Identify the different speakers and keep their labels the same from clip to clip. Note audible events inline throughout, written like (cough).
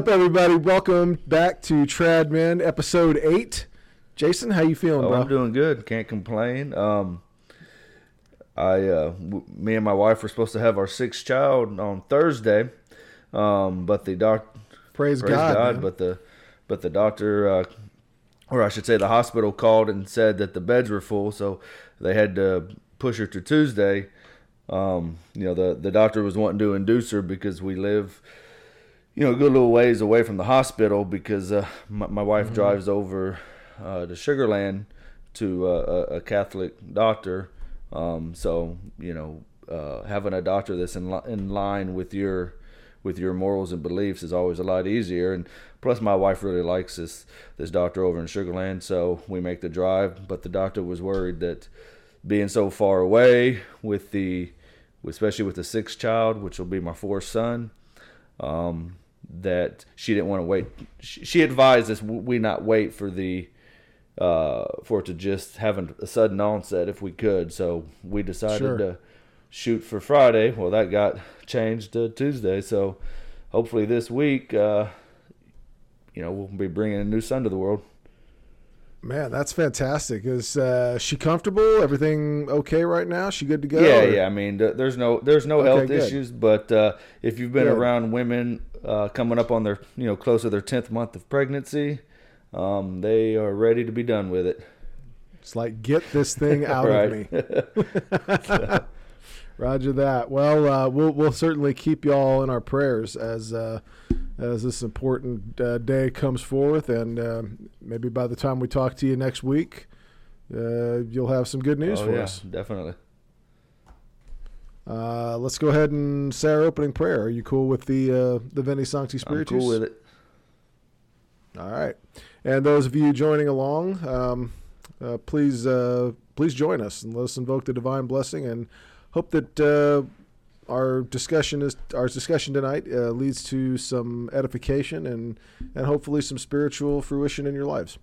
Speaker 1: up, everybody? Welcome back to Trad Men, episode eight. Jason, how you feeling,
Speaker 2: Oh,
Speaker 1: bro?
Speaker 2: I'm doing good. Can't complain. Um, I, uh, w- me and my wife were supposed to have our sixth child on Thursday, um, but the doc,
Speaker 1: praise,
Speaker 2: praise
Speaker 1: God.
Speaker 2: God, but the, but the doctor, uh, or I should say, the hospital called and said that the beds were full, so they had to push her to Tuesday. Um, you know, the the doctor was wanting to induce her because we live, you know, a good little ways away from the hospital because uh, my, my wife
Speaker 1: Mm-hmm.
Speaker 2: drives over uh, to Sugar Land to uh, a, a Catholic doctor. Um, so you know, uh, having a doctor that's in li- in line with your with your morals and beliefs is always a lot easier. And plus, my wife really likes this this doctor over in Sugar Land, so we make the drive. But the doctor was worried that being so far away with the especially with the sixth child, which will be my fourth son, um, that she didn't want to wait. She, she advised us we not wait for the uh, for it to just have a sudden onset if we could. So we decided
Speaker 1: Sure.
Speaker 2: to shoot for Friday. Well, that got changed to Tuesday. So hopefully this week, uh, you know, we'll be bringing a new son to the world.
Speaker 1: Man, that's fantastic. Is uh, she comfortable? Everything okay right now? She good to go?
Speaker 2: Yeah,
Speaker 1: or-
Speaker 2: yeah. I mean, there's no there's no
Speaker 1: Okay,
Speaker 2: health
Speaker 1: good.
Speaker 2: issues, but uh, if you've been
Speaker 1: Good.
Speaker 2: around women uh, coming up on their you know close to their tenth month of pregnancy, um, they are ready to be done with it.
Speaker 1: It's like get this thing (laughs) out of me. (laughs) Roger that. Well, uh, we'll we'll certainly keep y'all in our prayers as uh, as this important uh, day comes forth, and um maybe by the time we talk to you next week, uh, you'll have some good news
Speaker 2: oh
Speaker 1: for
Speaker 2: yeah,
Speaker 1: us.
Speaker 2: definitely.
Speaker 1: Uh, let's go ahead and say our opening prayer. Are you cool with the uh, the Veni
Speaker 2: Sancte
Speaker 1: Spiritus?
Speaker 2: I'm cool with it.
Speaker 1: All right, and those of you joining along, um, uh, please uh, please join us and let us invoke the divine blessing and hope that uh, our discussion is our discussion tonight uh, leads to some edification and and hopefully some spiritual fruition in your lives.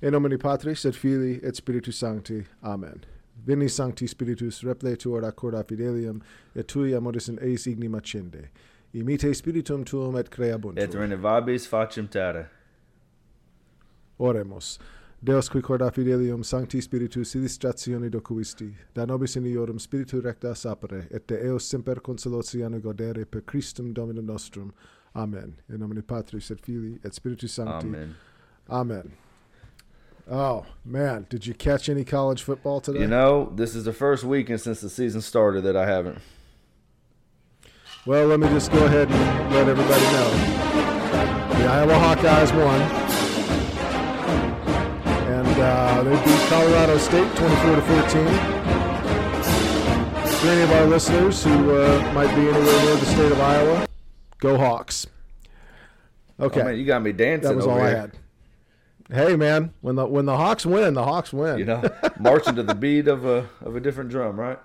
Speaker 1: In nomine Patris et Filii et Spiritus Sancti. Amen. Veni Sancti Spiritus, repletur accorda fidelium, et tui amoris in eis igni macende. Imite Spiritum tuum et creabuntur.
Speaker 2: Et renovabis facem terra.
Speaker 1: Oremus. Deus qui corda fidelium sancti spiritus illustratione docuisti, da nobis in iorum spiritu recta sapere, et de eos semper consolationo godere per Christum Dominum nostrum. Amen. In nomine Patris et Filii et Spiritus Sancti.
Speaker 2: Amen.
Speaker 1: Amen. Oh, man. Did you catch any college football today?
Speaker 2: You know, this is the first weekend since the season started that I haven't.
Speaker 1: Well, let me just go ahead and let everybody know. The Iowa Hawkeyes won. And uh, they beat Colorado State 24 to 14. For any of our listeners who uh, might be anywhere near the state of Iowa, go Hawks. Okay,
Speaker 2: Oh, man, you got me dancing.
Speaker 1: that was
Speaker 2: over
Speaker 1: all I had. Hey man, when the when the Hawks win, the Hawks win.
Speaker 2: You know, marching to the beat of a of a different drum, right?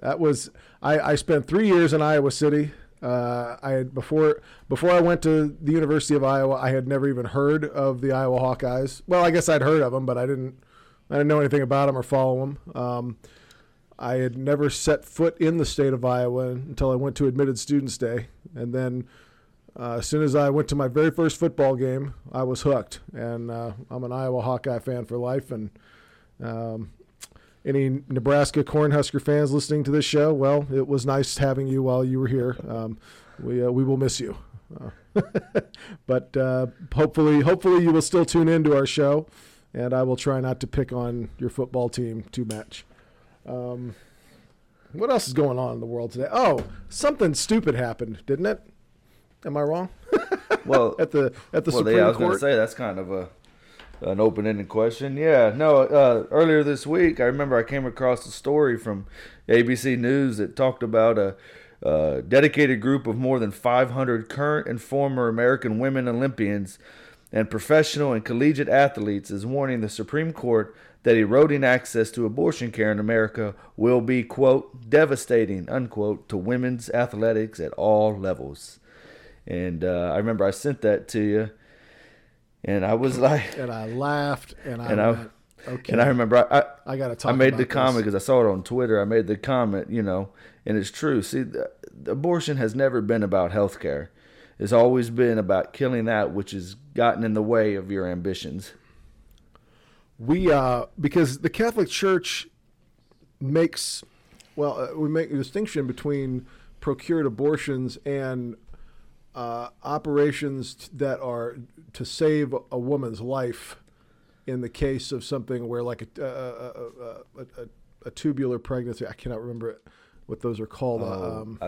Speaker 1: That was I, I spent three years in Iowa City. Uh, I had before before I went to the University of Iowa. I had never even heard of the Iowa Hawkeyes. Well, I guess I'd heard of them, but I didn't I didn't know anything about them or follow them. Um, I had never set foot in the state of Iowa until I went to Admitted Students Day, and then uh, as soon as I went to my very first football game, I was hooked. And uh, I'm an Iowa Hawkeye fan for life. And um, any Nebraska Cornhusker fans listening to this show, well, it was nice having you while you were here. Um, we uh, we will miss you, uh, (laughs) but uh, hopefully hopefully you will still tune in to our show, and I will try not to pick on your football team too much. Um, what else is going on in the world today? Oh, something stupid happened, didn't it? Am I wrong? (laughs)
Speaker 2: Well,
Speaker 1: At the at the
Speaker 2: well,
Speaker 1: Supreme
Speaker 2: yeah, I was going to
Speaker 1: Court.
Speaker 2: say that's kind of a an open-ended question. Yeah, no. Uh, earlier this week, I remember I came across a story from ABC News that talked about a, a dedicated group of more than 500 current and former American women Olympians and professional and collegiate athletes is warning the Supreme Court that eroding access to abortion care in America will be quote devastating unquote to women's athletics at all levels. And uh, I remember I sent that to you, and I was like, (laughs)
Speaker 1: and I laughed and I,
Speaker 2: and I,
Speaker 1: went, Okay.
Speaker 2: And I remember I, I,
Speaker 1: I gotta talk
Speaker 2: I made the comment because I saw it on Twitter. I made the comment, you know, and it's true. See, the, the abortion has never been about health care. It's always been about killing that which has gotten in the way of your ambitions.
Speaker 1: we uh because the catholic church makes well uh, we make a distinction between procured abortions and uh, operations that are to save a woman's life in the case of something where like a, a, a, a, tubular pregnancy i cannot remember what those are called uh,
Speaker 2: Oh,
Speaker 1: um,
Speaker 2: I,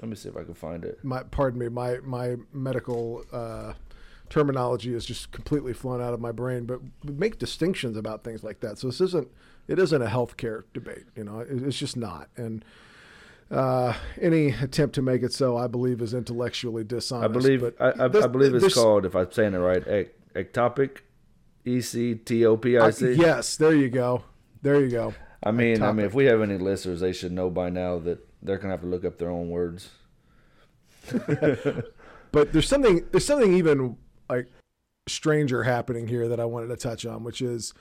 Speaker 2: let me see if I can find it.
Speaker 1: my pardon me my my medical uh, terminology is just completely flown out of my brain but we make distinctions about things like that so this isn't it isn't a healthcare debate you know it, it's just not and uh, any attempt to make it so I believe is intellectually dishonest
Speaker 2: I believe
Speaker 1: but
Speaker 2: I, I,
Speaker 1: this-
Speaker 2: I believe it's
Speaker 1: this-
Speaker 2: called, if I'm saying it right, ec- ectopic, E C T O P I C.
Speaker 1: yes there you go there you go
Speaker 2: I mean, I mean, if we have any listeners, they should know by now that they're gonna have to look up their own words. (laughs) (laughs)
Speaker 1: But there's something there's something even like stranger happening here that I wanted to touch on, which is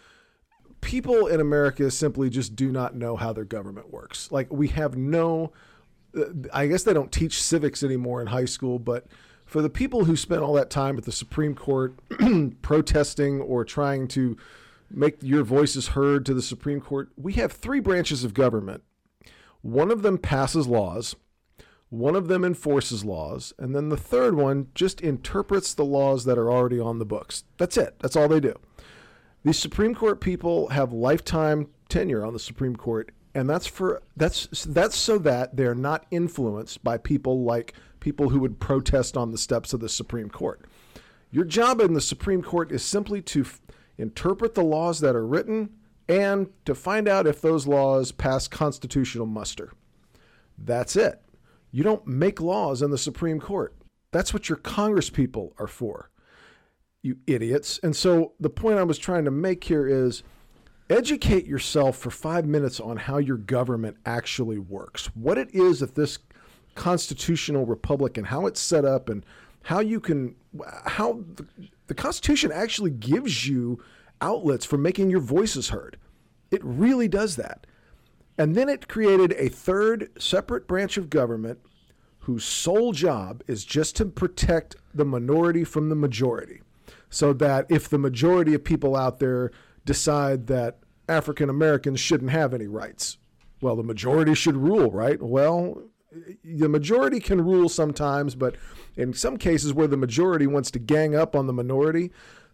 Speaker 1: people in America simply just do not know how their government works. Like we have no uh, I guess they don't teach civics anymore in high school, but for the people who spent all that time at the Supreme Court (clears throat) protesting or trying to make your voices heard to the Supreme Court, we have three branches of government. One of them passes laws, one of them enforces laws, and then the third one just interprets the laws that are already on the books. That's it. That's all they do. These Supreme Court people have lifetime tenure on the Supreme Court, and that's for that's that's so that they're not influenced by people like people who would protest on the steps of the Supreme Court. Your job in the Supreme Court is simply to f- interpret the laws that are written and to find out if those laws pass constitutional muster. That's it. You don't make laws in the Supreme Court. That's what your Congress people are for. You idiots. And so the point I was trying to make here is educate yourself for five minutes on how your government actually works, what it is that this constitutional republic and how it's set up, and how you can, how the, the Constitution actually gives you outlets for making your voices heard. It really does that. And then it created a third separate branch of government whose sole job is just to protect the minority from the majority. So that if the majority of people out there decide that African Americans shouldn't have any rights, well, the majority should rule, right? Well, the majority can rule sometimes, but in some cases where the majority wants to gang up on the minority,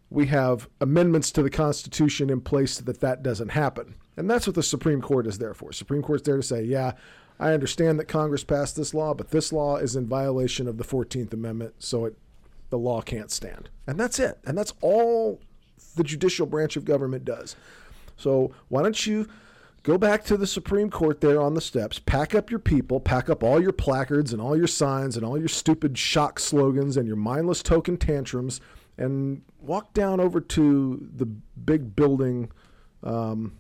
Speaker 1: we have amendments to the Constitution in place so that that doesn't happen. And that's what the Supreme Court is there for. Supreme Court's there to say, yeah, I understand that Congress passed this law, but this law is in violation of the 14th Amendment, so it, the law can't stand. And that's it. And that's all the judicial branch of government does. So why don't you go back to the Supreme Court there on the steps, pack up your people, pack up all your placards and all your signs and all your stupid shock slogans and your mindless token tantrums, and walk down over to the big building, um,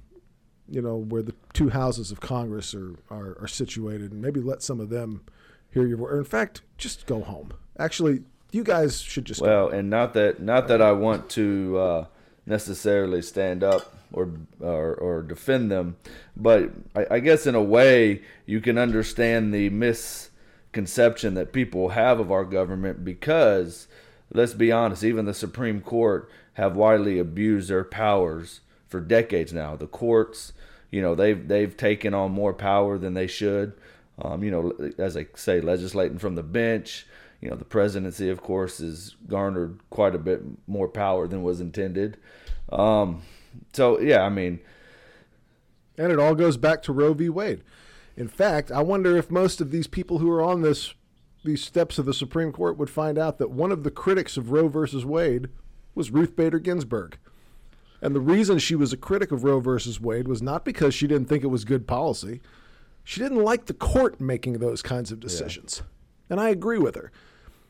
Speaker 1: you know, where the two houses of Congress are, are, are situated, and maybe let some of them hear your voice. Or in fact, just go home. Actually, you guys should just go.
Speaker 2: Well, and not that not that I want to uh, necessarily stand up or, or or defend them, but I, I guess in a way you can understand the misconception that people have of our government because let's be honest, even the Supreme Court have widely abused their powers for decades now. The courts, you know, they've they've taken on more power than they should. Um, you know, as I say, legislating from the bench. You know, the presidency, of course, has garnered quite a bit more power than was intended. Um, so, yeah, I mean,
Speaker 1: And it all goes back to Roe v. Wade. In fact, I wonder if most of these people who are on this these steps of the Supreme Court would find out that one of the critics of Roe versus Wade was Ruth Bader Ginsburg. And the reason she was a critic of Roe versus Wade was not because she didn't think it was good policy. She didn't like the court making those kinds of decisions. And I agree with her.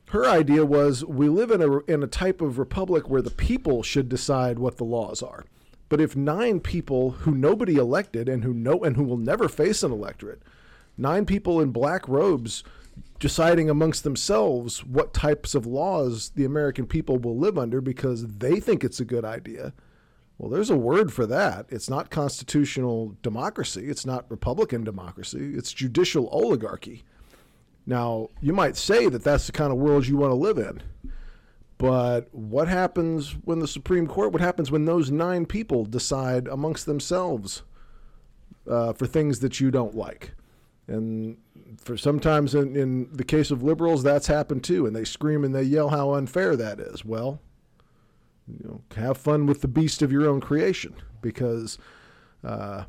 Speaker 1: Her idea was we live in a in a type of republic where the people should decide what the laws are. But if nine people who nobody elected and who know and who will never face an electorate, nine people in black robes deciding amongst themselves what types of laws the American people will live under because they think it's a good idea, Well, there's a word for that. It's not constitutional democracy. It's not Republican democracy. It's judicial oligarchy. Now, you might say that that's the kind of world you want to live in. But what happens when the Supreme Court, what happens when those nine people decide amongst themselves uh, for things that you don't like? And for sometimes in, in the case of liberals, that's happened too. And they scream and they yell how unfair that is. Well, you know, have fun with the beast of your own creation because uh,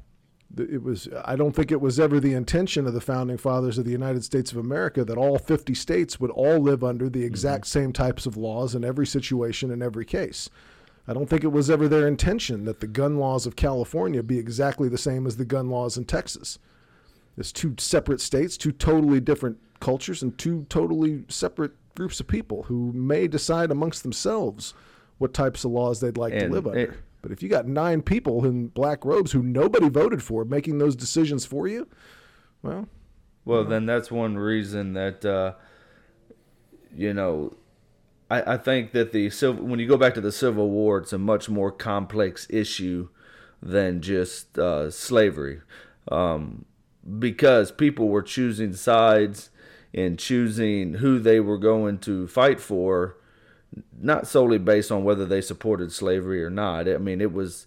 Speaker 1: it was. I don't think it was ever the intention of the founding fathers of the United States of America that all 50 states would all live under the exact mm-hmm. same types of laws in every situation in every case. I don't think it was ever their intention that the gun laws of California be exactly the same as the gun laws in Texas. It's two separate states, two totally different cultures, and two totally separate groups of people who may decide amongst themselves what types of laws they'd like and to live under. It, but if you got nine people in black robes who nobody voted for making those decisions for you, well,
Speaker 2: well, then that's one reason that uh, you know. I, I think that the civil when you go back to the Civil War, it's a much more complex issue than just uh, slavery, um, because people were choosing sides and choosing who they were going to fight for not solely based on whether they supported slavery or not. I mean, it was,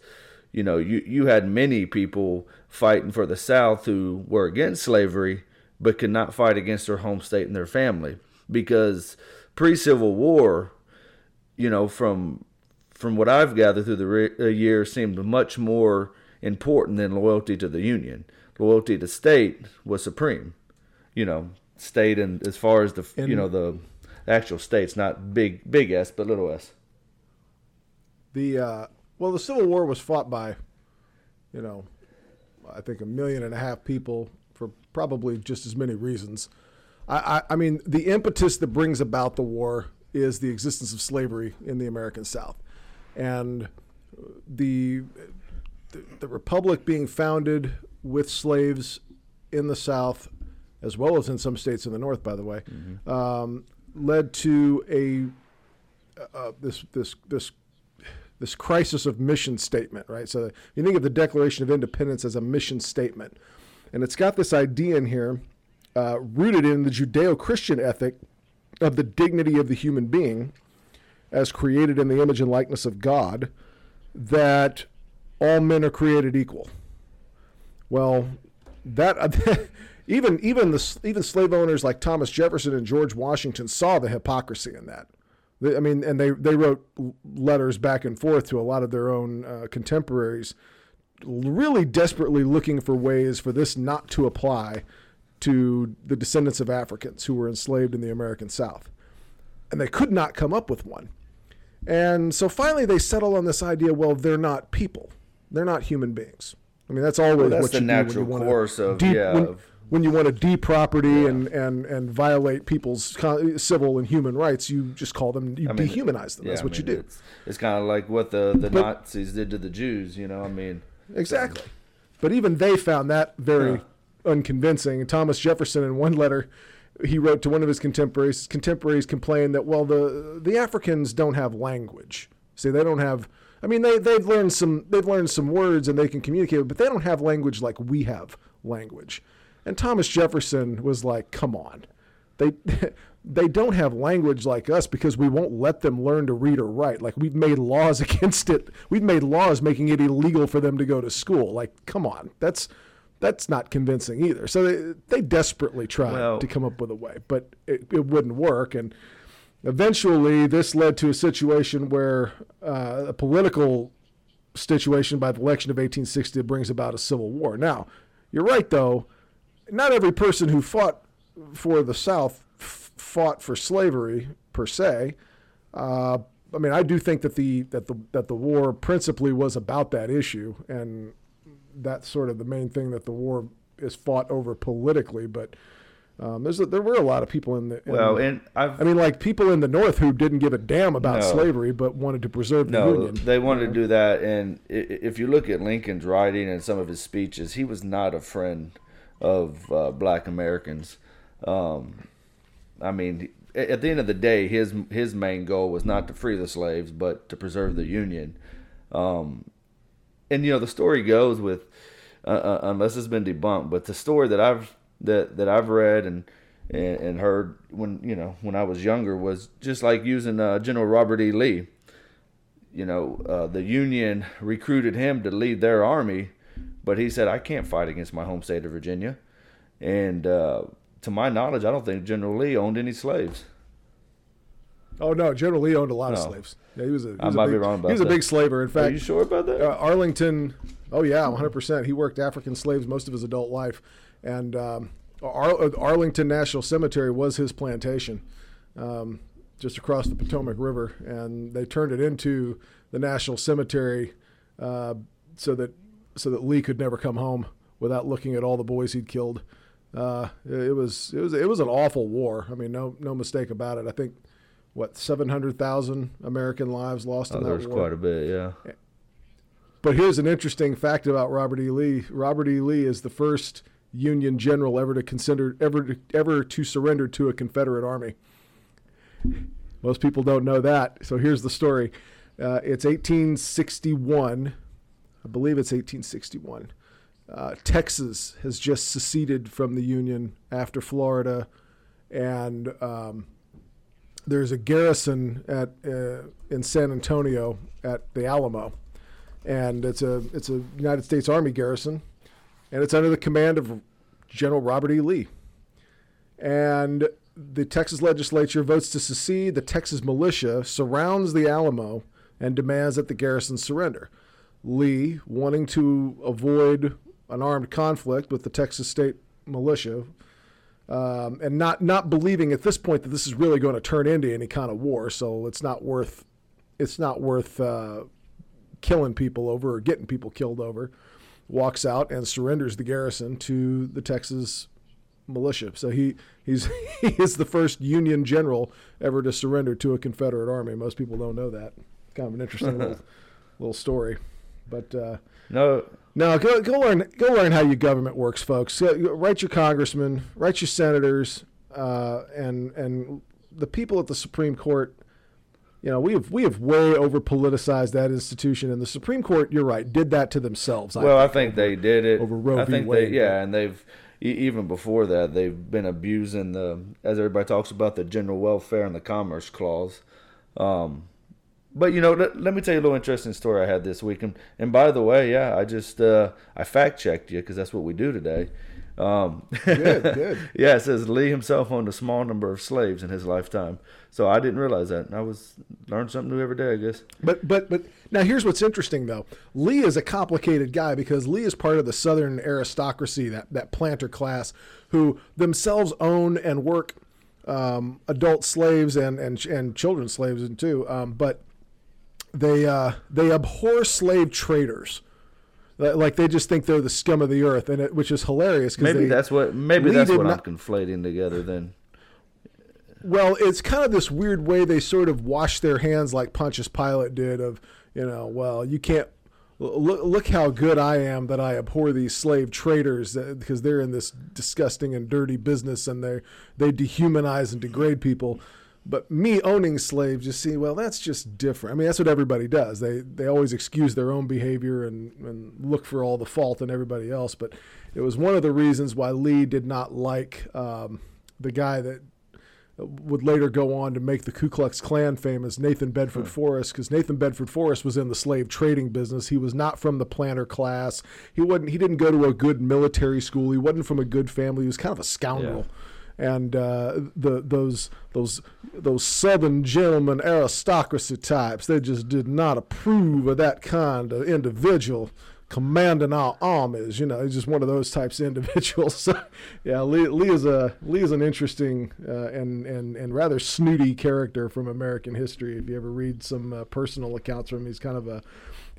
Speaker 2: you know, you, you had many people fighting for the South who were against slavery, but could not fight against their home state and their family because pre Civil War, you know, from from what I've gathered through the re- uh, years, seemed much more important than loyalty to the Union. Loyalty to state was supreme. You know, state and as far as the and, you know the actual states, not big big S, but little s.
Speaker 1: The uh, well, the Civil War was fought by, you know, I think a million and a half people for probably just as many reasons. I, I, I mean, the impetus that brings about the war is the existence of slavery in the American South, and the the, the republic being founded with slaves in the South, as well as in some states in the North, by the way, mm-hmm. um, led to a uh, this this this this crisis of mission statement, right? So you think of the Declaration of Independence as a mission statement, and it's got this idea in here, uh, rooted in the Judeo-Christian ethic of the dignity of the human being, as created in the image and likeness of God, that all men are created equal. Well, that (laughs) even even the even slave owners like Thomas Jefferson and George Washington saw the hypocrisy in that. I mean, and they they wrote letters back and forth to a lot of their own uh, contemporaries, really desperately looking for ways for this not to apply to the descendants of Africans who were enslaved in the American South, and they could not come up with one. And so finally, they settle on this idea: well, they're not people; they're not human beings. I mean, that's always well, that's what
Speaker 2: the natural
Speaker 1: do when
Speaker 2: you course of deep, yeah.
Speaker 1: When, when you want to de property yeah. and, and, and violate people's civil and human rights, you just call them, you I mean, dehumanize them. Yeah, That's what I mean, you do.
Speaker 2: It's, it's kind of like what the, the but, Nazis did to the Jews, you know, I mean.
Speaker 1: Exactly. But even they found that very yeah. unconvincing. Thomas Jefferson, in one letter, he wrote to one of his contemporaries, his contemporaries complained that, well, the, the Africans don't have language. See, they don't have. I mean, they they've learned some they've learned some words and they can communicate, but they don't have language like we have language. And Thomas Jefferson was like, "Come on, they (laughs) they don't have language like us because we won't let them learn to read or write. Like we've made laws (laughs) against it. We've made laws making it illegal for them to go to school. Like, come on, that's that's not convincing either. So they, they desperately tried well, to come up with a way, but it, it wouldn't work. And eventually, this led to a situation where uh, a political situation by the election of 1860 brings about a civil war. Now, you're right though not every person who fought for the South f- fought for slavery per se. Uh, I mean, I do think that the that the that the war principally was about that issue, and that's sort of the main thing that the war is fought over politically. But um, there's a, there were a lot of people in the in,
Speaker 2: well, and I've,
Speaker 1: i mean, like people in the North who didn't give a damn about no, slavery, but wanted to preserve the
Speaker 2: no,
Speaker 1: Union.
Speaker 2: they wanted to do that. And if you look at Lincoln's writing and some of his speeches, he was not a friend of uh, black Americans. Um, I mean, at the end of the day, his his main goal was not to free the slaves, but to preserve the Union. Um, and you know the story goes with uh, uh, unless it's been debunked, but the story that I've that that I've read and, and heard when you know when I was younger was just like using uh, General Robert E. Lee. You know, uh, the Union recruited him to lead their army, but he said, "I can't fight against my home state of Virginia." And uh, to my knowledge, I don't think General Lee owned any slaves.
Speaker 1: Oh no, General Lee owned a lot of slaves. Yeah, he was a. He
Speaker 2: I
Speaker 1: was a
Speaker 2: might be
Speaker 1: big,
Speaker 2: wrong about
Speaker 1: He was a big slaver. In fact, Are
Speaker 2: you sure about that?
Speaker 1: uh, Arlington. Oh yeah, 100. percent He worked African slaves most of his adult life, and um, Ar- Arlington National Cemetery was his plantation, um, just across the Potomac River, and they turned it into the National Cemetery, uh, so that so that Lee could never come home without looking at all the boys he'd killed. Uh, it was it was it was an awful war. I mean, no no mistake about it. I think what 700,000 American lives lost
Speaker 2: oh,
Speaker 1: in that
Speaker 2: there's
Speaker 1: war.
Speaker 2: quite a bit, yeah.
Speaker 1: But here's an interesting fact about Robert E. Lee. Robert E. Lee is the first Union general ever to consider ever to, ever to surrender to a Confederate army. Most people don't know that. So here's the story. Uh, it's 1861. I believe it's 1861. Uh, Texas has just seceded from the Union after Florida, and um, there's a garrison at uh, in San Antonio at the Alamo and it's a it's a United States Army garrison, and it's under the command of General Robert E. Lee. And the Texas legislature votes to secede. The Texas militia surrounds the Alamo and demands that the garrison surrender. Lee, wanting to avoid an armed conflict with the Texas state militia, um, and not not believing at this point that this is really going to turn into any kind of war, so it's not worth it's not worth uh, killing people over or getting people killed over, walks out and surrenders the garrison to the Texas militia. So he he's (laughs) he is the first Union general ever to surrender to a Confederate army. Most people don't know that. Kind of an interesting (laughs) little, little story, but. Uh,
Speaker 2: No,
Speaker 1: no, go go learn go learn how your government works, folks. Uh, Write your congressmen, write your senators, uh, and and the people at the Supreme Court. You know, we have we have way over politicized that institution, and the Supreme Court. You're right, did that to themselves.
Speaker 2: well, I think they did it.
Speaker 1: over Roe
Speaker 2: I
Speaker 1: v.
Speaker 2: think
Speaker 1: Wade,
Speaker 2: they, yeah, and they've even before that they've been abusing the as everybody talks about the general welfare and the commerce clause. Um, but you know, let, let me tell you a little interesting story I had this week. And, and by the way, yeah, I just uh, I fact checked you because that's what we do today. Um,
Speaker 1: Good, (laughs) good.
Speaker 2: yeah, it says Lee himself owned a small number of slaves in his lifetime. So I didn't realize that. I was learn something new every day, I guess.
Speaker 1: But but but now here's what's interesting though. Lee is a complicated guy because Lee is part of the Southern aristocracy, that that planter class, who themselves own and work um, adult slaves and and and children slaves and too. Um, but they uh, they abhor slave traders. Like they just think they're the scum of the earth, and it, which is hilarious.
Speaker 2: Maybe that's what maybe that's what
Speaker 1: not-
Speaker 2: I'm conflating together then.
Speaker 1: Well, it's kind of this weird way they sort of wash their hands like Pontius Pilate did of, you know, well, you can't look, look how good I am that I abhor these slave traders because they're in this disgusting and dirty business and they they dehumanize and degrade people. But me owning slaves, you see, well, that's just different. I mean, that's what everybody does. They they always excuse their own behavior and, and look for all the fault in everybody else. But it was one of the reasons why Lee did not like um, the guy that would later go on to make the Ku Klux Klan famous, Nathan Bedford Forrest, because Nathan Bedford Forrest was in the slave trading business. He was not from the planter class. He wasn't. He didn't go to a good military school. He wasn't from a good family. He was kind of a scoundrel. And uh, the those those those Southern gentlemen aristocracy types, they just did not approve of that kind of individual commanding our armies. You know, he's just one of those types of (laughs) individuals. So, yeah, Lee, Lee is a Lee is an interesting uh, and and and rather snooty character from American history. If you ever read some uh, personal accounts from him, he's kind of a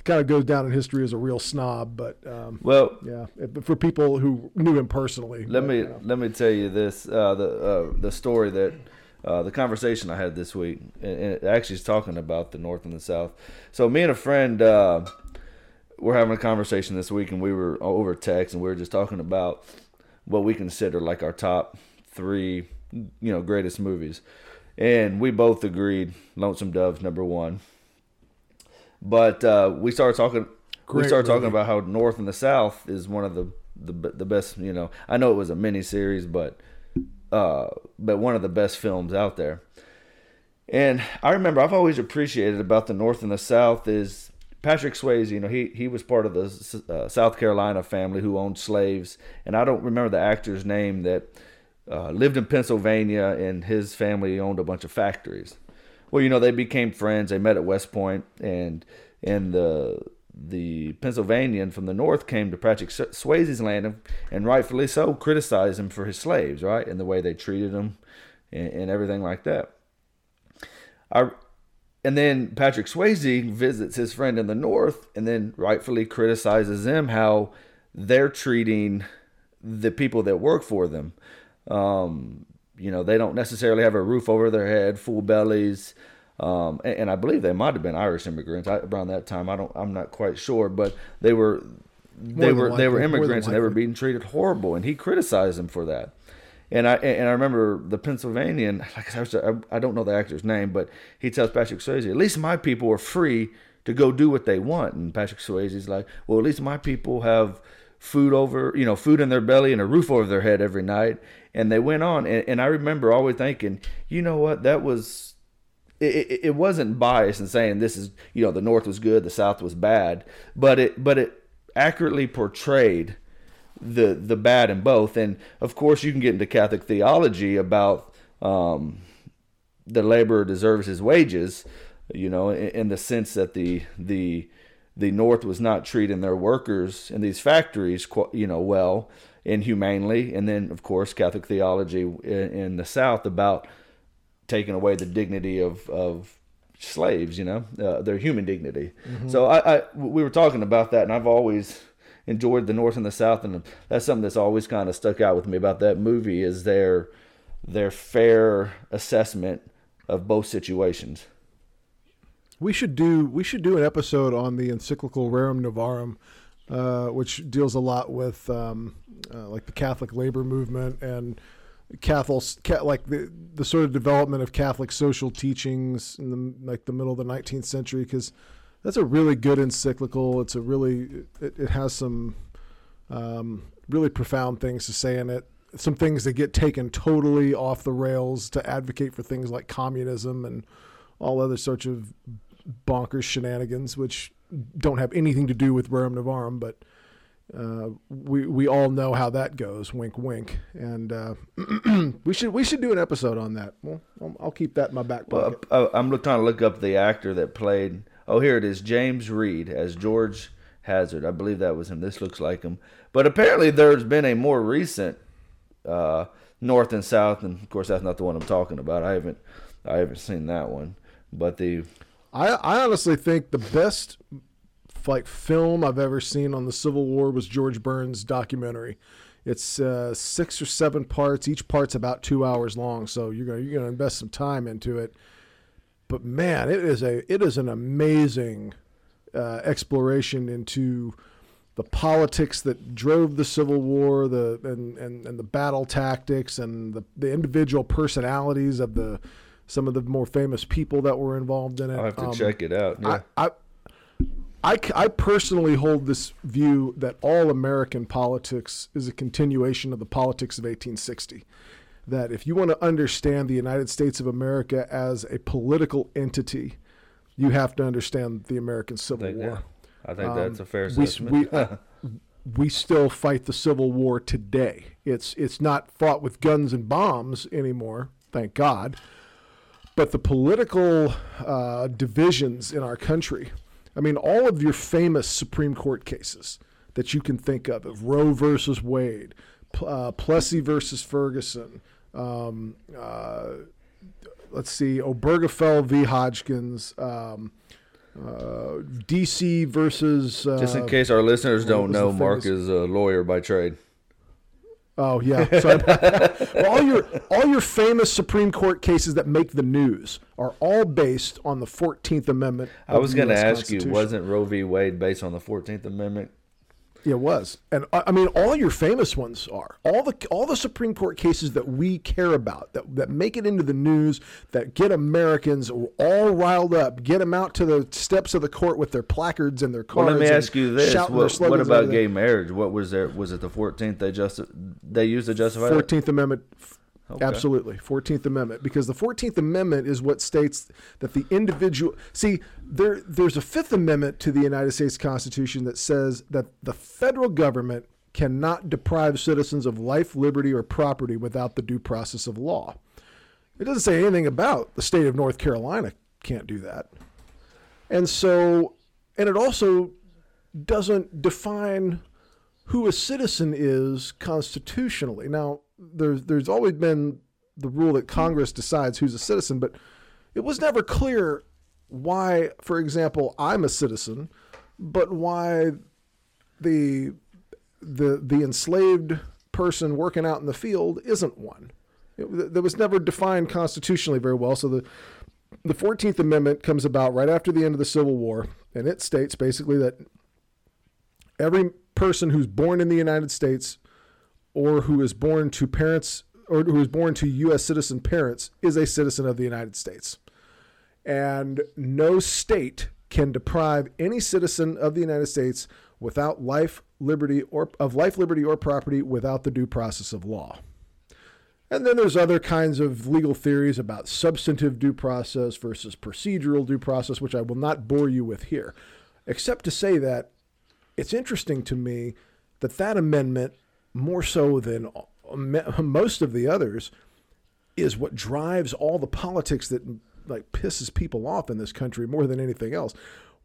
Speaker 1: kind of goes down in history as a real snob. But um,
Speaker 2: Well,
Speaker 1: yeah, it- for people who knew him personally.
Speaker 2: let
Speaker 1: but,
Speaker 2: me
Speaker 1: you know.
Speaker 2: let me tell you this uh, the uh, the story that uh, the conversation I had this week, and actually is talking about the North and the South. So me and a friend uh, were having a conversation this week, and we were over text, and we were just talking about what we consider like our top three, you know, greatest movies, and we both agreed Lonesome Dove's number one. But uh, we started talking. we start talking about how North and the South is one of the the the best. You know, I know it was a mini series, but uh, but one of the best films out there. And I remember I've always appreciated about the North and the South is Patrick Swayze. You know, he he was part of the uh, South Carolina family who owned slaves, and I don't remember the actor's name that uh, lived in Pennsylvania, and his family owned a bunch of factories. Well, you know, they became friends. They met at West Point, and and the the Pennsylvanian from the north came to Patrick Swayze's land and, and rightfully so criticized him for his slaves, right, and the way they treated them and, and everything like that. I, and then Patrick Swayze visits his friend in the north and then rightfully criticizes them how they're treating the people that work for them. Um, you know, they don't necessarily have a roof over their head, full bellies. Um, and, and, I believe they might have been Irish immigrants I, around that time. I don't, I'm not quite sure, but they were, they were, they were immigrants and they were being treated horrible. And he criticized them for that. And I and I remember the Pennsylvanian, like I, said, I don't know the actor's name, but he tells Patrick Swayze, "At least my people are free to go do what they want." And Patrick Swayze's like, "Well, at least my people have food over, you know, food in their belly and a roof over their head every night." And they went on, and, and I remember always thinking, you know what, that was it, it, wasn't biased in saying this is you know the north was good the south was bad but it but it accurately portrayed the the bad in both and of course you can get into catholic theology about um, the laborer deserves his wages you know in, in, the sense that the the the north was not treating their workers in these factories you know well and humanely and then of course catholic theology in, in the south about taking away the dignity of of slaves, you know, uh, their human dignity. Mm-hmm. So I, I, we were talking about that, and I've always enjoyed the North and the South, and that's something that's always kind of stuck out with me about that movie is their their fair assessment of both situations.
Speaker 1: We should do we should do an episode on the encyclical Rerum Novarum, uh, which deals a lot with um, uh, like the Catholic labor movement and Catholic, like the the sort of development of Catholic social teachings in the like the middle of the 19th century, because that's a really good encyclical. It's a really it, it has some um, really profound things to say in it. Some things that get taken totally off the rails to advocate for things like communism and all other sorts of bonkers shenanigans, which don't have anything to do with Rerum Novarum, but uh, we we all know how that goes. Wink, wink. And uh, (clears throat) we should we should do an episode on that. Well, I'll keep that in my back pocket.
Speaker 2: Well, I'm trying to look up the actor that played. Oh, here it is, James Read as George Hazard. I believe that was him. This looks like him. But apparently, there's been a more recent uh, North and South, and of course, that's not the one I'm talking about. I haven't I haven't seen that one. But the
Speaker 1: I I honestly think the best like film I've ever seen on the Civil War was George Burns' documentary. It's uh, six or seven parts. Each part's about two hours long, so you're gonna you're gonna invest some time into it. But man, it is a it is an amazing uh, exploration into the politics that drove the Civil War, the and, and, and the battle tactics, and the, the individual personalities of the some of the more famous people that were involved in it.
Speaker 2: I'll have to um, check it out. Yeah.
Speaker 1: I, I, I, I personally hold this view that all American politics is a continuation of the politics of 1860. That if you want to understand the United States of America as a political entity, you have to understand the American Civil
Speaker 2: I
Speaker 1: War.
Speaker 2: I think um, that's a fair assessment.
Speaker 1: We, (laughs) we, we still fight the Civil War today. It's it's not fought with guns and bombs anymore, thank God. But the political uh, divisions in our country I mean, all of your famous Supreme Court cases that you can think of, of Roe versus Wade, uh, Plessy versus Ferguson, um, uh, let's see, Obergefell v. Hodgkins, um, uh, DC versus. Uh,
Speaker 2: Just in case our listeners don't know, Mark is a lawyer by trade.
Speaker 1: Oh yeah. So (laughs) all your all your famous Supreme Court cases that make the news are all based on the Fourteenth Amendment.
Speaker 2: I was going to ask you, wasn't Roe v. Wade based on the Fourteenth Amendment?
Speaker 1: It was, and I I mean, all your famous ones are all the all the Supreme Court cases that we care about that that make it into the news that get Americans all riled up, get them out to the steps of the court with their placards and their cards.
Speaker 2: Well, let me ask you this: what, what about gay marriage? What was there? Was it the Fourteenth? They just they used to justify?
Speaker 1: Fourteenth Amendment.
Speaker 2: Okay.
Speaker 1: Absolutely, Fourteenth Amendment, because the Fourteenth Amendment is what states that the individual. See, there there's a Fifth Amendment to the United States Constitution that says that the federal government cannot deprive citizens of life, liberty, or property without the due process of law. It doesn't say anything about the state of North Carolina can't do that, and so, and it also doesn't define who a citizen is constitutionally. Now, there's there's always been the rule that Congress decides who's a citizen, but it was never clear why, for example, I'm a citizen, but why the the the enslaved person working out in the field isn't one. That was never defined constitutionally very well. So the the Fourteenth Amendment comes about right after the end of the Civil War, and it states basically that every person who's born in the United States or who is born to parents or who is born to U.S. citizen parents is a citizen of the United States. And no state can deprive any citizen of the United States without life, liberty, or of life, liberty, or property without the due process of law. And then there's other kinds of legal theories about substantive due process versus procedural due process, which I will not bore you with here, except to say that it's interesting to me that that amendment, more so than most of the others, is what drives all the politics that like pisses people off in this country more than anything else.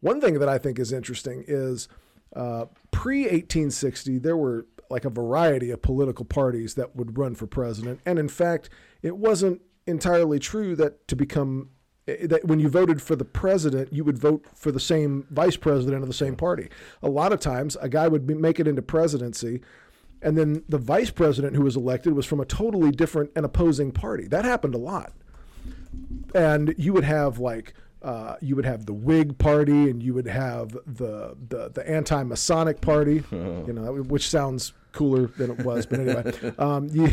Speaker 1: One thing that I think is interesting is uh, pre 1860 there were like a variety of political parties that would run for president, and in fact, it wasn't entirely true that to become that when you voted for the president, you would vote for the same vice president of the same party. A lot of times, a guy would be, make it into presidency, and then the vice president who was elected was from a totally different and opposing party. That happened a lot. And you would have like uh, you would have the Whig Party, and you would have the the, the anti-Masonic Party, (laughs) you know, which sounds cooler than it was. But anyway, (laughs) um, (laughs) you,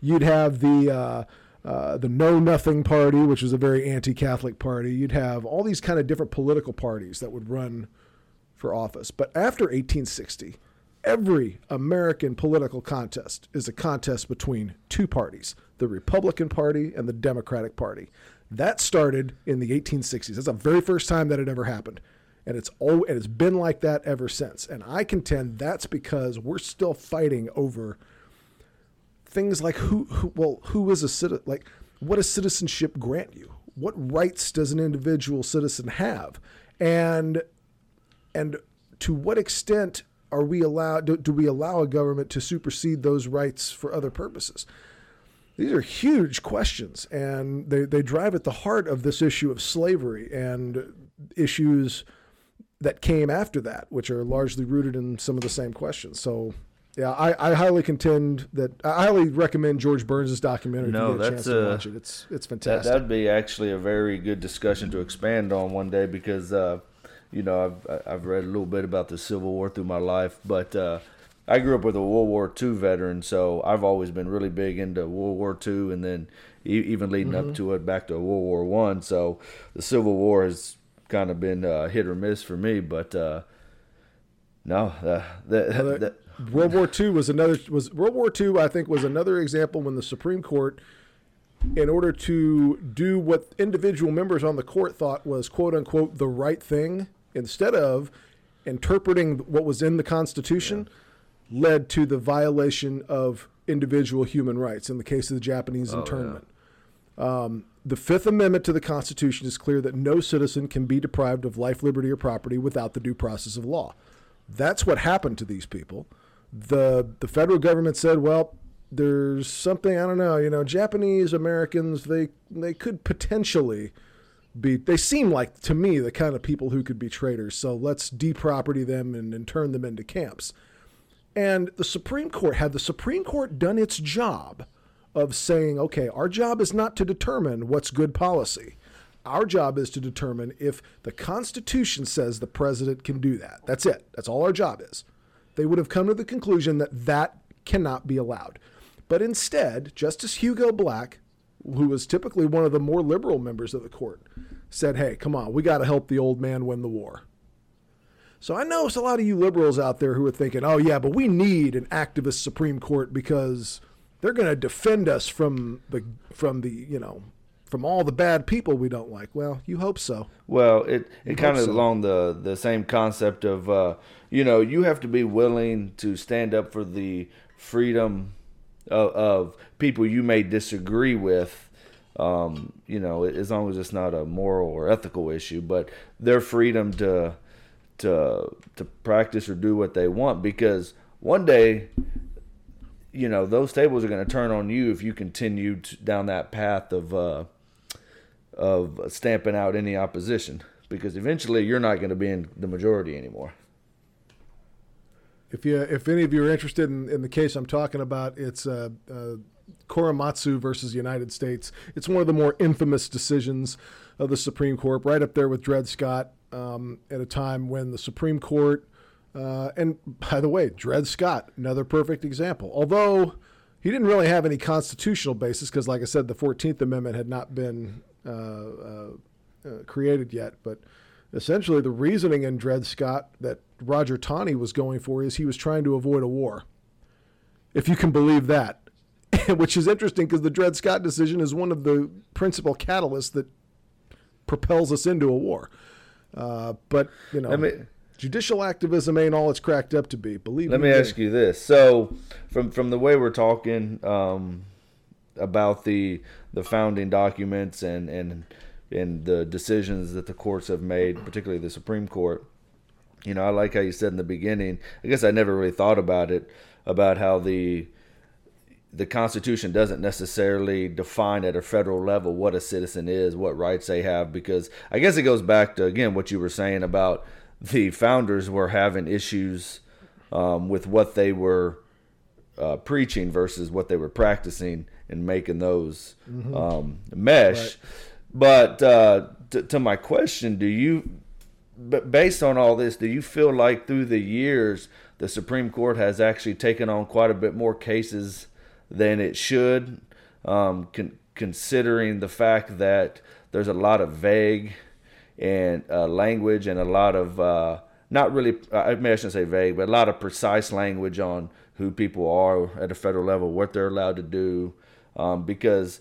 Speaker 1: you'd have the uh, uh, the Know Nothing Party, which was a very anti-Catholic party. You'd have all these kind of different political parties that would run for office. But after 1860, every American political contest is a contest between two parties: the Republican Party and the Democratic Party. That started in the 1860s. That's the very first time that it ever happened. And it's all and it's been like that ever since. And I contend that's because we're still fighting over things like who, who well, who is a citizen like what does citizenship grant you? What rights does an individual citizen have? And and to what extent are we allowed do, do we allow a government to supersede those rights for other purposes? These are huge questions, and they, they drive at the heart of this issue of slavery and issues that came after that, which are largely rooted in some of the same questions. So, yeah, I, I highly contend that I highly recommend George Burns' documentary.
Speaker 2: No,
Speaker 1: if you get a
Speaker 2: that's
Speaker 1: chance to
Speaker 2: a-
Speaker 1: watch it. It's it's fantastic.
Speaker 2: that'd be actually a very good discussion to expand on one day because, uh, you know, I've I've read a little bit about the Civil War through my life, but uh, I grew up with a World War II veteran, so I've always been really big into World War II, and then e- even leading
Speaker 1: Mm-hmm.
Speaker 2: up to it back to World War One. So the Civil War has kind of been uh, hit or miss for me, but uh, no, uh, that,
Speaker 1: World War II was another was World War II. I think was another example when the Supreme Court, in order to do what individual members on the court thought was quote unquote the right thing, instead of interpreting what was in the Constitution, led to the violation of individual human rights. In the case of the Japanese internment. Um, the Fifth Amendment to the Constitution is clear that no citizen can be deprived of life, liberty, or property without the due process of law. That's what happened to these people. The the federal government said, well, there's something I don't know. You know, Japanese Americans they they could potentially be. They seem like to me the kind of people who could be traitors. So let's deproperty them and, and turn them into camps. And the Supreme Court had the Supreme Court done its job of saying, okay, our job is not to determine what's good policy. Our job is to determine if the Constitution says the president can do that. That's it. That's all our job is. they would have come to the conclusion that that cannot be allowed. But instead, Justice Hugo Black, who was typically one of the more liberal members of the court, said, hey, come on, we got to help the old man win the war. So I know it's a lot of you liberals out there who are thinking, oh, yeah, but we need an activist Supreme Court because they're going to defend us from the, from the, you know, from all the bad people we don't like. Well, you hope so.
Speaker 2: Well, it, it kind of
Speaker 1: so.
Speaker 2: along the, the same concept of, uh, you know, you have to be willing to stand up for the freedom of, of people you may disagree with. Um, you know, as long as it's not a moral or ethical issue, but their freedom to to to practice or do what they want because one day you know those tables are going to turn on you if you continue down that path of uh, of stamping out any opposition because eventually you're not going to be in the majority anymore.
Speaker 1: If you, if any of you are interested in, in the case I'm talking about, it's uh, uh, Korematsu versus the United States. It's one of the more infamous decisions of the Supreme Court, right up there with Dred Scott um, at a time when the Supreme Court, uh, and by the way, Dred Scott, another perfect example. Although he didn't really have any constitutional basis, because, like I said, the 14th Amendment had not been uh, uh, uh, created yet. But essentially, the reasoning in Dred Scott that Roger Taney was going for is he was trying to avoid a war. If you can believe that. (laughs) Which is interesting because the Dred Scott decision is one of the principal catalysts that propels us into a war. Uh, but you know, judicial activism ain't all it's cracked up to be. Believe
Speaker 2: let
Speaker 1: me.
Speaker 2: Let me ask you this: so, from from the way we're talking um, about the the founding documents and and and the decisions that the courts have made, particularly the Supreme Court, you know, I like how you said in the beginning. I guess I never really thought about it about how the the Constitution doesn't necessarily define at a federal level what a citizen is, what rights they have, because I guess it goes back to again what you were saying about the founders were having issues um, with what they were uh, preaching versus what they were practicing and making those mm-hmm. um, mesh. Right. But uh, to, to my question, do you, but based on all this, do you feel like through the years the Supreme Court has actually taken on quite a bit more cases? Than it should, um, con- considering the fact that there's a lot of vague and uh, language and a lot of uh, not really I mean I shouldn't say vague, but a lot of precise language on who people are at a federal level, what they're allowed to do, um, because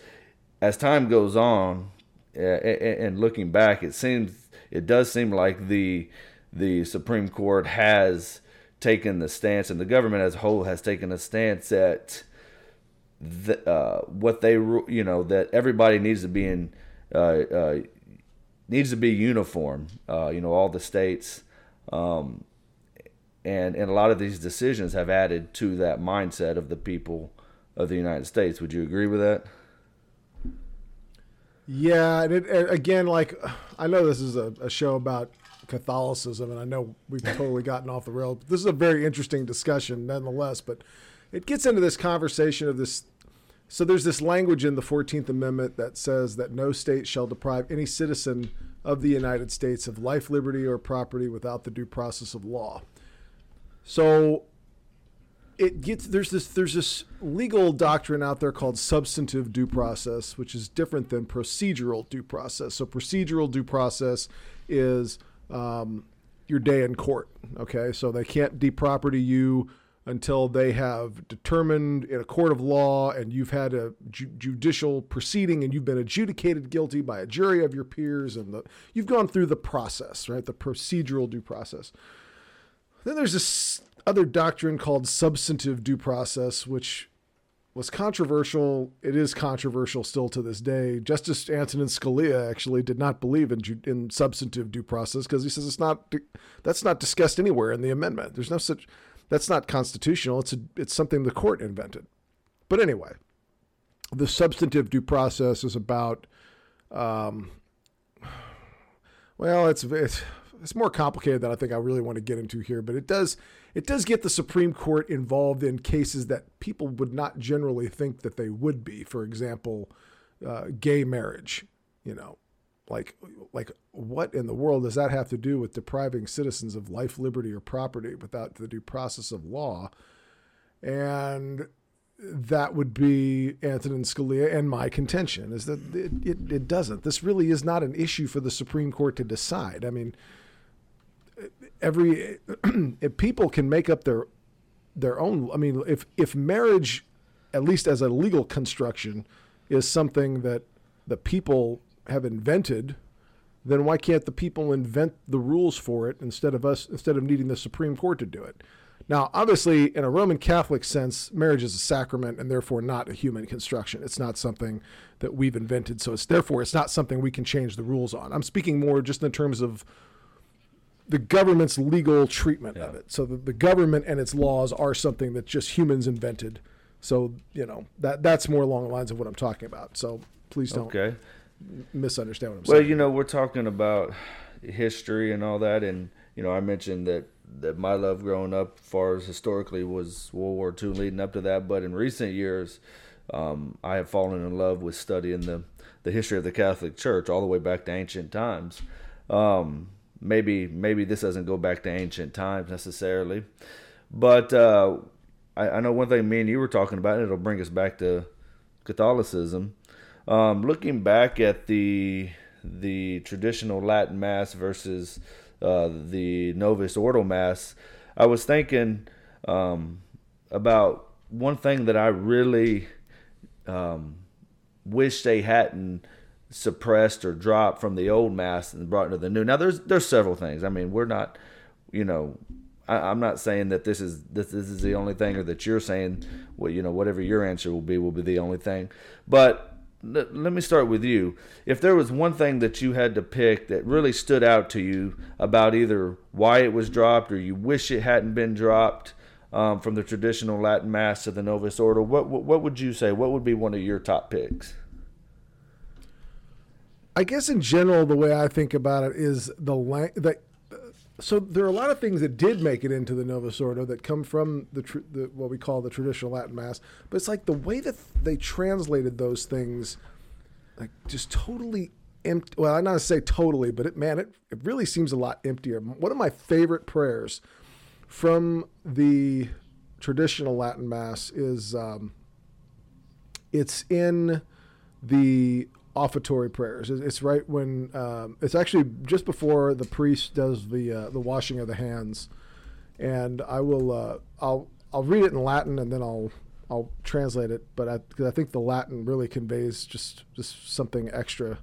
Speaker 2: as time goes on, and looking back, it seems it does seem like the the Supreme Court has taken the stance, and the government as a whole has taken a stance that the, uh, what they you know that everybody needs to be in uh, uh, needs to be uniform. Uh, you know all the states, um, and and a lot of these decisions have added to that mindset of the people of the United States. Would you agree with that?
Speaker 1: Yeah, and, it, and again, like I know this is a, a, show about Catholicism, and I know we've (laughs) totally gotten off the rail. This is a very interesting discussion, nonetheless. But it gets into this conversation of this so there's this language in the 14th Amendment that says that no state shall deprive any citizen of the United States of life, liberty, or property without the due process of law. So it gets there's this there's this legal doctrine out there called substantive due process, which is different than procedural due process. So procedural due process is um, your day in court. Okay, so they can't deproperty you until they have determined in a court of law and you've had a ju- judicial proceeding and you've been adjudicated guilty by a jury of your peers and the, you've gone through the process, right? The procedural due process. Then there's this other doctrine called substantive due process, which was controversial. It is controversial still to this day. Justice Antonin Scalia actually did not believe in in substantive due process because he says it's not that's not discussed anywhere in the amendment. There's no such that's not constitutional. It's a, it's something the court invented. But anyway, the substantive due process is about, um, well, it's, it's it's more complicated than I think I really want to get into here. But it does it does get the Supreme Court involved in cases that people would not generally think that they would be. For example, uh, gay marriage. You know, like like what in the world does that have to do with depriving citizens of life, liberty, or property without the due process of law? And that would be Antonin Scalia and my contention is that it, it, it, doesn't. This really is not an issue for the Supreme Court to decide. I mean, every (clears throat) if people can make up their their own. I mean, if if marriage, at least as a legal construction, is something that the people have invented, then why can't the people invent the rules for it instead of us instead of needing the Supreme Court to do it? Now, obviously, in a Roman Catholic sense, marriage is a sacrament and therefore not a human construction. It's not something that we've invented, so it's therefore it's not something we can change the rules on. I'm speaking more just in terms of the government's legal treatment yeah. of it. So the, the government and its laws are something that just humans invented. So you know that that's more along the lines of what I'm talking about. So please don't okay. Misunderstand what I'm
Speaker 2: well,
Speaker 1: saying.
Speaker 2: Well, you know, we're talking about history and all that, and you know, I mentioned that that my love growing up, as far as historically, was World War II leading up to that. But in recent years, um, I have fallen in love with studying the the history of the Catholic Church all the way back to ancient times. Um, maybe maybe this doesn't go back to ancient times necessarily, but uh, I, I, know one thing me and you were talking about, and it'll bring us back to Catholicism. Um, looking back at the the traditional Latin Mass versus uh, the Novus Ordo Mass, I was thinking um, about one thing that I really um, wish they hadn't suppressed or dropped from the old mass and brought into the new. Now, there's there's several things. I mean, we're not, you know, I, am not saying that this is this, this is the only thing, or that you're saying, well, you know, whatever your answer will be will be the only thing. But let me start with you. If there was one thing that you had to pick that really stood out to you about either why it was dropped or you wish it hadn't been dropped um, from the traditional Latin Mass to the Novus Ordo, what, what, what would you say? What would be one of your top picks?
Speaker 1: I guess in general, the way I think about it is the lang- that so there are a lot of things that did make it into the Novus Ordo that come from the, tr- the, what we call the traditional Latin Mass, but it's like the way that they translated those things, like just totally empty. Well, I'm not to say totally, but it man, it, it really seems a lot emptier. One of my favorite prayers from the traditional Latin Mass is um, it's in the offertory prayers. It's right when um, it's actually just before the priest does the uh, the washing of the hands, and I will uh, I'll I'll read it in Latin and then I'll I'll translate it. But I, cause I think the Latin really conveys just just something extra.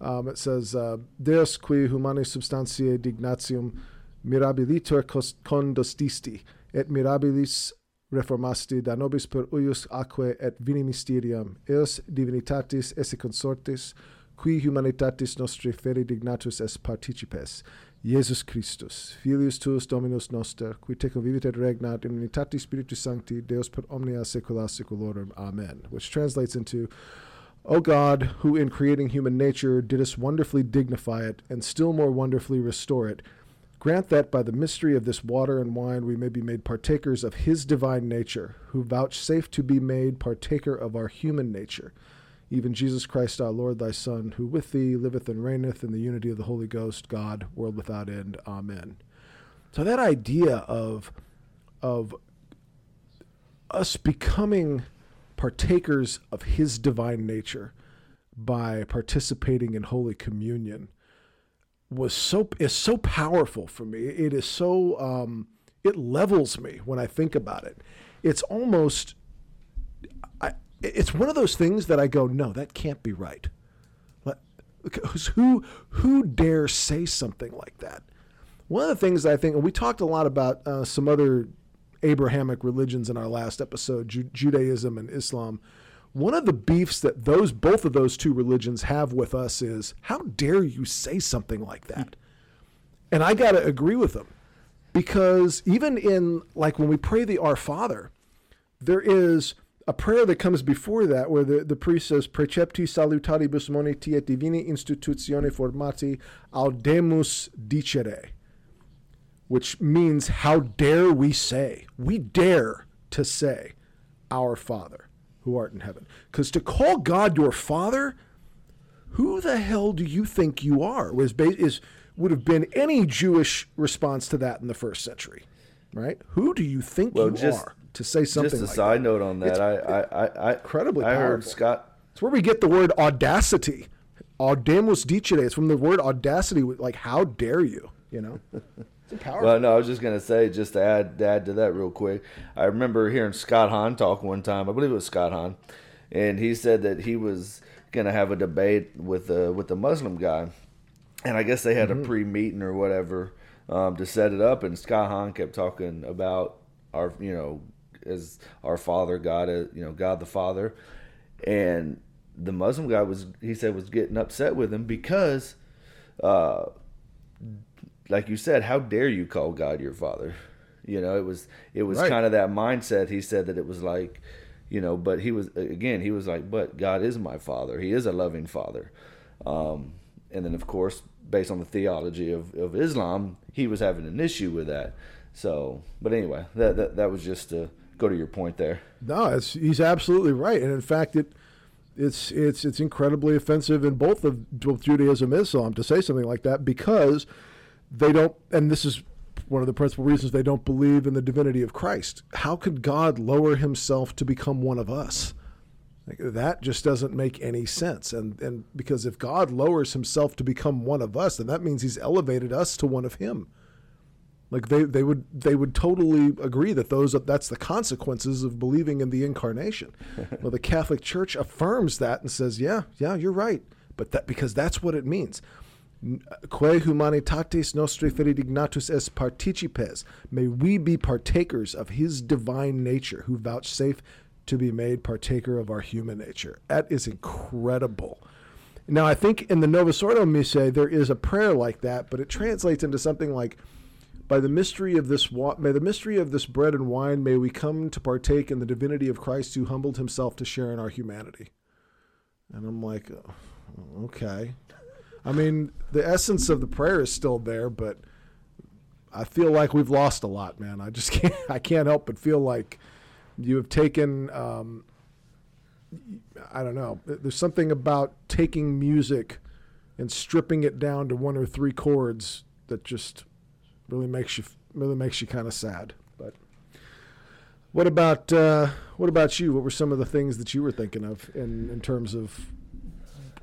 Speaker 1: Um, it says, uh, "Deus qui humani substantiae dignatium mirabilitur condostisti et mirabilis reformasti da nobis per uius aquae et vini mysterium, eos divinitatis esse consortis, qui humanitatis nostri feri dignatus es participes, Iesus Christus, filius tuus Dominus noster, qui tecum vivit et regnat in unitatis Spiritus Sancti, Deus per omnia saecula saeculorum. Amen. Which translates into, O God, who in creating human nature didst wonderfully dignify it, and still more wonderfully restore it, Grant that by the mystery of this water and wine we may be made partakers of his divine nature, who vouchsafe to be made partaker of our human nature, even Jesus Christ our Lord, thy Son, who with thee liveth and reigneth in the unity of the Holy Ghost, God, world without end. Amen. So that idea of of us becoming partakers of his divine nature by participating in Holy Communion was so is so powerful for me. It is so um, it levels me when I think about it. It's almost I, it's one of those things that I go, no, that can't be right. Who who dare say something like that? One of the things I think, and we talked a lot about uh, some other Abrahamic religions in our last episode, Ju- Judaism and Islam one of the beefs that those both of those two religions have with us is how dare you say something like that? And I got to agree with them. Because even in like when we pray the Our Father, there is a prayer that comes before that where the, the priest says precepti salutaribus moniti et divini institutione formati audemus dicere which means how dare we say? We dare to say our father who art in heaven. Because to call God your Father, who the hell do you think you are? Was is would have been any Jewish response to that in the first century, right? Who do you think well, you just, are to say something?
Speaker 2: Just a
Speaker 1: like
Speaker 2: side
Speaker 1: that?
Speaker 2: note on that, I, I, I,
Speaker 1: incredibly
Speaker 2: I
Speaker 1: powerful.
Speaker 2: heard Scott.
Speaker 1: It's where we get the word audacity. Audamus dicere. It's from the word audacity. Like, how dare you? You know. (laughs)
Speaker 2: Well, no, I was just gonna say, just to add, to add to that real quick. I remember hearing Scott Hahn talk one time. I believe it was Scott Hahn, and he said that he was gonna have a debate with the with the Muslim guy, and I guess they had mm-hmm. a pre meeting or whatever um, to set it up. And Scott Hahn kept talking about our, you know, as our Father God, uh, you know, God the Father, and the Muslim guy was he said was getting upset with him because. Uh, like you said, how dare you call God your father? You know, it was it was right. kind of that mindset. He said that it was like, you know, but he was again, he was like, but God is my father. He is a loving father. Um, and then of course, based on the theology of, of Islam, he was having an issue with that. So, but anyway, that that, that was just to go to your point there.
Speaker 1: No, it's, he's absolutely right, and in fact, it it's it's it's incredibly offensive in both of both Judaism and Islam to say something like that because they don't, and this is one of the principal reasons they don't believe in the divinity of Christ. How could God lower himself to become one of us? Like, that just doesn't make any sense. And, and because if God lowers himself to become one of us, then that means he's elevated us to one of him. Like they, they would they would totally agree that those that's the consequences of believing in the incarnation. (laughs) well, the Catholic Church affirms that and says, yeah, yeah, you're right. But that because that's what it means. Quae humanitatis nostri dignatus est participes. May we be partakers of his divine nature, who vouchsafe to be made partaker of our human nature. That is incredible. Now, I think in the Novus Ordo Missae, there is a prayer like that, but it translates into something like, by the mystery of this wa- may the mystery of this bread and wine may we come to partake in the divinity of Christ who humbled himself to share in our humanity. And I'm like, oh, okay. I mean, the essence of the prayer is still there, but I feel like we've lost a lot, man. I just (laughs) can't. I can't help but feel like you have taken. Um, I don't know. There's something about taking music and stripping it down to one or three chords that just really makes you really makes you kind of sad. But what about uh, what about you? What were some of the things that you were thinking of in in terms of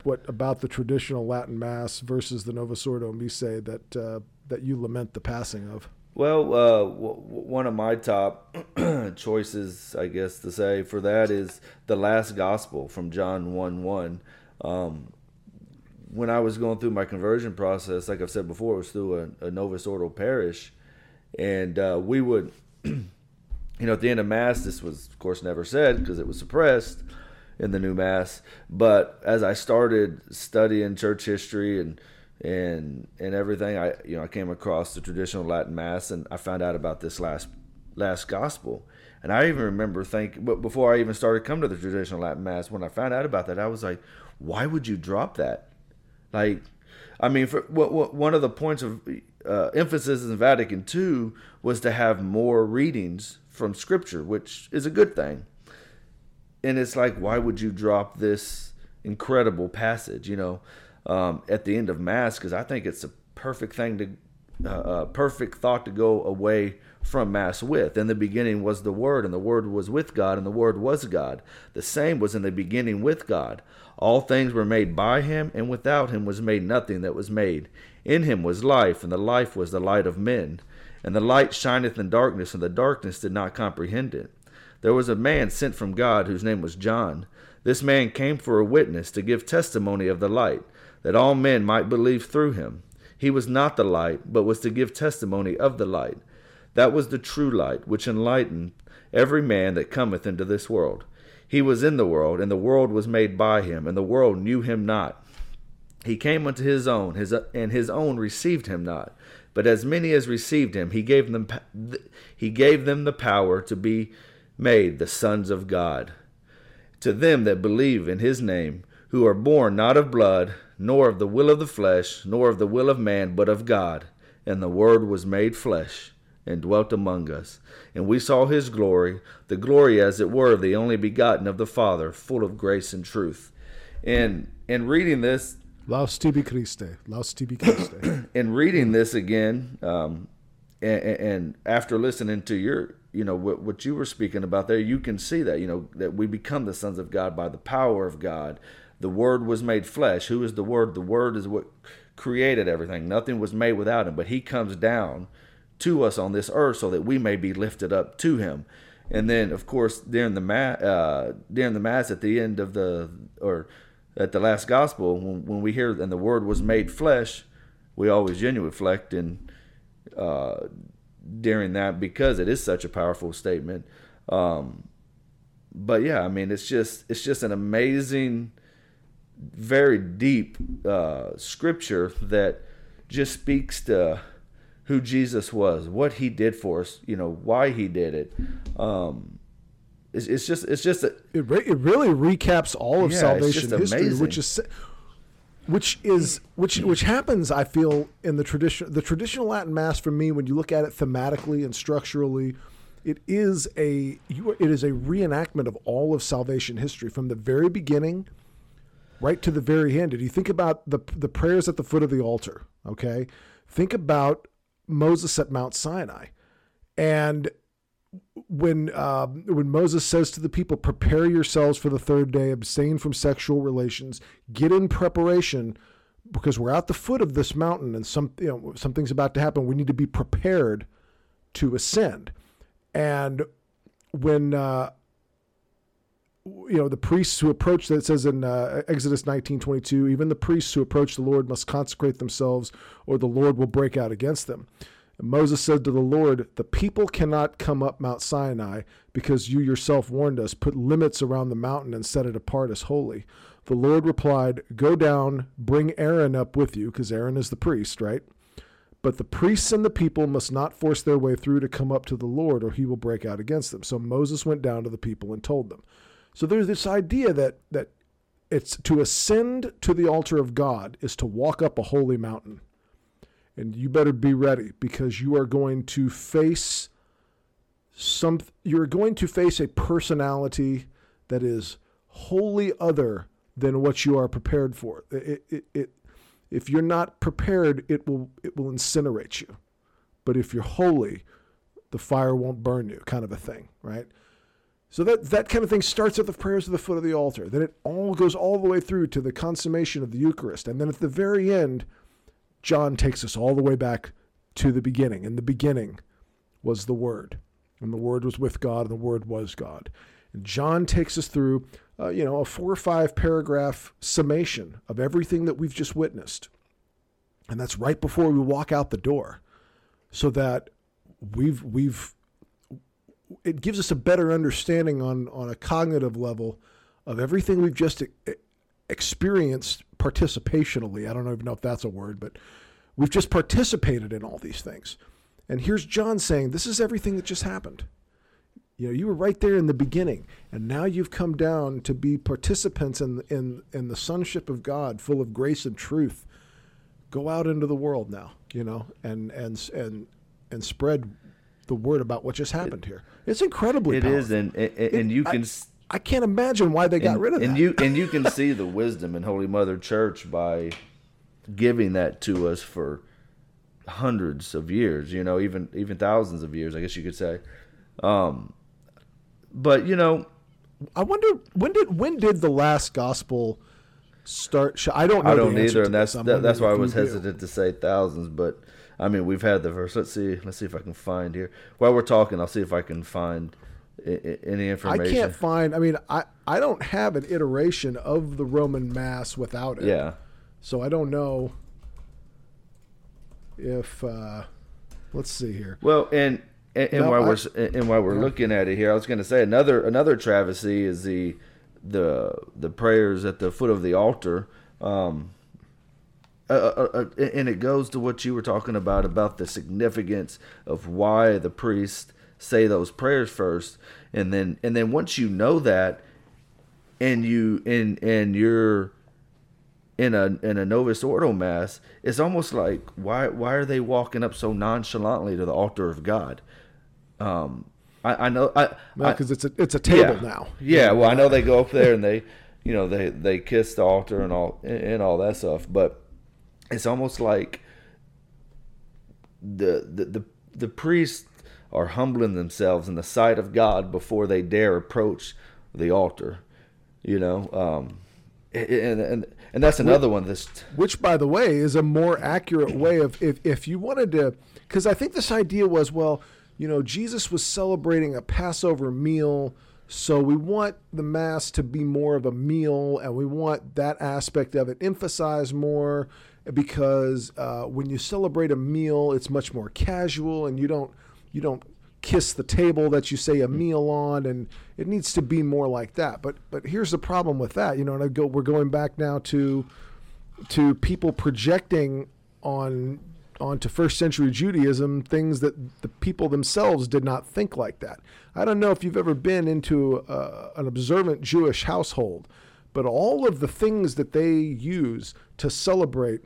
Speaker 1: what about the traditional Latin Mass versus the Novus Ordo Missae that uh, that you lament the passing of?
Speaker 2: Well, uh, w- one of my top (clears throat) choices, I guess to say, for that is the last gospel from John 1 1. Um, when I was going through my conversion process, like I've said before, it was through a, a Novus Ordo parish. And uh, we would, (clears throat) you know, at the end of Mass, this was, of course, never said because it was suppressed in the new mass. But as I started studying church history and and and everything, I you know I came across the traditional Latin mass and I found out about this last last gospel. And I even remember thinking, but before I even started coming to the traditional Latin mass, when I found out about that, I was like, why would you drop that? Like, I mean, for what, what one of the points of uh, emphasis in Vatican II was to have more readings from Scripture, which is a good thing and it's like, why would you drop this incredible passage? You know, um, at the end of mass, because I think it's a perfect thing to, uh, uh, perfect thought to go away from mass with. In the beginning was the Word, and the Word was with God, and the Word was God. The same was in the beginning with God. All things were made by him, and without him was made nothing that was made. In him was life, and the life was the light of men. And the light shineth in darkness, and the darkness did not comprehend it. There was a man sent from God whose name was John. This man came for a witness to give testimony of the light, that all men might believe through him. He was not the light, but was to give testimony of the light. That was the true light, which enlightened every man that cometh into this world. He was in the world, and the world was made by him, and the world knew him not. He came unto his own, his, and his own received him not. But as many as received him, he gave them, he gave them the power to be made the sons of God. To them that believe in his name, who are born not of blood, nor of the will of the flesh, nor of the will of man, but of God. And the Word was made flesh, and dwelt among us. And we saw his glory, the glory as it were of the only begotten of the Father, full of grace and truth. and and reading this
Speaker 1: Laus tibi Christe, Laus tibi Christe. (coughs)
Speaker 2: and reading this again, um, and, and after listening to your, you know, what, what you were speaking about there, you can see that, you know, that we become the sons of God by the power of God. The Word was made flesh. Who is the Word? The Word is what created everything. Nothing was made without Him, but He comes down to us on this earth so that we may be lifted up to Him. And then, of course, during the mass, uh, during the mass at the end of the or at the last gospel, when, when we hear and the Word was made flesh, we always genuflect and uh, during that because it is such a powerful statement. Um, but yeah, I mean, it's just it's just an amazing, very deep uh, scripture that just speaks to who Jesus was, what he did for us, you know, why he did it. Um, it's, it's just it's just a,
Speaker 1: it, re- it really recaps all of
Speaker 2: Yeah,
Speaker 1: salvation history, which is which is which which happens. I feel in the tradition the traditional Latin Mass for me when you look at it thematically and structurally. It is a it is a reenactment of all of salvation history from the very beginning right to the very end. And you think about the the prayers at the foot of the altar, okay? Think about Moses at Mount Sinai, and when um, when Moses says to the people, "Prepare yourselves for the third day, abstain from sexual relations, get in preparation." Because we're at the foot of this mountain, and some you know something's about to happen. We need to be prepared to ascend. And when uh, you know the priests who approach that says in uh, exodus 19.22 even the priests who approach the lord must consecrate themselves or the lord will break out against them moses said to the lord the people cannot come up mount sinai because you yourself warned us put limits around the mountain and set it apart as holy the lord replied go down bring aaron up with you because aaron is the priest right but the priests and the people must not force their way through to come up to the Lord, or he will break out against them. So Moses went down to the people and told them. So there's this idea that that it's to ascend to the altar of God is to walk up a holy mountain. And you better be ready because you are going to face some you're going to face a personality that is wholly other than what you are prepared for. It, it, it, if you're not prepared, it will it will incinerate you. But if you're holy, the fire won't burn you, kind of a thing, right? So that that kind of thing starts at the prayers of the foot of the altar. Then it all goes all the way through to the consummation of the Eucharist, and then at the very end, John takes us all the way back to the beginning. And the beginning was the Word, and the Word was with God, and the Word was God. And John takes us through, uh, you know, a four or five paragraph summation of everything that we've just witnessed, and that's right before we walk out the door, so that we've we've it gives us a better understanding on on a cognitive level of everything we've just experienced participationally. I don't even know if that's a word, but we've just participated in all these things. And here's John saying, "This is everything that just happened." You know, you were right there in the beginning, and now you've come down to be participants in in in the sonship of God, full of grace and truth. Go out into the world now, you know, and and and and spread the word about what just happened here. It's incredibly
Speaker 2: it
Speaker 1: powerful.
Speaker 2: is, and and, and you
Speaker 1: I-
Speaker 2: can.
Speaker 1: I can't imagine why they got
Speaker 2: and,
Speaker 1: rid of
Speaker 2: and
Speaker 1: that.
Speaker 2: you and you (laughs) can see the wisdom in Holy Mother Church by giving that to us for hundreds of years, you know, even even thousands of years, I guess you could say. Um, but you know,
Speaker 1: I wonder when did when did the last gospel start? I don't know.
Speaker 2: I don't either, and that's that, that's why I was
Speaker 1: you do.
Speaker 2: hesitant to say thousands. But I mean, we've had the verse. Let's see. Let's see if I can find here. While we're talking, I'll see if I can find I- information.
Speaker 1: I can't find. I mean, I I don't have an iteration of the Roman Mass without it.
Speaker 2: Yeah.
Speaker 1: So I don't know if. Uh, let's see here.
Speaker 2: Well, and and, and
Speaker 1: No,
Speaker 2: while
Speaker 1: I-
Speaker 2: we're and while we're
Speaker 1: yeah.
Speaker 2: looking at it here, I was going to say another another travesty is the the the prayers at the foot of the altar. Um, uh, uh, uh, and it goes to what you were talking about about the significance of why the priests say those prayers first, and then and then once you know that, and you and and you're in a in a Novus Ordo mass, it's almost like why why are they walking up so nonchalantly to the altar of God? Um, I, I know I,
Speaker 1: because it's a it's a table
Speaker 2: yeah.
Speaker 1: now.
Speaker 2: Yeah, well, I know they go up there and they, you know they they kiss the altar and all and all that stuff. But it's almost like the the the, the priests are humbling themselves in the sight of God before they dare approach the altar. You know, um, and and and that's another one that's
Speaker 1: which by the way is a more accurate way of if if you wanted to because I think this idea was well, you know, Jesus was celebrating a Passover meal. So we want the mass to be more of a meal, and we want that aspect of it emphasized more because uh, when you celebrate a meal, it's much more casual, and you don't you don't kiss the table that you say a meal on, and it needs to be more like that. But but here's the problem with that, you know, and I go we're going back now to to people projecting on onto first century Judaism things that the people themselves did not think like that. I don't know if you've ever been into uh, an observant Jewish household, but all of the things that they use to celebrate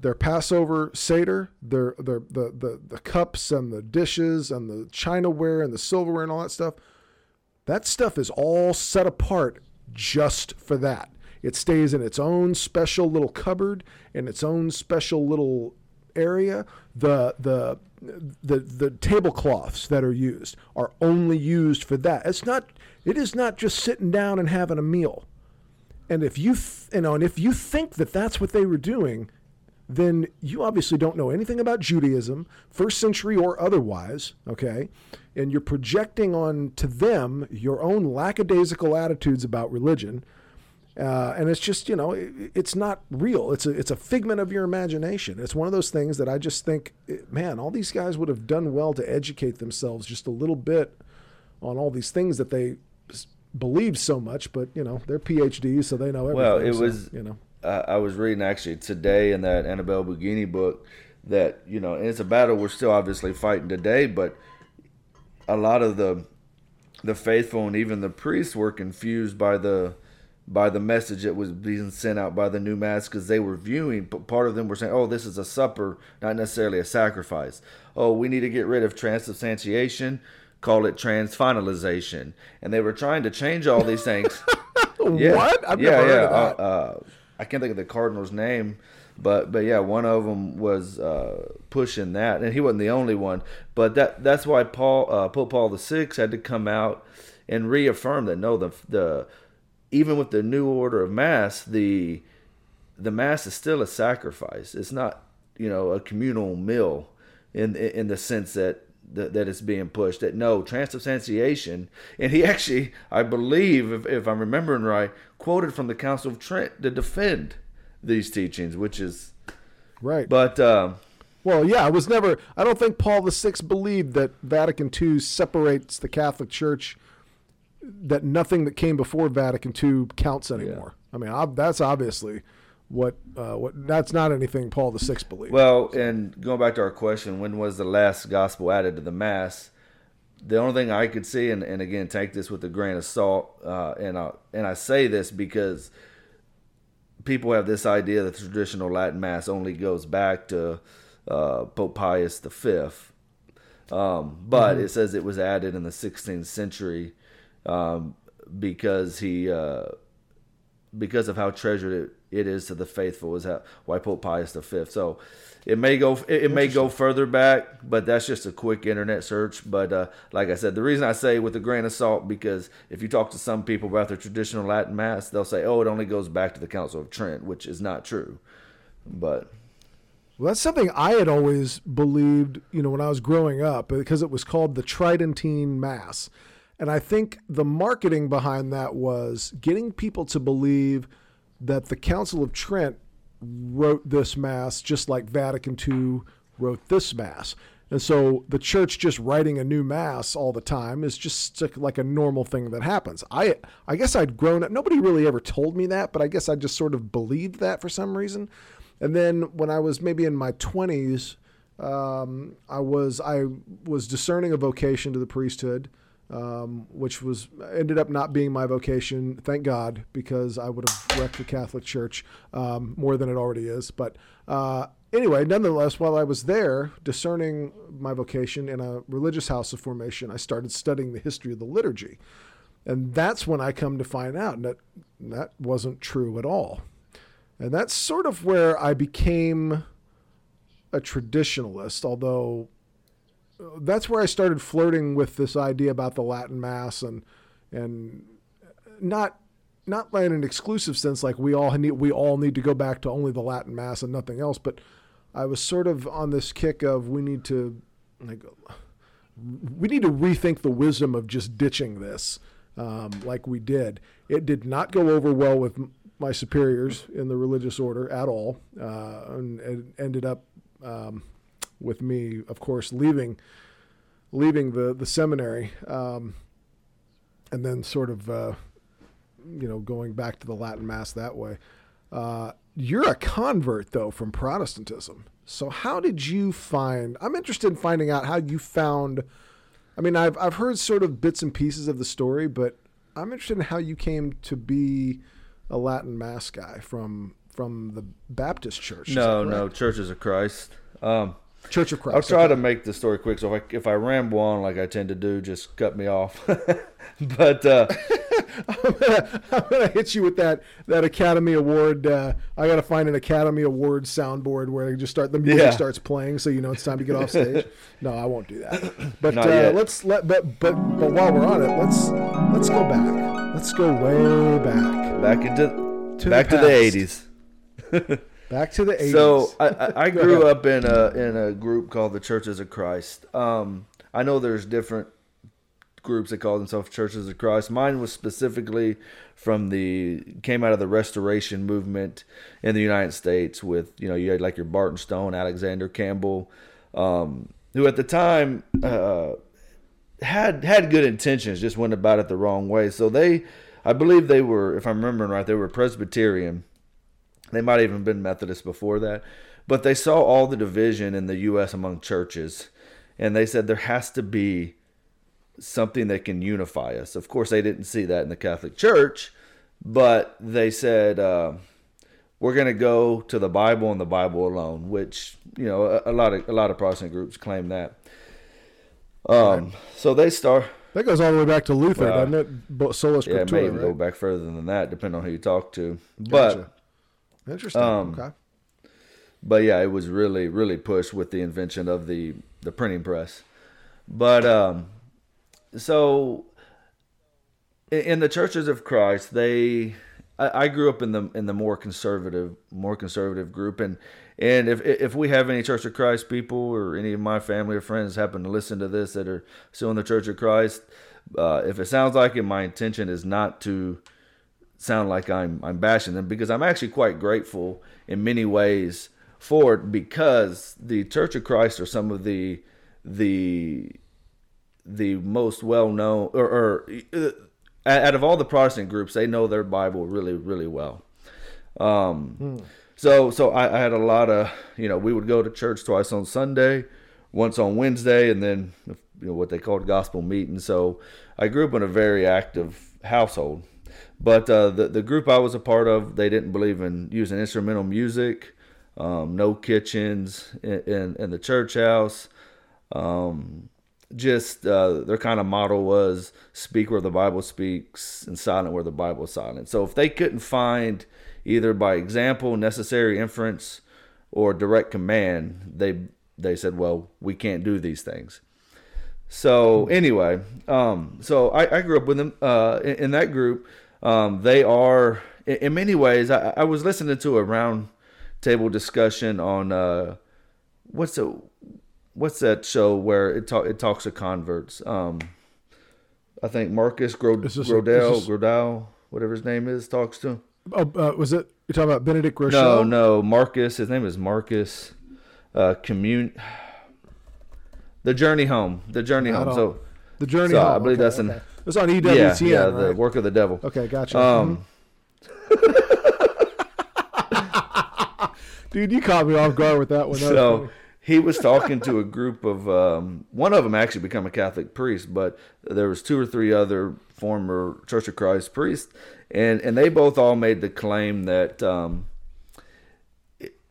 Speaker 1: their Passover Seder, their, their the, the, the cups and the dishes and the chinaware and the silverware and all that stuff, that stuff is all set apart just for that. It stays in its own special little cupboard, in its own special little area. The the the the tablecloths that are used are only used for that. It's not. It is not just sitting down and having a meal. And if you th- you know, and if you think that that's what they were doing, then you obviously don't know anything about Judaism, first century or otherwise, okay? And you're projecting on to them your own lackadaisical attitudes about religion. Uh, and it's just, you know, it, it's not real. It's a, it's a figment of your imagination. It's one of those things that I just think, man, all these guys would have done well to educate themselves just a little bit on all these things that they believe so much, but you know they're PhDs, so they know everything.
Speaker 2: Well, it
Speaker 1: so,
Speaker 2: was
Speaker 1: you know
Speaker 2: I, I was reading actually today in that Annibale Bugnini book that you know, and it's a battle we're still obviously fighting today, but a lot of the the faithful and even the priests were confused by the by the message that was being sent out by the new mass because they were viewing but part of them were saying oh this is a supper not necessarily a sacrifice. Oh we need to get rid of transubstantiation call it transfinalization. And they were trying to change all these things. (laughs)
Speaker 1: Yeah. what?
Speaker 2: I've yeah yeah uh, uh, I can't think of the cardinal's name, but but yeah, one of them was uh, pushing that, and he wasn't the only one. But that that's why Paul uh, Pope Paul the Sixth had to come out and reaffirm that no, the the even with the new order of mass, the the mass is still a sacrifice. It's not you know a communal meal in in the sense that that, that it's being pushed that no transubstantiation and he actually i believe if, if i'm remembering right quoted from the council of trent to defend these teachings which is
Speaker 1: right
Speaker 2: but um,
Speaker 1: well yeah i was never i don't think paul vi believed that vatican ii separates the catholic church that nothing that came before vatican ii counts anymore yeah. i mean that's obviously what uh, what that's not anything Paul the Sixth believed.
Speaker 2: Well, and going back to our question, when was the last gospel added to the mass? The only thing I could see, and, and again, take this with a grain of salt, uh, and I and I say this because people have this idea that the traditional Latin mass only goes back to uh, Pope Pius V, um, but mm-hmm. it says it was added in the 16th century um, because he uh, because of how treasured it it is to the faithful is how, why Pope Pius V. So it may go it, it may go further back, but that's just a quick internet search. But uh, like I said, the reason I say with a grain of salt because if you talk to some people about their traditional Latin mass, they'll say, "Oh, it only goes back to the Council of Trent," which is not true. But
Speaker 1: well, that's something I had always believed, you know, when I was growing up, because it was called the Tridentine Mass. And I think the marketing behind that was getting people to believe that the Council of Trent wrote this mass just like Vatican II wrote this mass. And so the church just writing a new mass all the time is just like a normal thing that happens. I I guess I'd grown up. Nobody really ever told me that, but I guess I just sort of believed that for some reason. And then when I was maybe in my 20s, um, I was I was discerning a vocation to the priesthood um, which was ended up not being my vocation. Thank God, because I would have wrecked the Catholic Church um, more than it already is. But uh, anyway, nonetheless, while I was there discerning my vocation in a religious house of formation, I started studying the history of the liturgy. And that's when I come to find out that that wasn't true at all. And that's sort of where I became a traditionalist, although that's where I started flirting with this idea about the Latin Mass and and not not in an exclusive sense like we all need we all need to go back to only the Latin Mass and nothing else, but I was sort of on this kick of we need to like we need to rethink the wisdom of just ditching this um, like we did. It did not go over well with my superiors in the religious order at all, uh, and it ended up um, with me, of course, leaving leaving the the seminary, um, and then sort of uh, you know going back to the Latin Mass that way. Uh, you're a convert though from Protestantism. So how did you find? I'm interested in finding out how you found. I mean, I've I've heard sort of bits and pieces of the story, but I'm interested in how you came to be a Latin Mass guy from from the Baptist Church.
Speaker 2: No, no, Churches of Christ. Um,
Speaker 1: Church of Christ.
Speaker 2: I'll try okay. to make the story quick. So if I, if I ramble on like I tend to do, just cut me off. (laughs) but uh, (laughs)
Speaker 1: I'm, gonna, I'm, gonna, hit you with that that Academy Award. Uh, I got to find an Academy Award soundboard where I just start the music yeah. starts playing, so you know it's time to get off stage. (laughs) no, I won't do that. But uh, let's let but but but while we're on it, let's let's go back. Let's go way back.
Speaker 2: Back into to back the to the eighties.
Speaker 1: Back to the 80s.
Speaker 2: So I, I (laughs) grew up in a in a group called the Churches of Christ. Um, I know there's different groups that call themselves Churches of Christ. Mine was specifically from the came out of the Restoration movement in the United States. With you know you had like your Barton Stone, Alexander Campbell, um, who at the time uh, had had good intentions, just went about it the wrong way. So they, I believe they were, if I'm remembering right, they were Presbyterian they might have even been Methodist before that. But they saw all the division in the U.S. among churches, and they said there has to be something that can unify us. Of course, they didn't see that in the Catholic Church, but they said uh, we're going to go to the Bible and the Bible alone, which you know a, a lot of a lot of Protestant groups claim that. Um, right. So they start.
Speaker 1: That goes all the way back to Luther, doesn't it? Sola Scriptura. Yeah, it may even
Speaker 2: right? go back further than that, depending on who you talk to. Gotcha.
Speaker 1: Interesting. Um, okay.
Speaker 2: But yeah, it was really, really pushed with the invention of the the printing press. But um, so in the churches of Christ, they I, I grew up in the in the more conservative, more conservative group, and and if if we have any Church of Christ people or any of my family or friends happen to listen to this that are still in the Church of Christ, uh, if it sounds like it, my intention is not to sound like I'm I'm bashing them because I'm actually quite grateful in many ways for it because the Church of Christ are some of the the the most well known or, or uh, out of all the Protestant groups, they know their Bible really really well. Um, hmm. So so I, I had a lot of you know we would go to church twice on Sunday, once on Wednesday, and then you know what they called gospel meeting. So I grew up in a very active household. But uh, the the group I was a part of, they didn't believe in using instrumental music, um, no kitchens in, in, in the church house. Um, just uh, their kind of motto was speak where the Bible speaks and silent where the Bible is silent. So if they couldn't find either by example, necessary inference, or direct command, they they said, well, we can't do these things. So anyway, um, so I, I, grew up with them uh, in, in, that group. Um, they are, in, in many ways, I, I, was listening to a round table discussion on uh, what's the what's that show where it talk, it talks to converts. Um, I think Marcus Gro- Grodell, Grodell, whatever his name is, talks to him.
Speaker 1: Oh, uh, was it you talking about Benedict Groeschel?
Speaker 2: No, no, Marcus. His name is Marcus. Uh, commune. (sighs) The Journey Home. The Journey Home. So
Speaker 1: the Journey so Home. I
Speaker 2: believe
Speaker 1: okay,
Speaker 2: that's
Speaker 1: okay.
Speaker 2: an
Speaker 1: it's on EWTN. Yeah, yeah right?
Speaker 2: the work of the devil.
Speaker 1: Okay, gotcha.
Speaker 2: Um,
Speaker 1: mm-hmm. (laughs) Dude, you caught me off guard with that one. That
Speaker 2: so he was talking to a group of um, one of them actually become a Catholic priest, but there was two or three other former Church of Christ priests, and and they both all made the claim that um,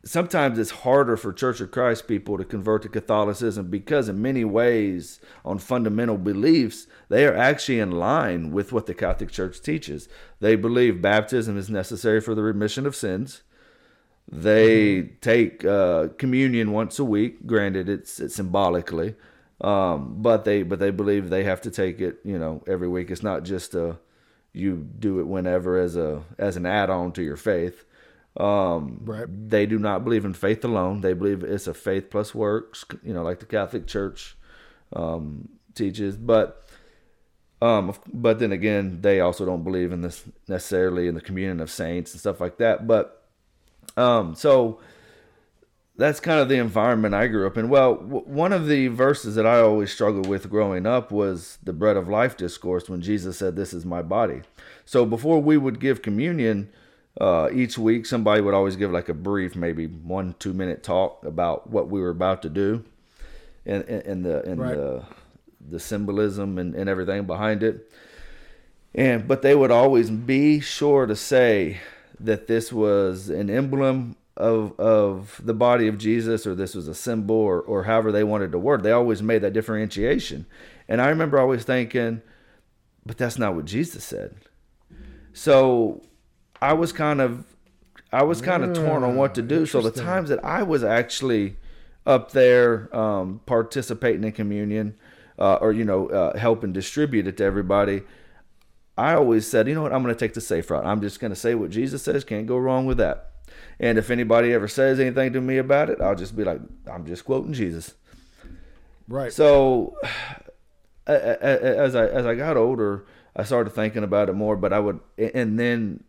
Speaker 2: sometimes it's harder for Church of Christ people to convert to Catholicism because, in many ways, on fundamental beliefs, they are actually in line with what the Catholic Church teaches. They believe baptism is necessary for the remission of sins. They mm-hmm. take uh, communion once a week. Granted, it's, it's symbolically, um, but they but they believe they have to take it. You know, every week. It's not just a you do it whenever as a as an add on to your faith. Um, right. They do not believe in faith alone. They believe it's a faith plus works, you know, like the Catholic Church um, teaches. But um, but then again, they also don't believe in this necessarily in the communion of saints and stuff like that. But um, so that's kind of the environment I grew up in. Well, w- one of the verses that I always struggled with growing up was the bread of life discourse when Jesus said, "This is my body." So before we would give communion uh, each week, somebody would always give like a brief, maybe one two minute talk about what we were about to do, and, and the and right. the the symbolism and, and everything behind it. And but they would always be sure to say that this was an emblem of of the body of Jesus or this was a symbol or, or however they wanted to word. They always made that differentiation. And I remember always thinking, but that's not what Jesus said. So I was kind of I was kind of torn on what to do. So the times that I was actually up there um, participating in communion uh, or you know uh, helping distribute it to everybody, I always said, you know what, I'm going to take the safe route. I'm just going to say what Jesus says. Can't go wrong with that. And if anybody ever says anything to me about it, I'll just be like, I'm just quoting Jesus.
Speaker 1: Right.
Speaker 2: So (sighs) as I as I got older, I started thinking about it more. But I would, and then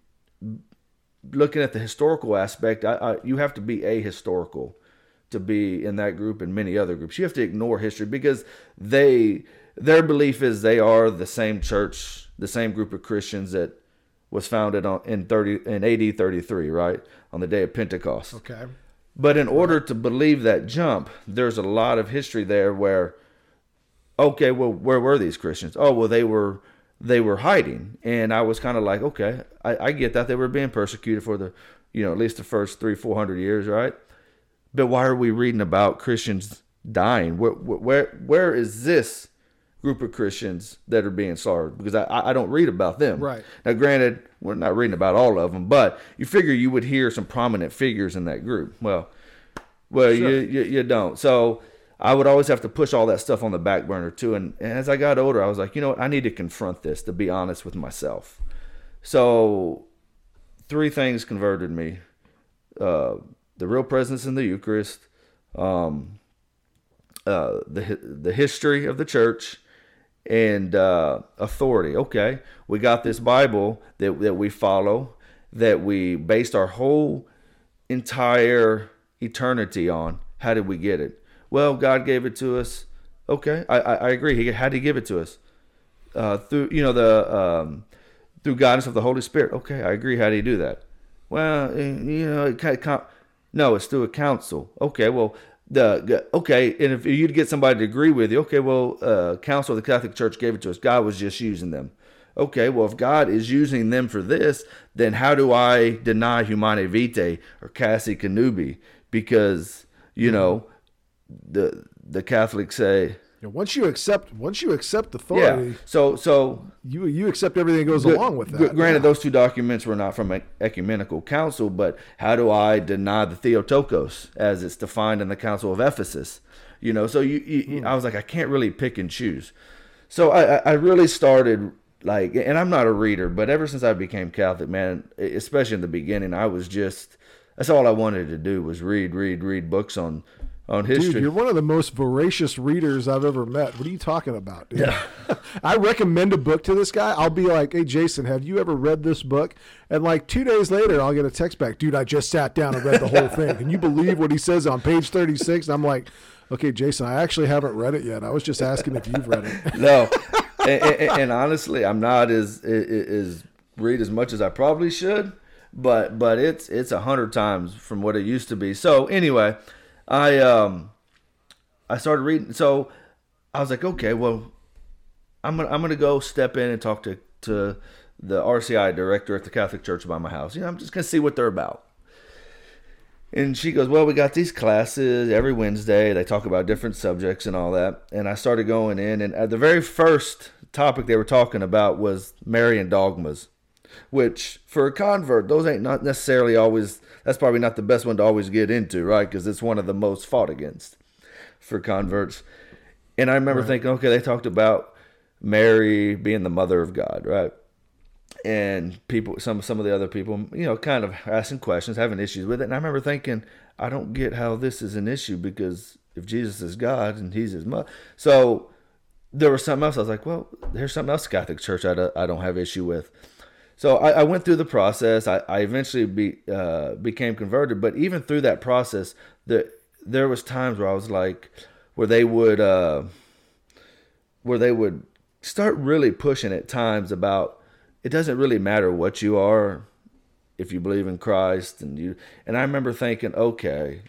Speaker 2: looking at the historical aspect, I, I, you have to be ahistorical to be in that group and many other groups. You have to ignore history because they their belief is they are the same church, the same group of Christians that was founded on in 30 in AD 33, right? On the day of Pentecost.
Speaker 1: Okay.
Speaker 2: But in order to believe that jump, there's a lot of history there where okay, well where were these Christians? Oh, well they were they were hiding. And I was kind of like, okay, I, I, get that they were being persecuted for the, you know, at least the first three, four hundred years, right? But why are we reading about Christians dying? Where, where, where is this group of Christians that are being slaughtered? Because I, I don't read about them.
Speaker 1: Right.
Speaker 2: Now, granted, we're not reading about all of them, but you figure you would hear some prominent figures in that group. Well, well, sure. you, you, you don't. So I would always have to push all that stuff on the back burner too. And, and, as I got older, I was like, you know what? I need to confront this to be honest with myself. So, three things converted me uh, the real presence in the Eucharist, um, uh, the, the history of the church, and uh, authority. Okay, we got this Bible that, that we follow, that we based our whole entire eternity on. How did we get it? Well, God gave it to us. Okay, I, I, I agree. He had to give it to us uh, through you know the um, through guidance of the Holy Spirit. Okay, I agree. How do you do that? Well, eh, you know, it kind of, no, it's through a council. Okay, well, the okay, and if you'd get somebody to agree with you, okay, well, uh, council of the Catholic Church gave it to us. God was just using them. Okay, well, if God is using them for this, then how do I deny Humanae Vitae or Casti Connubii? Because you know the the Catholics say.
Speaker 1: Yeah, once you accept once you accept authority,
Speaker 2: yeah. So so
Speaker 1: you you accept everything that goes along with that.
Speaker 2: Granted, yeah. those two documents were not from an ecumenical council, but how do I deny the Theotokos as it's defined in the Council of Ephesus? You know, so you, you mm. I was like, I can't really pick and choose. So I I really started like, and I'm not a reader, but ever since I became Catholic, man, especially in the beginning, I was just that's all I wanted to do was read, read, read books on on history.
Speaker 1: Dude, you're one of the most voracious readers I've ever met. What are you talking about? Dude? Yeah. (laughs) I recommend a book to this guy. I'll be like, hey, Jason, have you ever read this book? And like two days later, I'll get a text back, dude, I just sat down and read the whole thing. Can you believe what he says on page 36? And I'm like, okay, Jason, I actually haven't read it yet. I was just asking if you've read it. (laughs)
Speaker 2: no. (laughs) and, and, and, honestly, I'm not as, as read as much as I probably should, but but it's it's a hundred times from what it used to be. So anyway, I um I started reading. So I was like, okay, well, I'm gonna I'm gonna go step in and talk to to the RCIA director at the Catholic Church by my house. You know, I'm just gonna see what they're about. And she goes, Well, we got these classes every Wednesday. They talk about different subjects and all that. And I started going in, and uh, the very first topic they were talking about was Marian dogmas, which for a convert, those ain't not necessarily always, that's probably not the best one to always get into, right? Because it's one of the most fought against for converts. And I remember
Speaker 1: Right.
Speaker 2: thinking, okay, they talked about Mary being the mother of God, right? and people some some of the other people you know kind of asking questions having issues with it and i remember thinking i don't get how this is an issue because if jesus is god and he's his mother so there was something else i was like well there's something else catholic church i don't, I don't have issue with so I, I went through the process. I, I eventually be, uh, became converted but even through that process the, there was times where i was like where they would uh, where they would start really pushing at times about it doesn't really matter what you are if you believe in Christ and you and I remember thinking okay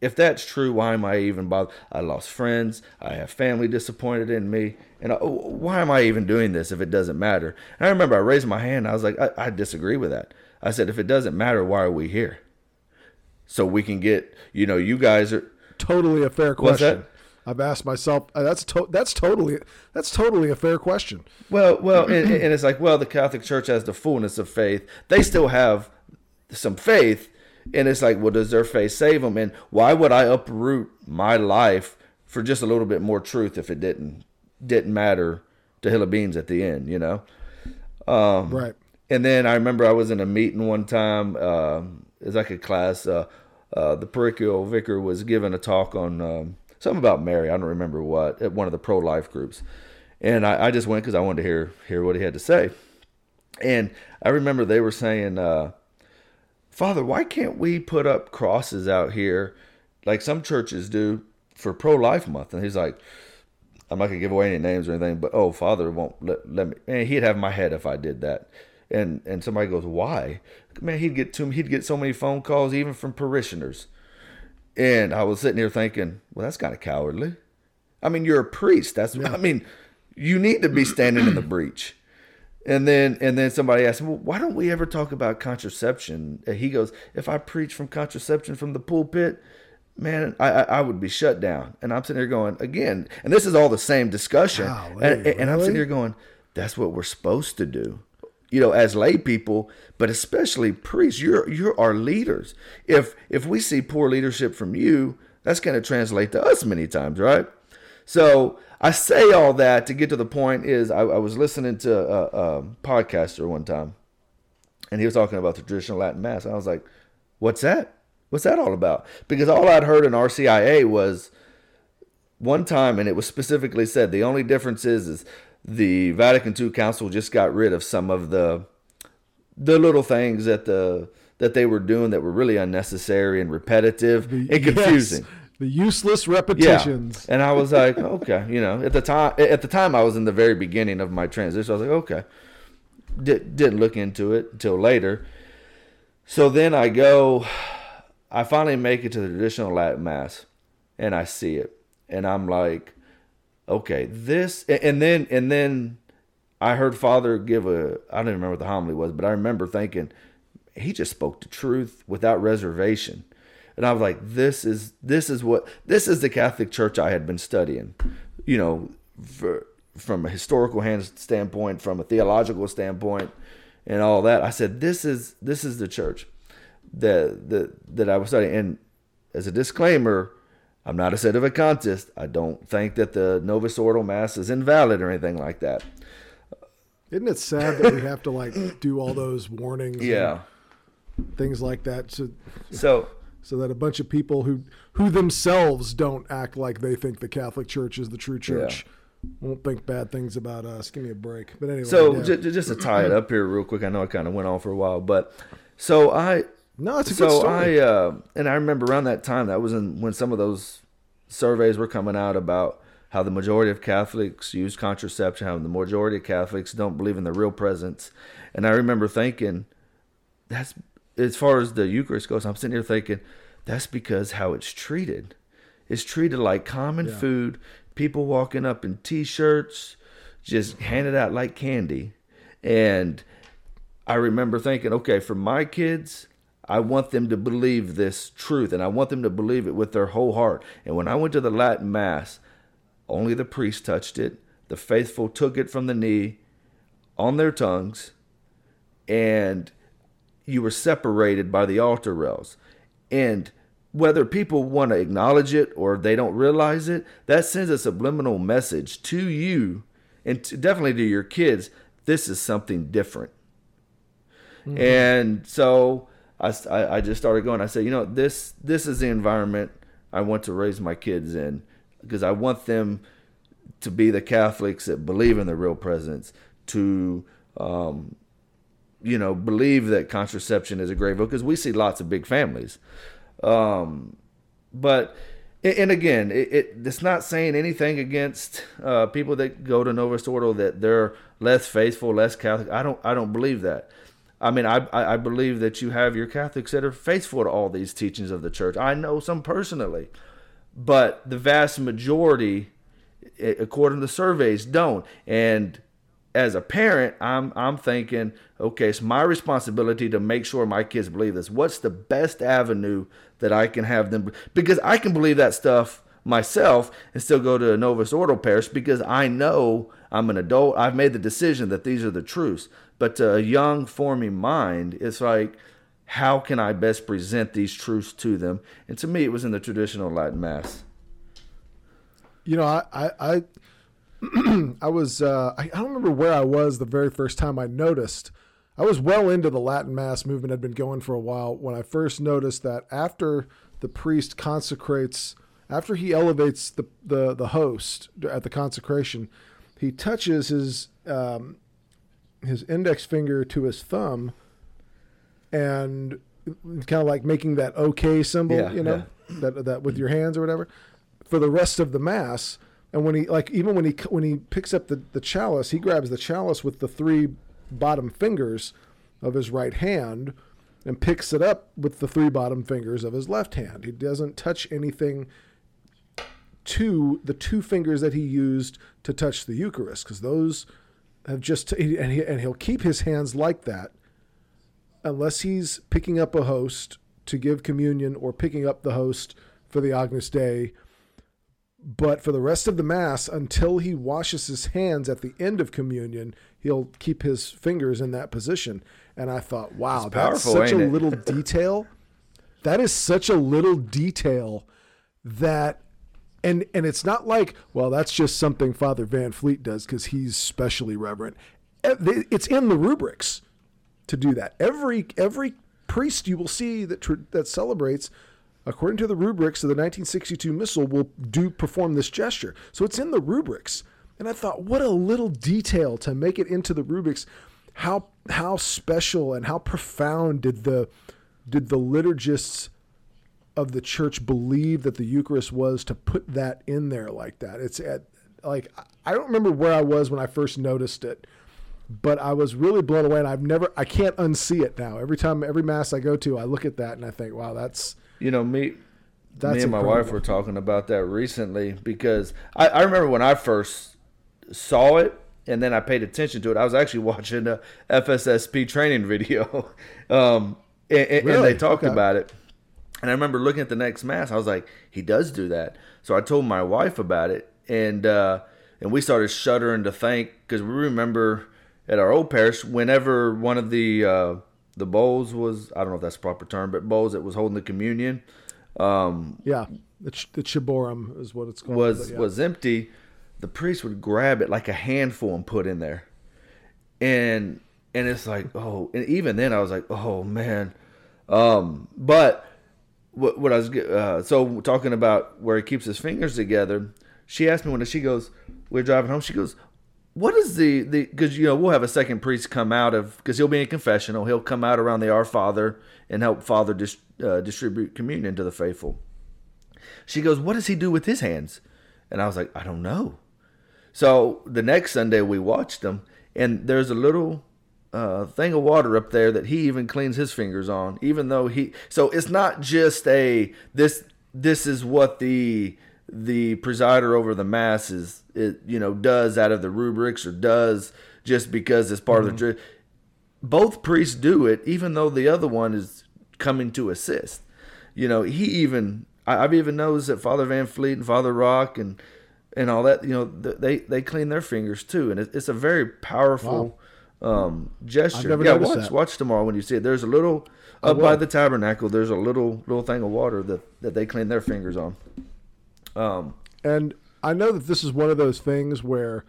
Speaker 2: if that's true why am I even bothered I lost friends I have family disappointed in me and I, why am I even doing this if it doesn't matter and I remember I raised my hand I was like I, I disagree with that I said if it doesn't matter why are we here so we can get you know you guys are
Speaker 1: Totally a fair question. I've asked myself. uh, That's to, that's totally that's totally a fair question.
Speaker 2: Well, well, and, and it's like, well, the Catholic Church has the fullness of faith. They still have some faith, and it's like, well, does their faith save them? And why would I uproot my life for just a little bit more truth if it didn't didn't matter to Hill of Beans at the end? You know. Um,
Speaker 1: Right.
Speaker 2: And then I remember I was in a meeting one time. Um, it was like a class. Uh, uh, the parochial vicar was giving a talk on um, something about Mary. I don't remember what at one of the pro life groups, and I, I just went because I wanted to hear hear what he had to say. And I remember they were saying, uh, "Father, why can't we put up crosses out here like some churches do for pro life month?" And he's like. I'm not gonna give away any names or anything, but oh, Father won't let, let me. Man, he'd have my head if I did that. And and somebody goes, why? Man, he'd get to he'd get so many phone calls even from parishioners. And I was sitting here thinking, well, that's kind of cowardly. I mean, you're a priest. That's I mean, you need to be standing in the breach. And then and then somebody asked him, well, why don't we ever talk about contraception? And he goes, if I preach from contraception from the pulpit, man, I, I I would be shut down. And I'm sitting here going again, and this is all the same discussion. And, and I'm sitting here going, that's what we're supposed to do. You know, as lay people, but especially priests, you're you're our leaders. If if we see poor leadership from you, that's going to translate to us many times, right? So I say all that to get to the point is I, I was listening to a, a podcaster one time, and he was talking about the traditional Latin Mass. And I was like, "What's that? What's that all about?" Because all I'd heard in RCIA was one time, and it was specifically said the only difference is is the Vatican II Council just got rid of some of the the little things that the that they were doing that were really unnecessary and repetitive and confusing.
Speaker 1: Yes, the useless repetitions.
Speaker 2: Yeah, and I was like, (laughs) okay, you know, at the time, at the time, I was in the very beginning of my transition. I was like, okay, Did, didn't look into it until later. So then I go, I finally make it to the traditional Latin mass, and I see it, and I'm like, okay, this, and and then and then I heard Father give a, I don't even remember what the homily was, but I remember thinking, he just spoke the truth without reservation. And I was like, this is this is what this is the Catholic Church I had been studying, you know, for, from a historical hand standpoint, from a theological standpoint, and all that. I said, this is this is the church that that that I was studying. And as a disclaimer, I'm not a sedevacantist. I don't think that the Novus Ordo Mass is invalid or anything like that.
Speaker 1: Isn't it sad that we have to like do all those warnings? and
Speaker 2: Yeah.
Speaker 1: things like that, so
Speaker 2: So
Speaker 1: so that a bunch of people who who themselves don't act like they think the Catholic Church is the true church won't think bad things about us. Give me a break. But anyway,
Speaker 2: So
Speaker 1: yeah.
Speaker 2: j- just to tie it up here real quick, I know I kind of went on for a while, but so I
Speaker 1: no, it's a good
Speaker 2: so
Speaker 1: story.
Speaker 2: I uh, and I remember around that time that was in, when some of those surveys were coming out about how the majority of Catholics use contraception, how the majority of Catholics don't believe in the real presence, and I remember thinking that's as far as the Eucharist goes. I'm sitting here thinking that's because how it's treated. It's treated like common
Speaker 1: Yeah.
Speaker 2: food. People walking up in T-shirts, just handed out like candy, and I remember thinking, okay, for my kids, I want them to believe this truth and I want them to believe it with their whole heart. And when I went to the Latin Mass, only the priest touched it. The faithful took it from the knee on their tongues, and you were separated by the altar rails. And whether people want to acknowledge it or they don't realize it, that sends a subliminal message to you and to, definitely to your kids. This is something different. Mm-hmm. And so I, I just started going. I said, you know, this this is the environment I want to raise my kids in because I want them to be the Catholics that believe in the real presence, to um, you know believe that contraception is a great vote because we see lots of big families. Um, but and again, it, it, it's not saying anything against uh, people that go to Novus Ordo that they're less faithful, less Catholic. I don't I don't believe that. I mean, I, I believe that you have your Catholics that are faithful to all these teachings of the church. I know some personally, but the vast majority, according to surveys, don't. And as a parent, I'm I'm thinking, okay, it's my responsibility to make sure my kids believe this. What's the best avenue that I can have them? Because I can believe that stuff myself and still go to a Novus Ordo parish because I know I'm an adult. I've made the decision that these are the truths. But to a young, forming mind, it's like, how can I best present these truths to them? And to me, it was in the traditional Latin Mass.
Speaker 1: You know, I, I, I, (clears throat) I was, uh, I, I don't remember where I was the very first time I noticed. I was well into the Latin Mass movement, had been going for a while when I first noticed that after the priest consecrates, after he elevates the, the, the host at the consecration, he touches his um, his index finger to his thumb and kind of like making that okay symbol, yeah, you know, yeah. that that with your hands or whatever, for the rest of the mass. And when he like even when he when he picks up the the chalice, he grabs the chalice with the three bottom fingers of his right hand and picks it up with the three bottom fingers of his left hand. He doesn't touch anything to the two fingers that he used to touch the Eucharist because those have just and he, and he'll keep his hands like that unless he's picking up a host to give communion or picking up the host for the Agnus Dei. But for the rest of the Mass, until he washes his hands at the end of communion, he'll keep his fingers in that position. And I thought, wow, that's such a it? little (laughs) detail. That is such a little detail that and and it's not like well that's just something father van fleet does because he's specially reverent it's in the rubrics to do that every every priest you will see that that celebrates according to the rubrics of the 1962 missal will do perform this gesture so it's in the rubrics and i thought what a little detail to make it into the rubrics how how special and how profound did the did the liturgists of the church believe that the Eucharist was to put that in there like that. It's at like I don't remember where I was when I first noticed it, but I was really blown away, and I've never I can't unsee it now. Every time, every mass I go to, I look at that and I think, wow, that's
Speaker 2: you know me. That's me and my wife were talking about that recently because I, I remember when I first saw it and then I paid attention to it. I was actually (laughs) watching a FSSP training video, (laughs) um, and, and, really? and, they talked okay. about it. And I remember looking at the next mass, I was like, he does do that. So I told my wife about it, and uh, and we started shuddering to think because we remember at our old parish, whenever one of the uh, the bowls was, I don't know if that's the proper term, but bowls that was holding the communion. Um,
Speaker 1: yeah, the, ch- the ciborium is what it's called.
Speaker 2: Was
Speaker 1: yeah.
Speaker 2: was empty. The priest would grab it like a handful and put in there, and and it's like oh, and even then I was like oh man, um, but what, what I was uh, so talking about where he keeps his fingers together. She asked me when she goes, we're driving home. She goes, "What is the the?" Because you know we'll have a second priest come out of because he'll be in confessional. He'll come out around the Our Father and help Father dis, uh, distribute communion to the faithful. She goes, "What does he do with his hands?" And I was like, "I don't know." So the next Sunday we watched them, and there's a little uh, thing of water up there that he even cleans his fingers on, even though he. So it's not just a this. This is what the the presider over the mass is, it, you know, does out of the rubrics or does just because it's part mm-hmm. of the. Mm-hmm. Both priests do it, even though the other one is coming to assist. You know, he even I, I've even noticed that Father Van Fleet and Father Rock and and all that. You know, they they clean their fingers too, and it's a very powerful um, gesture. Yeah, watch that. watch tomorrow when you see it. There's a little up by the tabernacle. There's a little little thing of water that that they clean their fingers on.
Speaker 1: Um, and I know that this is one of those things where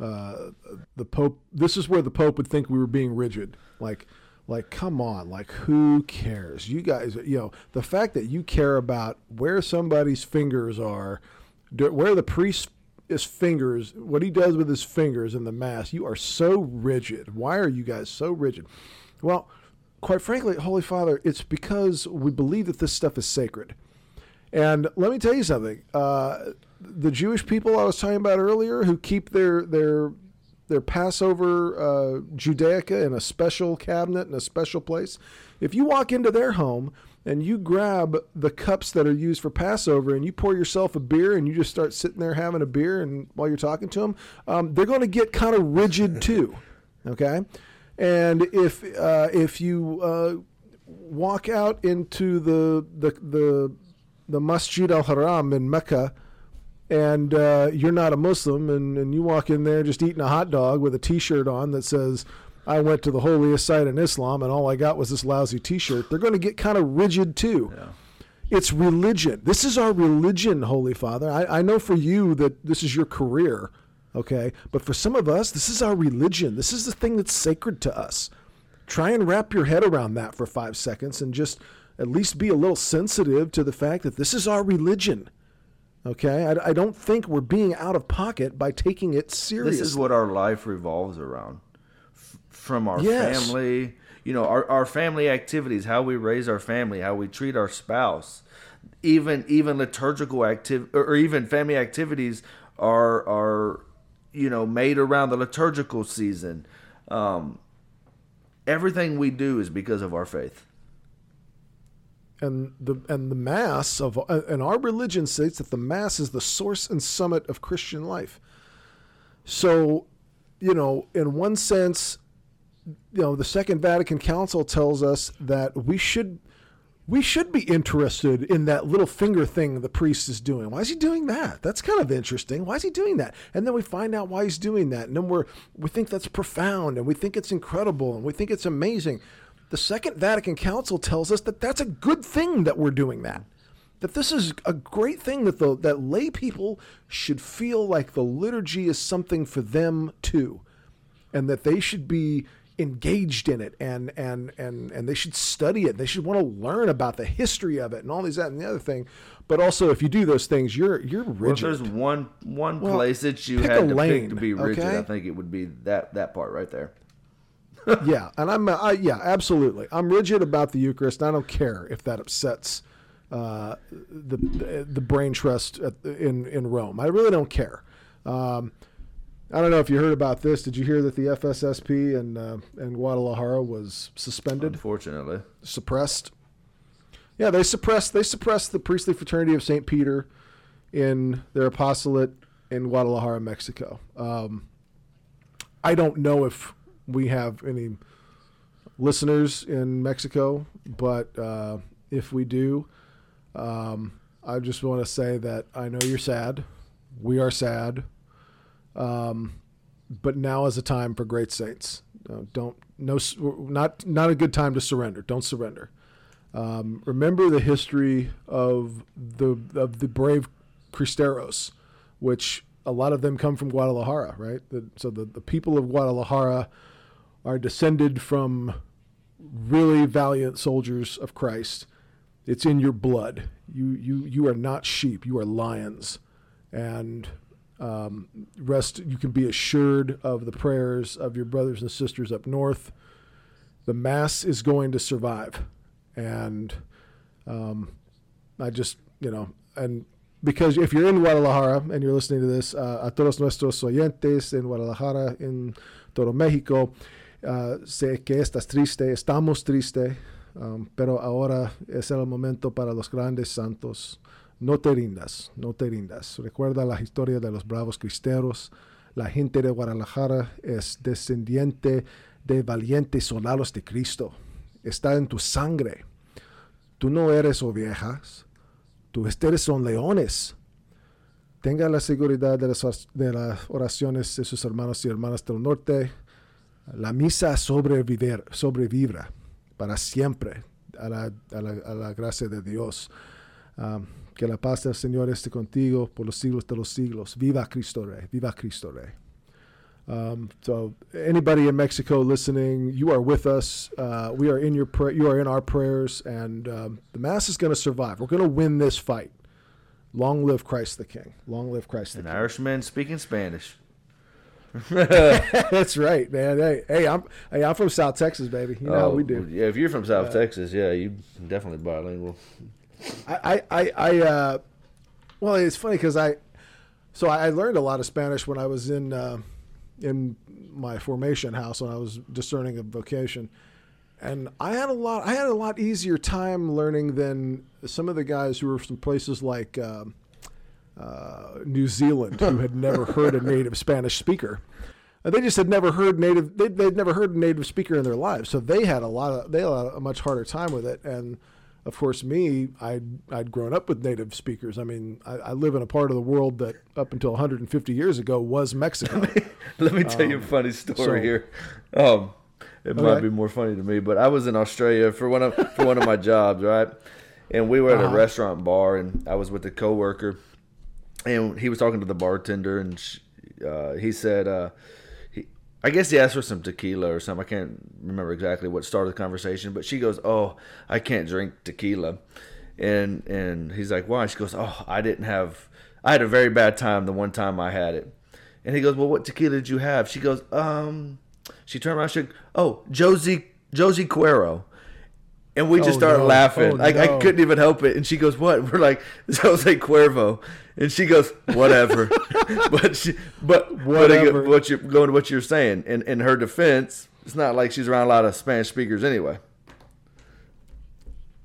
Speaker 1: uh, the Pope. This is where the Pope would think we were being rigid. Like, like, come on, like, who cares? You guys, you know, the fact that you care about where somebody's fingers are, where the priest's fingers, what he does with his fingers in the mass. You are so rigid. Why are you guys so rigid? Well, quite frankly, Holy Father, it's because we believe that this stuff is sacred. And let me tell you something. Uh, the Jewish people I was talking about earlier, who keep their their their Passover uh, Judaica in a special cabinet in a special place. If you walk into their home and you grab the cups that are used for Passover and you pour yourself a beer and you just start sitting there having a beer and while you're talking to them, um, they're going to get kind of rigid (laughs) too. Okay, and if uh, if you uh, walk out into the the the the Masjid al Haram in Mecca and uh, you're not a Muslim, and, and you walk in there just eating a hot dog with a T-shirt on that says, "I went to the holiest site in Islam, and all I got was this lousy T-shirt," they're going to get kind of rigid too. Yeah. It's religion. This is our religion, Holy Father. I, I know for you that this is your career, okay, but for some of us, this is our religion. This is the thing that's sacred to us. Try and wrap your head around that for five seconds, and just at least be a little sensitive to the fact that this is our religion. Okay, I, I, don't think we're being out of pocket by taking it seriously.
Speaker 2: This is what our life revolves around, F- from our yes. family. You know, our, our family activities, how we raise our family, how we treat our spouse, even even liturgical active or even family activities are are you know made around the liturgical season. Um, everything we do is because of our faith
Speaker 1: and the and the mass of and our religion states that the mass is the source and summit of Christian life. So, you know, in one sense, you know, the Second Vatican Council tells us that we should we should be interested in that little finger thing the priest is doing. Why is he doing that? That's kind of interesting. Why is he doing that? And then we find out why he's doing that, and then we're we think that's profound, and we think it's incredible, and we think it's amazing. The Second Vatican Council tells us that that's a good thing that we're doing that. That this is a great thing that the that lay people should feel like the liturgy is something for them too, and that they should be engaged in it and and and and they should study it. They should want to learn about the history of it and all these that and the other thing. But also, if you do those things, you're you're rigid. Well, if
Speaker 2: there's one one well, place that you had to lane, pick to be rigid, okay? I think it would be that that part right there. (laughs)
Speaker 1: yeah, and I'm I, yeah, absolutely. I'm rigid about the Eucharist. I don't care if that upsets uh, the the brain trust in in Rome. I really don't care. Um, I don't know if you heard about this. Did you hear that the FSSP in uh, in Guadalajara was suspended?
Speaker 2: Unfortunately,
Speaker 1: suppressed. Yeah, they suppressed they suppressed the priestly fraternity of Saint Peter in their apostolate in Guadalajara, Mexico. Um, I don't know if we have any listeners in Mexico, but uh, if we do, um, I just want to say that I know you're sad. We are sad. Um, but now is a time for great saints. Uh, don't no not not a good time to surrender. Don't surrender. Um, remember the history of the of the brave Cristeros, which a lot of them come from Guadalajara, right? The, so the, the people of Guadalajara are descended from really valiant soldiers of Christ. It's in your blood. You you you are not sheep. You are lions, and um, rest. You can be assured of the prayers of your brothers and sisters up north. The mass is going to survive, and um, I just you know and because if you're in Guadalajara and you're listening to this, uh, a todos nuestros oyentes en Guadalajara, in todo Mexico, Uh, sé que estás triste, estamos tristes, pero ahora es el momento para los grandes santos. No te rindas, no te rindas. Recuerda la historia de los bravos cristeros. La gente de Guadalajara es descendiente de valientes soldados de Cristo. Está en tu sangre. tú no eres ovejas, tú ustedes son leones. Tenga la seguridad de las oraciones de sus hermanos y hermanas del norte. La misa sobrevivir, sobrevivirá para siempre a la, a la, a la gracia de Dios. Um, que la paz del Señor esté contigo por los siglos de los siglos. Viva Cristo Rey. Viva Cristo Rey. Um, so anybody in Mexico listening, you are with us. Uh, we are in your pra- you are in our prayers, and um, the mass is going to survive. We're going to win this fight. Long live Christ the King. Long live Christ the
Speaker 2: An
Speaker 1: King.
Speaker 2: Irishman speaking Spanish. (laughs)
Speaker 1: That's right, man. Hey, hey, I'm hey, I'm from South Texas, baby. You know how we do.
Speaker 2: Yeah, if you're from South Texas, yeah, you definitely bilingual.
Speaker 1: I, I, I, uh, well, it's funny because I, so I learned a lot of Spanish when I was in, uh, in my formation house when I was discerning a vocation, and I had a lot, I had a lot easier time learning than some of the guys who were from places like uh, uh, New Zealand who had never heard a native Spanish speaker. Uh, They just had never heard native. They, they'd never heard a native speaker in their lives, so they had a lot of they had a much harder time with it. And of course, me, I'd I'd grown up with native speakers. I mean, I, I live in a part of the world that up until 150 years ago was Mexico. (laughs)
Speaker 2: Let me tell you a funny story
Speaker 1: so-
Speaker 2: here. Um, it might be more funny to me, but I was in Australia for one of for one of my jobs, right? And we were at a
Speaker 1: Uh-huh.
Speaker 2: restaurant bar, and I was with a coworker, and he was talking to the bartender, and sh uh, he said, uh, he, I guess he asked for some tequila or something. I can't remember exactly what started the conversation, but she goes, "Oh, I can't drink tequila," and and he's like, "Why?" She goes, "Oh, I didn't have. I had a very bad time the one time I had it." And he goes, "Well, what tequila did you have?" She goes, "Um." She turned around. She, goes, "Oh, Josie Josie Cuero." And we just
Speaker 1: Oh,
Speaker 2: started
Speaker 1: no.
Speaker 2: laughing.
Speaker 1: Oh,
Speaker 2: like I
Speaker 1: no.
Speaker 2: couldn't even help it. And she goes, "What?" (laughs) We're like, "It's Jose Cuervo," and she goes, "Whatever." (laughs) but she, but
Speaker 1: Whatever.
Speaker 2: But what you're going to what you're saying. In in her defense, it's not like she's around a lot of Spanish speakers anyway.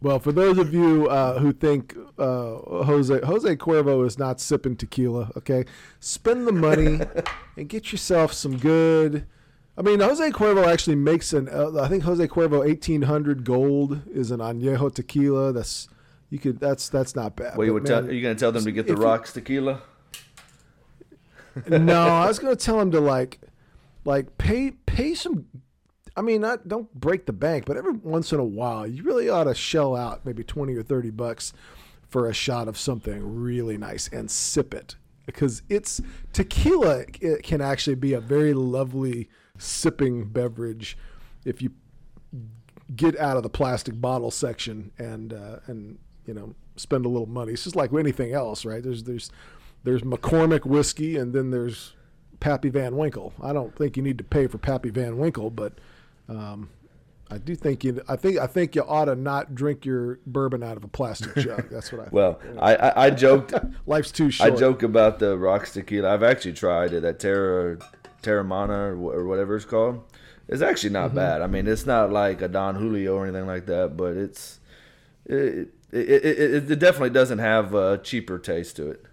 Speaker 1: well, for those of you uh, who think uh, Jose Jose Cuervo is not sipping tequila, okay, spend the money (laughs) and get yourself some good. I mean, Jose Cuervo actually makes an. Uh, I think Jose Cuervo 1800 Gold is an añejo tequila. That's you could. That's that's not bad.
Speaker 2: Well, you would tell, are you going to tell them to get the
Speaker 1: if you-
Speaker 2: rocks tequila?
Speaker 1: no, I was going to tell him to like, like pay pay some. I mean, not don't break the bank, but every once in a while, you really ought to shell out maybe twenty or thirty bucks for a shot of something really nice and sip it because it's tequila. It can actually be a very lovely sipping beverage if you get out of the plastic bottle section and uh, and you know spend a little money. It's just like anything else, right? There's there's there's McCormick whiskey and then there's Pappy Van Winkle. I don't think you need to pay for Pappy Van Winkle, but um, I do think you. I think I think you ought to not drink your bourbon out of a plastic (laughs) jug. That's what I.
Speaker 2: Well, I, I, I joked (laughs)
Speaker 1: Life's too short.
Speaker 2: I joke about the rocks tequila. I've actually tried it. That Terra Teremana or, or whatever it's called. It's actually not bad. I mean, it's not like a Don Julio or anything like that, but it's it it, it, it, it definitely doesn't have a cheaper taste to it.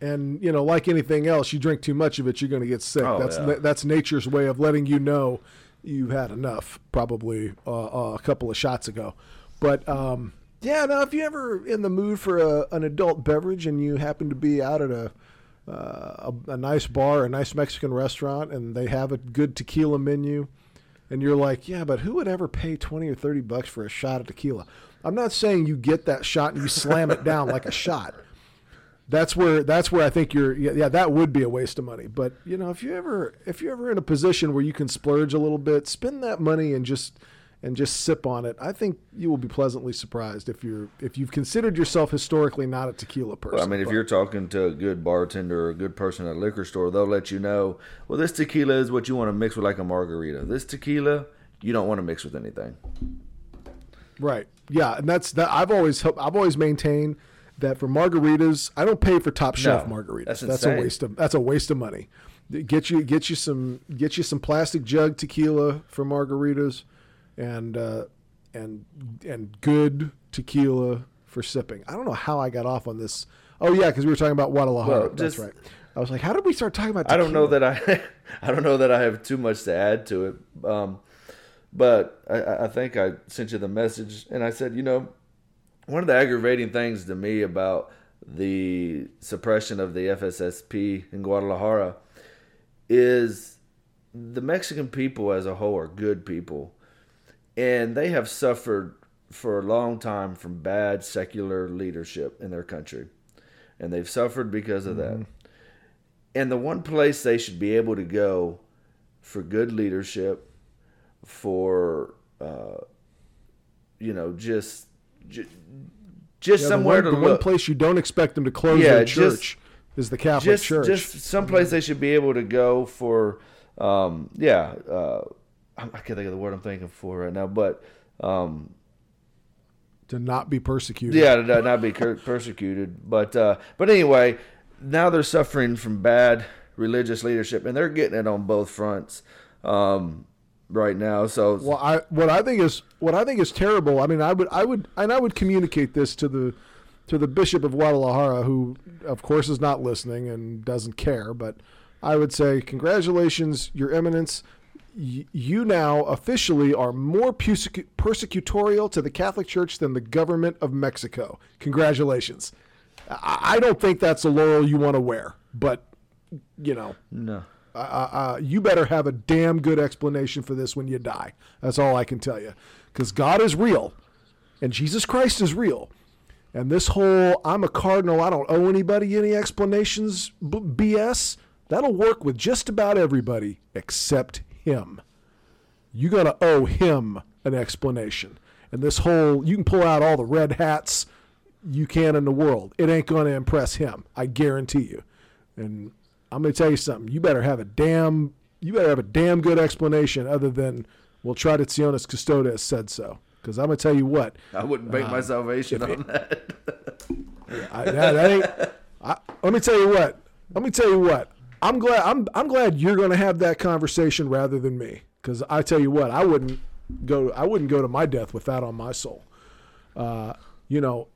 Speaker 1: and you know, like anything else, you drink too much of it, you're going to get sick.
Speaker 2: Oh,
Speaker 1: that's
Speaker 2: yeah.
Speaker 1: that's nature's way of letting you know you've had enough. Probably uh, uh, a couple of shots ago, but um, yeah. Now, if you ever in the mood for a, an adult beverage and you happen to be out at a uh, a, a nice bar, a nice Mexican restaurant, and they have a good tequila menu, and you're like, yeah, but who would ever pay twenty or thirty bucks for a shot of tequila? I'm not saying you get that shot and you slam it down like a shot that's where that's where I think you're yeah, yeah that would be a waste of money. But you know if you ever if you're ever in a position where you can splurge a little bit, spend that money and just and just sip on it. I think you will be pleasantly surprised if you're if you've considered yourself historically not a tequila person.
Speaker 2: Well, I mean, if
Speaker 1: But-
Speaker 2: you're talking to a good bartender or a good person at a liquor store, they'll let you know. Well, this tequila is what you want to mix with like a margarita. This tequila you don't want to mix with anything.
Speaker 1: Right. Yeah, and that's that. I've always helped, I've always maintained that for margaritas, I don't pay for top shelf
Speaker 2: No,
Speaker 1: margaritas.
Speaker 2: that's
Speaker 1: that's
Speaker 2: a
Speaker 1: waste of that's a waste of money. Get you get you some get you some plastic jug tequila for margaritas, and uh, and and good tequila for sipping. I don't know how I got off on this. Oh yeah, because we were talking about Guadalajara.
Speaker 2: Well,
Speaker 1: that's right. I was like, how did we start talking about?
Speaker 2: I don't know that I, (laughs) I don't know that I have too much to add to it. Um, But I, I think I sent you the message, and I said, you know, one of the aggravating things to me about the suppression of the FSSP in Guadalajara is the Mexican people as a whole are good people, and they have suffered for a long time from bad secular leadership in their country, and they've suffered because of mm-hmm. that. And the one place they should be able to go for good leadership, for uh, you know, just just, just yeah, somewhere
Speaker 1: the
Speaker 2: one,
Speaker 1: to the look. one place you don't expect them to close yeah, their church just, is the Catholic
Speaker 2: just,
Speaker 1: Church.
Speaker 2: Just someplace they should be able to go for, um, yeah. Uh, I can't think of the word I'm thinking for right now, but um,
Speaker 1: to not be persecuted.
Speaker 2: Yeah, to not be (laughs) persecuted. But uh, but anyway, now they're suffering from bad religious leadership, and they're getting it on both fronts um, right now. So
Speaker 1: well, I what I think is what I think is terrible. I mean, I would I would and I would communicate this to the to the Bishop of Guadalajara, who of course is not listening and doesn't care, but. I would say, congratulations, Your Eminence you now officially are more persecutorial to the Catholic Church than the government of Mexico. Congratulations. I don't think that's a laurel you want to wear, but you know,
Speaker 2: no.
Speaker 1: Uh, uh, you better have a damn good explanation for this when you die. That's all I can tell you, because God is real, and Jesus Christ is real, and this whole "I'm a cardinal, I don't owe anybody any explanations" BS that'll work with just about everybody except him. You got to owe him an explanation. And this whole, you can pull out all the red hats you can in the world. It ain't going to impress him. I guarantee you. And I'm going to tell you something. You better have a damn, you better have a damn good explanation other than, well, Traditionis Custodes said so. Because I'm going to tell you what.
Speaker 2: I wouldn't bank uh, my salvation on it, that. (laughs)
Speaker 1: I, that, that ain't, I, let me tell you what. Let me tell you what. I'm glad I'm I'm glad you're going to have that conversation rather than me because I tell you what I wouldn't go I wouldn't go to my death with that on my soul. Uh, you know,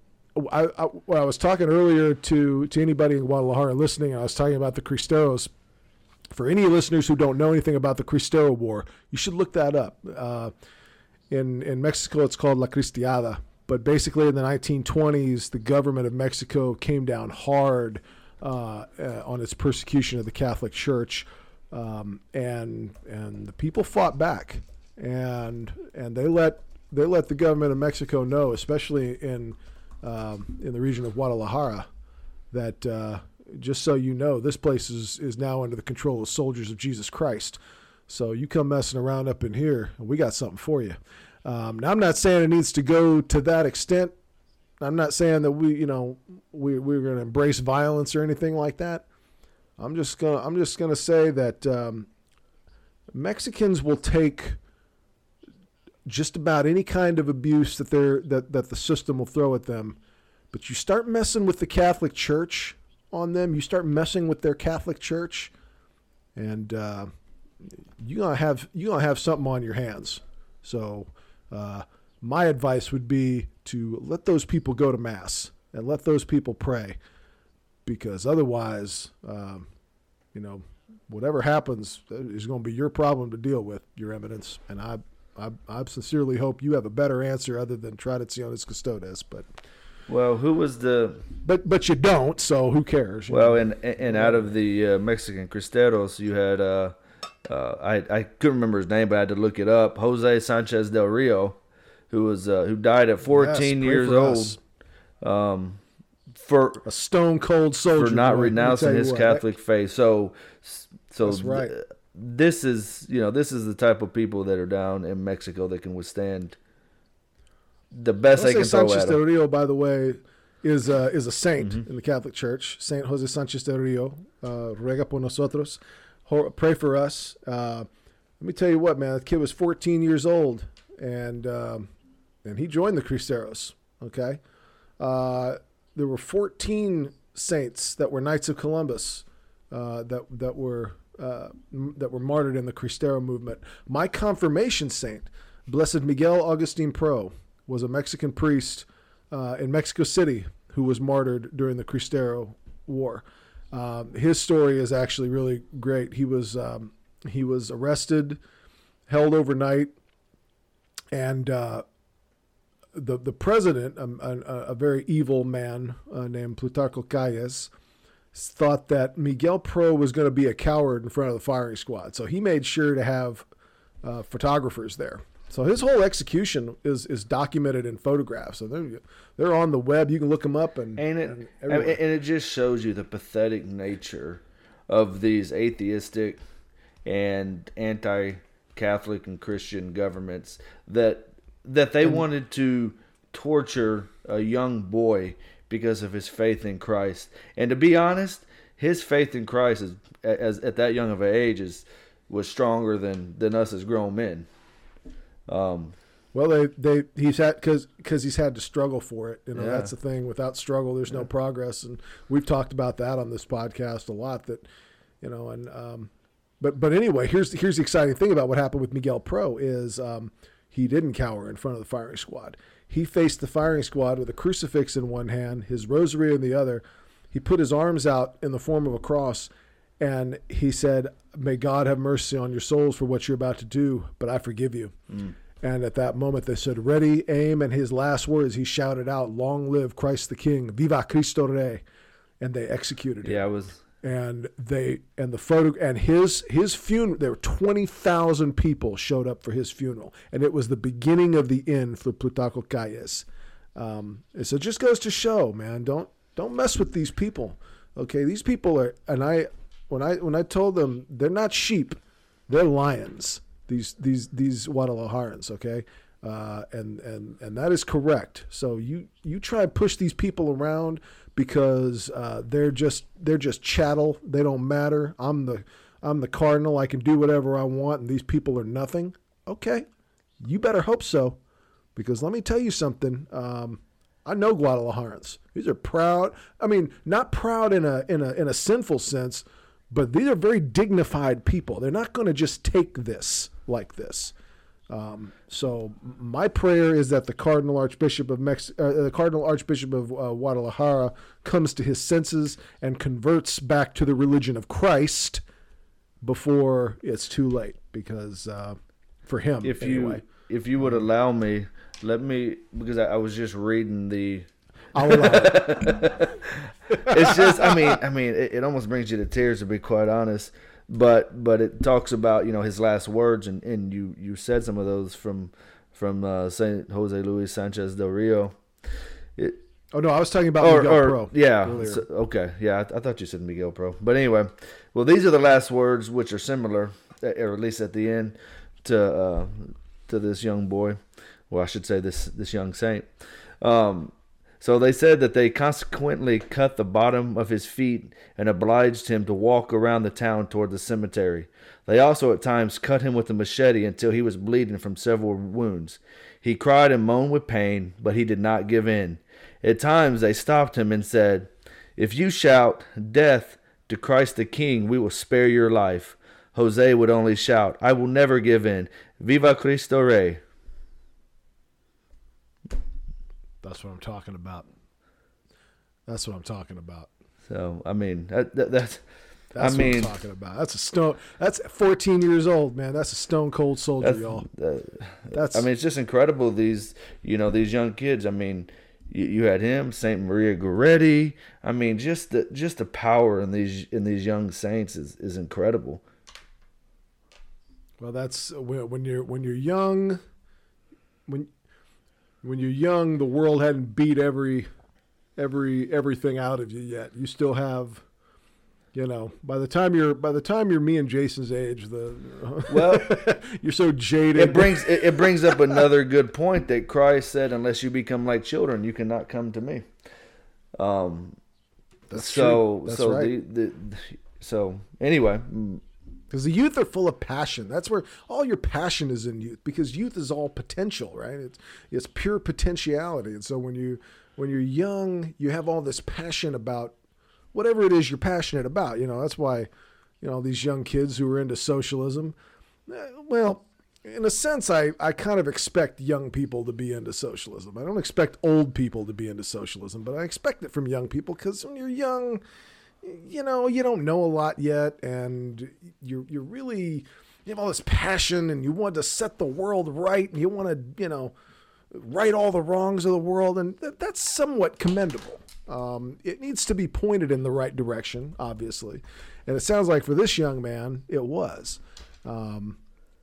Speaker 1: I, I, I was talking earlier to to anybody in Guadalajara listening. I was talking about the Cristeros. For any listeners who don't know anything about the Cristero War, you should look that up. Uh, in in Mexico, it's called La Cristiada. But basically, in the 1920s, the government of Mexico came down hard uh, uh, on its persecution of the Catholic Church, um, and and the people fought back, and and they let they let the government of Mexico know, especially in um, in the region of Guadalajara, that uh, just so you know, this place is is now under the control of soldiers of Jesus Christ. So you come messing around up in here, we got something for you. Um, now I'm not saying it needs to go to that extent I'm not saying that we, you know, we we're going to embrace violence or anything like that. I'm just gonna I'm just gonna say that um, Mexicans will take just about any kind of abuse that they're that that the system will throw at them, but you start messing with the Catholic Church on them, you start messing with their Catholic Church, and uh, you gonna have you gonna have something on your hands. So. Uh, my advice would be to let those people go to mass and let those people pray, because otherwise, um, you know, whatever happens is going to be your problem to deal with, Your Eminence. And I, I, I sincerely hope you have a better answer other than Traditionis Custodes. But
Speaker 2: well, who was the?
Speaker 1: But but you don't, so who cares?
Speaker 2: Well, know? and and out of the uh, Mexican Cristeros, you had uh, uh, I I couldn't remember his name, but I had to look it up. Jose Sanchez del Rio who was uh, who died at 14 yes, years old. Um, for
Speaker 1: a stone cold soldier
Speaker 2: for not boy, renouncing his what, Catholic that, faith. So, so
Speaker 1: right. th-
Speaker 2: this is you know this is the type of people that are down in Mexico that can withstand the best Jose they can
Speaker 1: Sanchez
Speaker 2: throw at
Speaker 1: del Rio, by the way, is uh, is a saint mm-hmm. in the Catholic Church. Saint Jose Sanchez del Rio, uh, rega por nosotros, pray for us. Uh, let me tell you what, man. The kid was 14 years old, and um, and he joined the Cristeros. Okay, uh, there were 14 saints that were Knights of Columbus uh, that that were uh, m- that were martyred in the Cristero movement. My confirmation saint, Blessed Miguel Augustine Pro, was a Mexican priest uh, in Mexico City who was martyred during the Cristero War. Um, his story is actually really great. He was um, he was arrested, held overnight, and uh, the the president, um, a, a, a very evil man uh, named Plutarco Calles, thought that Miguel Pro was going to be a coward in front of the firing squad, so he made sure to have uh, photographers there. So his whole execution is is documented in photographs. So they're they're on the web. You can look them up and
Speaker 2: and it
Speaker 1: and
Speaker 2: and, it just shows you the pathetic nature of these atheistic and anti-Catholic and Christian governments that that they wanted to torture a young boy because of his faith in Christ. And to be honest, his faith in Christ is as at that young of an age is was stronger than than us as grown men. Um,
Speaker 1: Well, they, they he's had because because he's had to struggle for it. You know,
Speaker 2: Yeah.
Speaker 1: that's the thing. Without struggle, there's no progress, and we've talked about that on this podcast a lot. That you know, and um, but but anyway, here's here's the exciting thing about what happened with Miguel Pro is um, he didn't cower in front of the firing squad. He faced the firing squad with a crucifix in one hand, his rosary in the other. He put his arms out in the form of a cross, and he said, "May God have mercy on your souls for what you're about to do, but I forgive you." Mm. And at that moment, they said, Ready, aim. And his last words, he shouted out, Long live Christ the King, Viva Cristo Rey. And they executed him.
Speaker 2: yeah, it was
Speaker 1: And they, and the photo, and his, his funeral, there were 20,000 people showed up for his funeral. And it was the beginning of the end for Plutarco Calles. Um, and so it just goes to show, man, don't, don't mess with these people. Okay. These people are, and I, when I, when I told them they're not sheep, they're lions. These these these Guadalajarans, okay, uh, and and and that is correct. So you you try and push these people around because uh, they're just they're just chattel. They don't matter. I'm the I'm the cardinal. I can do whatever I want, and these people are nothing. Okay, you better hope so, because let me tell you something. Um, I know Guadalajarans. These are proud. I mean, not proud in a in a in a sinful sense, but these are very dignified people. They're not going to just take this like this. Um, so my prayer is that the Cardinal Archbishop of Mex- uh, the Cardinal Archbishop of uh, Guadalajara comes to his senses and converts back to the religion of Christ before it's too late. Because uh, for him,
Speaker 2: if
Speaker 1: anyway,
Speaker 2: you if you would allow me, let me because I, I was just reading the.
Speaker 1: I'll allow it. (laughs)
Speaker 2: It's just I mean I mean it, it almost brings you to tears to be quite honest. But but it talks about you know his last words and, and you you said some of those from from uh, Saint Jose Luis Sanchez del Rio. It,
Speaker 1: Oh no, I was talking about
Speaker 2: or,
Speaker 1: Miguel
Speaker 2: or
Speaker 1: Pro.
Speaker 2: yeah, so- okay, yeah. I, I thought you said Miguel Pro, but anyway. Well, these are the last words, which are similar, uh, or at least at the end, to uh, to this young boy. Well, I should say this this young saint. Um, so they said that they consequently cut the bottom of his feet and obliged him to walk around the town toward the cemetery. They also at times cut him with a machete until he was bleeding from several wounds. He cried and moaned with pain, but he did not give in. At times they stopped him and said, If you shout, Death to Christ the King, we will spare your life. Jose would only shout, I will never give in. Viva Cristo Rey.
Speaker 1: That's what I'm talking about. That's what I'm talking about.
Speaker 2: So, I mean, that, that, that's.
Speaker 1: That's
Speaker 2: I
Speaker 1: what
Speaker 2: mean,
Speaker 1: I'm talking about. That's a stone. That's 14 years old, man. That's a stone cold soldier,
Speaker 2: That's,
Speaker 1: y'all.
Speaker 2: uh,
Speaker 1: That's.
Speaker 2: I mean, it's just incredible. These, you know, these young kids. I mean, you, you had him, Saint Maria Goretti. I mean, just the just the power in these in these young saints is, is incredible.
Speaker 1: well, that's when you're when you're young. When when you're young, the world hadn't beat every every everything out of you yet. You still have. You know, by the time you're by the time you're me and Jason's age, the (laughs)
Speaker 2: Well,
Speaker 1: you're so jaded.
Speaker 2: it brings it, it brings up another good point that Christ said, "Unless you become like children, you cannot come to me." Um.
Speaker 1: That's
Speaker 2: so
Speaker 1: true. That's
Speaker 2: so
Speaker 1: right.
Speaker 2: the, the so anyway,
Speaker 1: Because the youth are full of passion. That's where all your passion is in youth. Because youth is all potential, right? It's it's pure potentiality. And so when you when you're young, you have all this passion about whatever it is you're passionate about. You know, that's why you know these young kids who are into socialism. eh, Well, in a sense, I, I kind of expect young people to be into socialism. I don't expect old people to be into socialism, but I expect it from young people because when you're young, you know, you don't know a lot yet, and you're you're really you have all this passion and you want to set the world right and you want to, you know, right all the wrongs of the world, and th- that's somewhat commendable. Um, it needs to be pointed in the right direction, obviously, and it sounds like for this young man, it was. Um,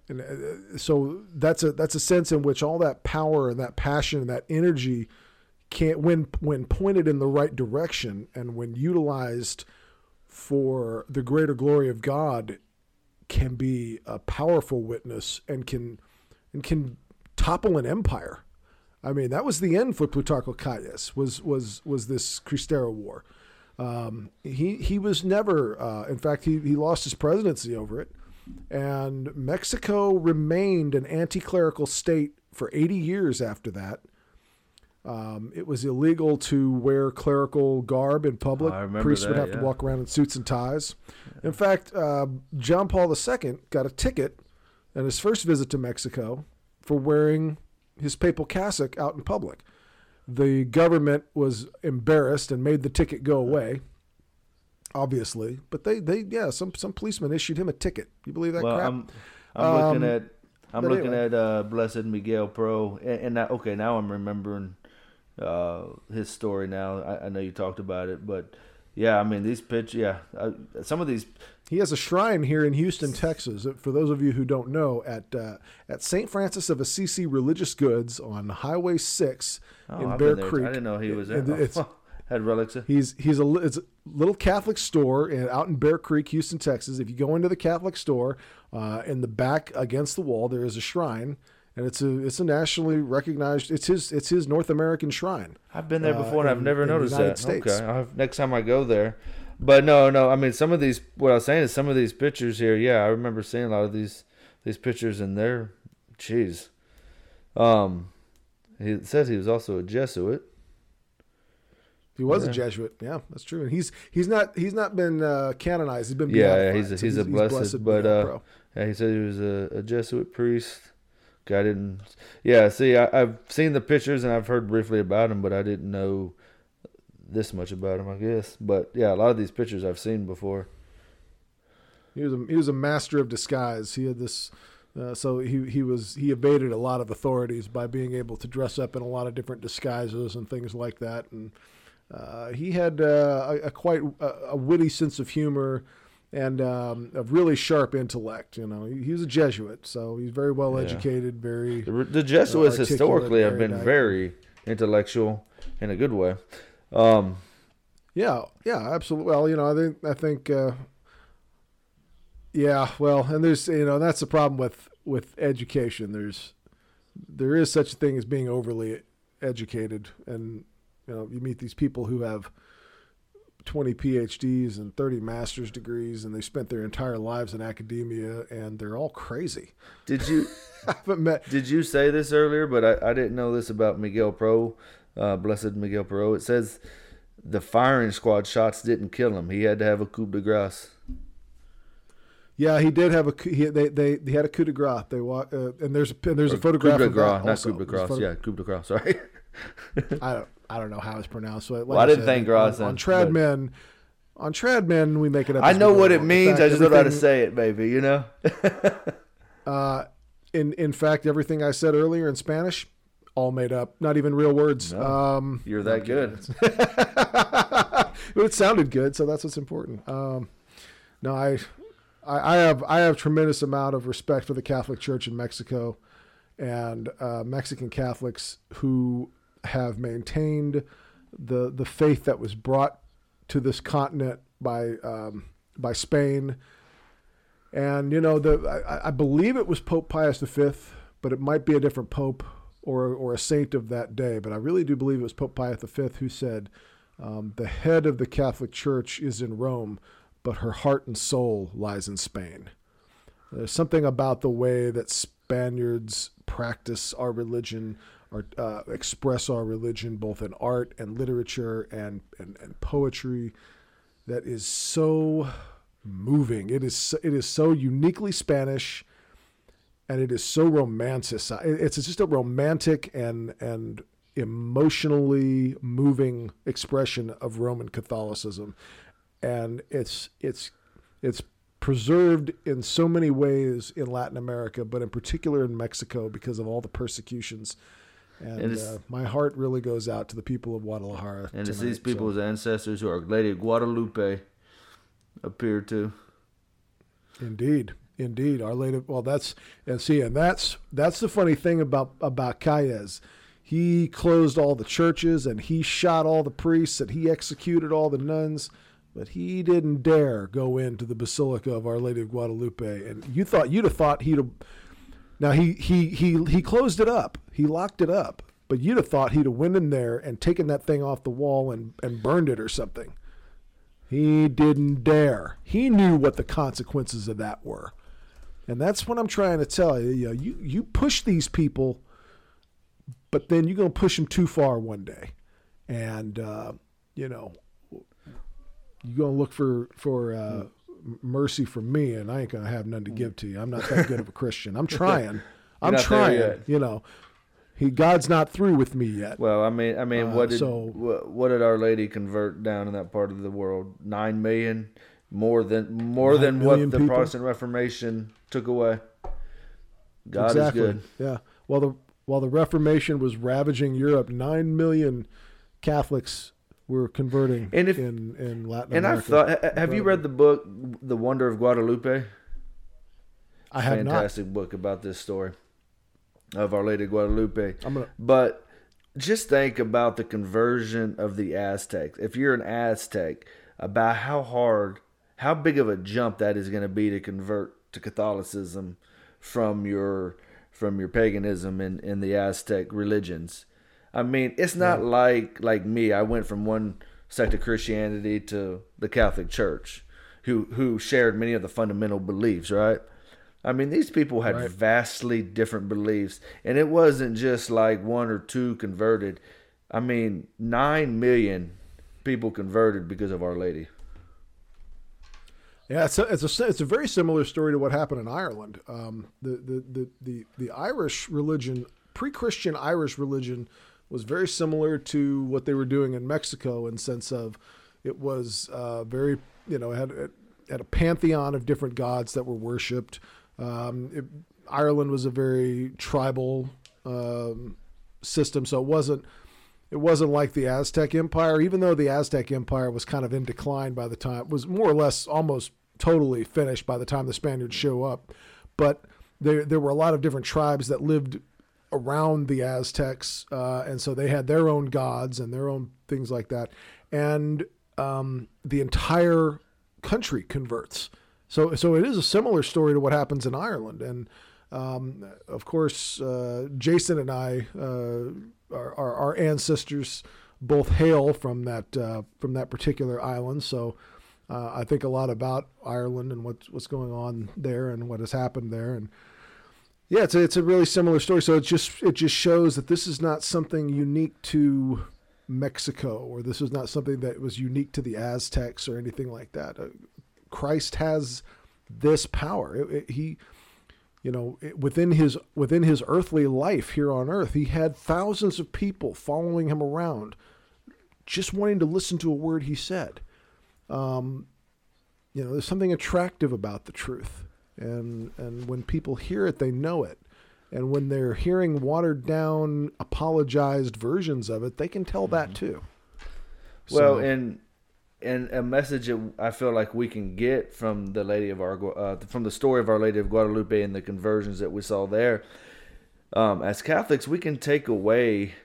Speaker 1: and uh, so that's a that's a sense in which all that power and that passion and that energy can when when pointed in the right direction and when utilized for the greater glory of God can be a powerful witness and can and can topple an empire. I mean, that was the end for Plutarco Calles. Was was was this Cristero War? Um, he he was never. Uh, in fact, he he lost his presidency over it, and Mexico remained an anti-clerical state for 80 years after that. Um, it was illegal to wear clerical garb in public.
Speaker 2: I remember
Speaker 1: Priests would
Speaker 2: that,
Speaker 1: have to walk around in suits and ties. In fact, uh, John Paul II got a ticket on his first visit to Mexico for wearing his papal cassock out in public. The government was embarrassed and made the ticket go away. Obviously, but they, they yeah some some policeman issued him a ticket. You believe that
Speaker 2: well,
Speaker 1: crap?
Speaker 2: I'm I'm
Speaker 1: Um,
Speaker 2: looking at I'm looking
Speaker 1: anyway.
Speaker 2: at uh, Blessed Miguel Pro, and, and okay, now I'm remembering uh, his story. Now I, I know you talked about it, but yeah, I mean these pitch, yeah, uh, some of these.
Speaker 1: He has a shrine here in Houston, Texas. For those of you who don't know, at uh, at St. Francis of Assisi Religious Goods on Highway Six
Speaker 2: Oh,
Speaker 1: in
Speaker 2: I've
Speaker 1: Bear. Creek.
Speaker 2: I didn't know he was there.
Speaker 1: And it's- (laughs)
Speaker 2: Had relics.
Speaker 1: He's he's a it's a little Catholic store in, out in Bear Creek, Houston, Texas. If you go into the Catholic store, uh, in the back against the wall there is a shrine, and it's a it's a nationally recognized. It's his it's his North American shrine.
Speaker 2: I've been there
Speaker 1: uh,
Speaker 2: before, and I've
Speaker 1: in-
Speaker 2: never noticed
Speaker 1: United
Speaker 2: that.
Speaker 1: States.
Speaker 2: Okay, I'll have, next time I go there. But no, no. I mean, some of these. What I was saying is, some of these pictures here. Yeah, I remember seeing a lot of these these pictures, and they're, jeez. Um, he says he was also a Jesuit.
Speaker 1: He was a Jesuit. Yeah, that's true. And he's he's not he's not been uh, canonized. He's been
Speaker 2: Yeah, yeah, he's a,
Speaker 1: so
Speaker 2: he's a blessed, but uh, yeah, he said he was a, a Jesuit priest. I didn't. Yeah, see, I, I've seen the pictures and I've heard briefly about him, but I didn't know this much about him. I guess, but yeah, a lot of these pictures I've seen before.
Speaker 1: He was a, he was a master of disguise. He had this, uh, so he he was he evaded a lot of authorities by being able to dress up in a lot of different disguises and things like that. And uh, he had uh, a, a quite a, a witty sense of humor and um, a really sharp intellect. You know, he, he was a Jesuit, so he's very well
Speaker 2: Yeah.
Speaker 1: educated. Very
Speaker 2: The, the Jesuits
Speaker 1: articulate,
Speaker 2: historically have been
Speaker 1: nice.
Speaker 2: very intellectual in a good way. Um,
Speaker 1: Yeah, yeah, absolutely. Well, you know, I think I think uh, yeah, well, and there's you know, that's the problem with with education. There's there is such a thing as being overly educated and you know, you meet these people who have 20 PhDs and 30 master's degrees and they spent their entire lives in academia and they're all crazy.
Speaker 2: did you (laughs)
Speaker 1: I haven't met
Speaker 2: did you say this earlier? But I, I didn't know this about Miguel Pro, uh, Blessed Miguel Pro. It says the firing squad shots didn't kill him. He had to have a coup de grace.
Speaker 1: Yeah, he did have a coup- he, they they he had a coup de grace. They walk uh, and there's a and there's a photograph
Speaker 2: coup de
Speaker 1: of
Speaker 2: grace,
Speaker 1: that
Speaker 2: not
Speaker 1: also.
Speaker 2: coup de grace. Yeah, coup de grace. Sorry. (laughs)
Speaker 1: I don't I don't know how it's pronounced. So like
Speaker 2: Well, I didn't
Speaker 1: said,
Speaker 2: think Gross
Speaker 1: on, on
Speaker 2: then,
Speaker 1: trad
Speaker 2: but-
Speaker 1: men. On trad men, we make it up.
Speaker 2: I know what it means.
Speaker 1: fact,
Speaker 2: I just don't know how to say it, baby. You know. (laughs)
Speaker 1: Uh, in in fact, everything I said earlier in Spanish, all made up. Not even real words.
Speaker 2: No.
Speaker 1: Um,
Speaker 2: You're that good. (laughs)
Speaker 1: it sounded good, so that's what's important. Um, no, I, I, I have I have tremendous amount of respect for the Catholic Church in Mexico, and uh, Mexican Catholics who have maintained the the faith that was brought to this continent by um, by Spain. And you know, the I, I believe it was Pope Pius V, but it might be a different pope or or a saint of that day. But I really do believe it was Pope Pius V who said, um, "The head of the Catholic Church is in Rome, but her heart and soul lies in Spain." There's something about the way that Spaniards practice our religion or uh, express our religion, both in art and literature and, and, and poetry, that is so moving. It is so- it is so uniquely Spanish, and it is so romantic. It's just a romantic and and emotionally moving expression of Roman Catholicism, and it's it's it's preserved in so many ways in Latin America, but in particular in Mexico because of all the persecutions. And, uh, my heart really goes out to the people of Guadalajara.
Speaker 2: And it's
Speaker 1: tonight,
Speaker 2: these
Speaker 1: so-
Speaker 2: people's ancestors who are Lady of Guadalupe appear to.
Speaker 1: Indeed, indeed. Our Lady. Well, that's and see, and that's that's the funny thing about about Calles. He closed all the churches and he shot all the priests and he executed all the nuns, but he didn't dare go into the Basilica of Our Lady of Guadalupe. And you thought you'd have thought he'd have. Now he he he he closed it up. He locked it up. But you'd have thought he'd have went in there and taken that thing off the wall and, and burned it or something. He didn't dare. He knew what the consequences of that were. And that's what I'm trying to tell you. You, know, you, you push these people, but then you're going to push them too far one day. And, uh, you know, you're going to look for, for uh, mercy from me, and I ain't to have none to give to you. I'm not that good of a Christian. I'm (laughs) trying. I'm trying. You know, he God's not through with me yet.
Speaker 2: Well, I mean, I mean,
Speaker 1: Uh,
Speaker 2: what did
Speaker 1: so-
Speaker 2: what, what did Our Lady convert down in that part of the world? Nine million, more than more than what the
Speaker 1: people?
Speaker 2: Protestant Reformation took away. God
Speaker 1: exactly.
Speaker 2: is good.
Speaker 1: Yeah. While the while the Reformation was ravaging Europe, nine million Catholics were converting
Speaker 2: And if-
Speaker 1: in in Latin
Speaker 2: And I've
Speaker 1: America.
Speaker 2: thought, ha- have you read the book, The Wonder of Guadalupe?
Speaker 1: I have not.
Speaker 2: Fantastic book about this story of Our Lady of Guadalupe.
Speaker 1: I'm gonna.
Speaker 2: But just think about the conversion of the Aztecs. If you're an Aztec, about how hard, how big of a jump that is going to be to convert to Catholicism from your from your paganism in, in the Aztec religions. I mean, it's not like like me. I went from one sect of Christianity to the Catholic Church, who who shared many of the fundamental beliefs, right? I mean, these people had
Speaker 1: Right.
Speaker 2: vastly different beliefs, and it wasn't just like one or two converted. I mean, nine million people converted because of Our Lady.
Speaker 1: Yeah, it's a, it's a it's a very similar story to what happened in Ireland. Um, the, the the the the Irish religion, pre-Christian Irish religion, was very similar to what they were doing in Mexico in sense of it was uh, very you know had had a pantheon of different gods that were worshipped. Um, it, Ireland was a very tribal um, system, so it wasn't it wasn't like the Aztec Empire, even though the Aztec Empire was kind of in decline by the time, was more or less almost totally finished by the time the Spaniards show up. But there, there were a lot of different tribes that lived around the Aztecs, uh, and so they had their own gods and their own things like that. And um, the entire country converts. So, so it is a similar story to what happens in Ireland. And um, of course, uh, Jason and I, uh, our, our, ancestors, both hail from that uh, from that particular island. So, uh, I think a lot about Ireland and what's what's going on there and what has happened there. And yeah, it's a, it's a really similar story. So it just it just shows that this is not something unique to Mexico, or this is not something that was unique to the Aztecs or anything like that. Uh, Christ has this power. It- it- he, you know, it- within his within his earthly life here on earth, he had thousands of people following him around, just wanting to listen to a word he said. Um, you know, there's something attractive about the truth, and and when people hear it, they know it. And when they're hearing watered down, apologized versions of it, they can tell that too.
Speaker 2: Well,
Speaker 1: So-
Speaker 2: and and a message that I feel like we can get from the Lady of our uh, from the story of Our Lady of Guadalupe and the conversions that we saw there. Um, as Catholics, we can take away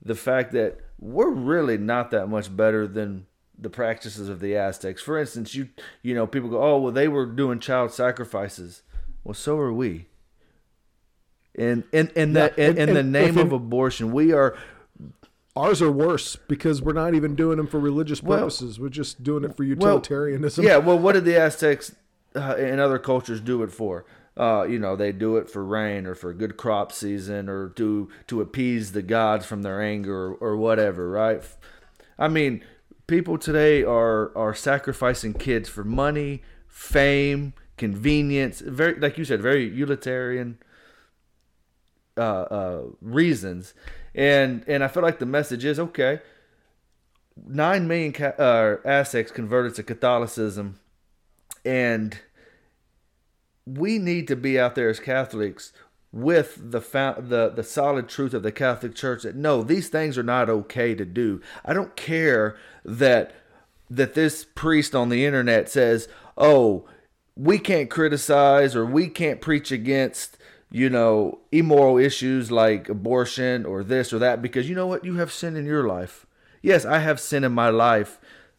Speaker 2: the fact that we're really not that much better than the practices of the Aztecs. For instance, you you know people go, oh well, they were doing child sacrifices. Well, so are we. In in in
Speaker 1: Yeah,
Speaker 2: that in,
Speaker 1: and-
Speaker 2: in the name of abortion, we are
Speaker 1: Ours are worse because we're not even doing them for religious
Speaker 2: Well-
Speaker 1: purposes. we're just doing it for
Speaker 2: Well,
Speaker 1: utilitarianism.
Speaker 2: Yeah, well, what did the Aztecs uh, and other cultures do it for? Uh, you know, they do it for rain or for a good crop season or to to appease the gods from their anger or, or whatever, right? I mean, people today are are sacrificing kids for money, fame, convenience, very like you said, very utilitarian uh, uh, reasons, and and I feel like the message is okay. Nine million ca- uh, Aztecs converted to Catholicism, and we need to be out there as Catholics with the the the solid truth of the Catholic Church that no, these things are not okay to do. I don't care that that this priest on the internet says, "Oh, we can't criticize or we can't preach against you know immoral issues like abortion or this or that because you know what you have sin in your life yes i have sin in my life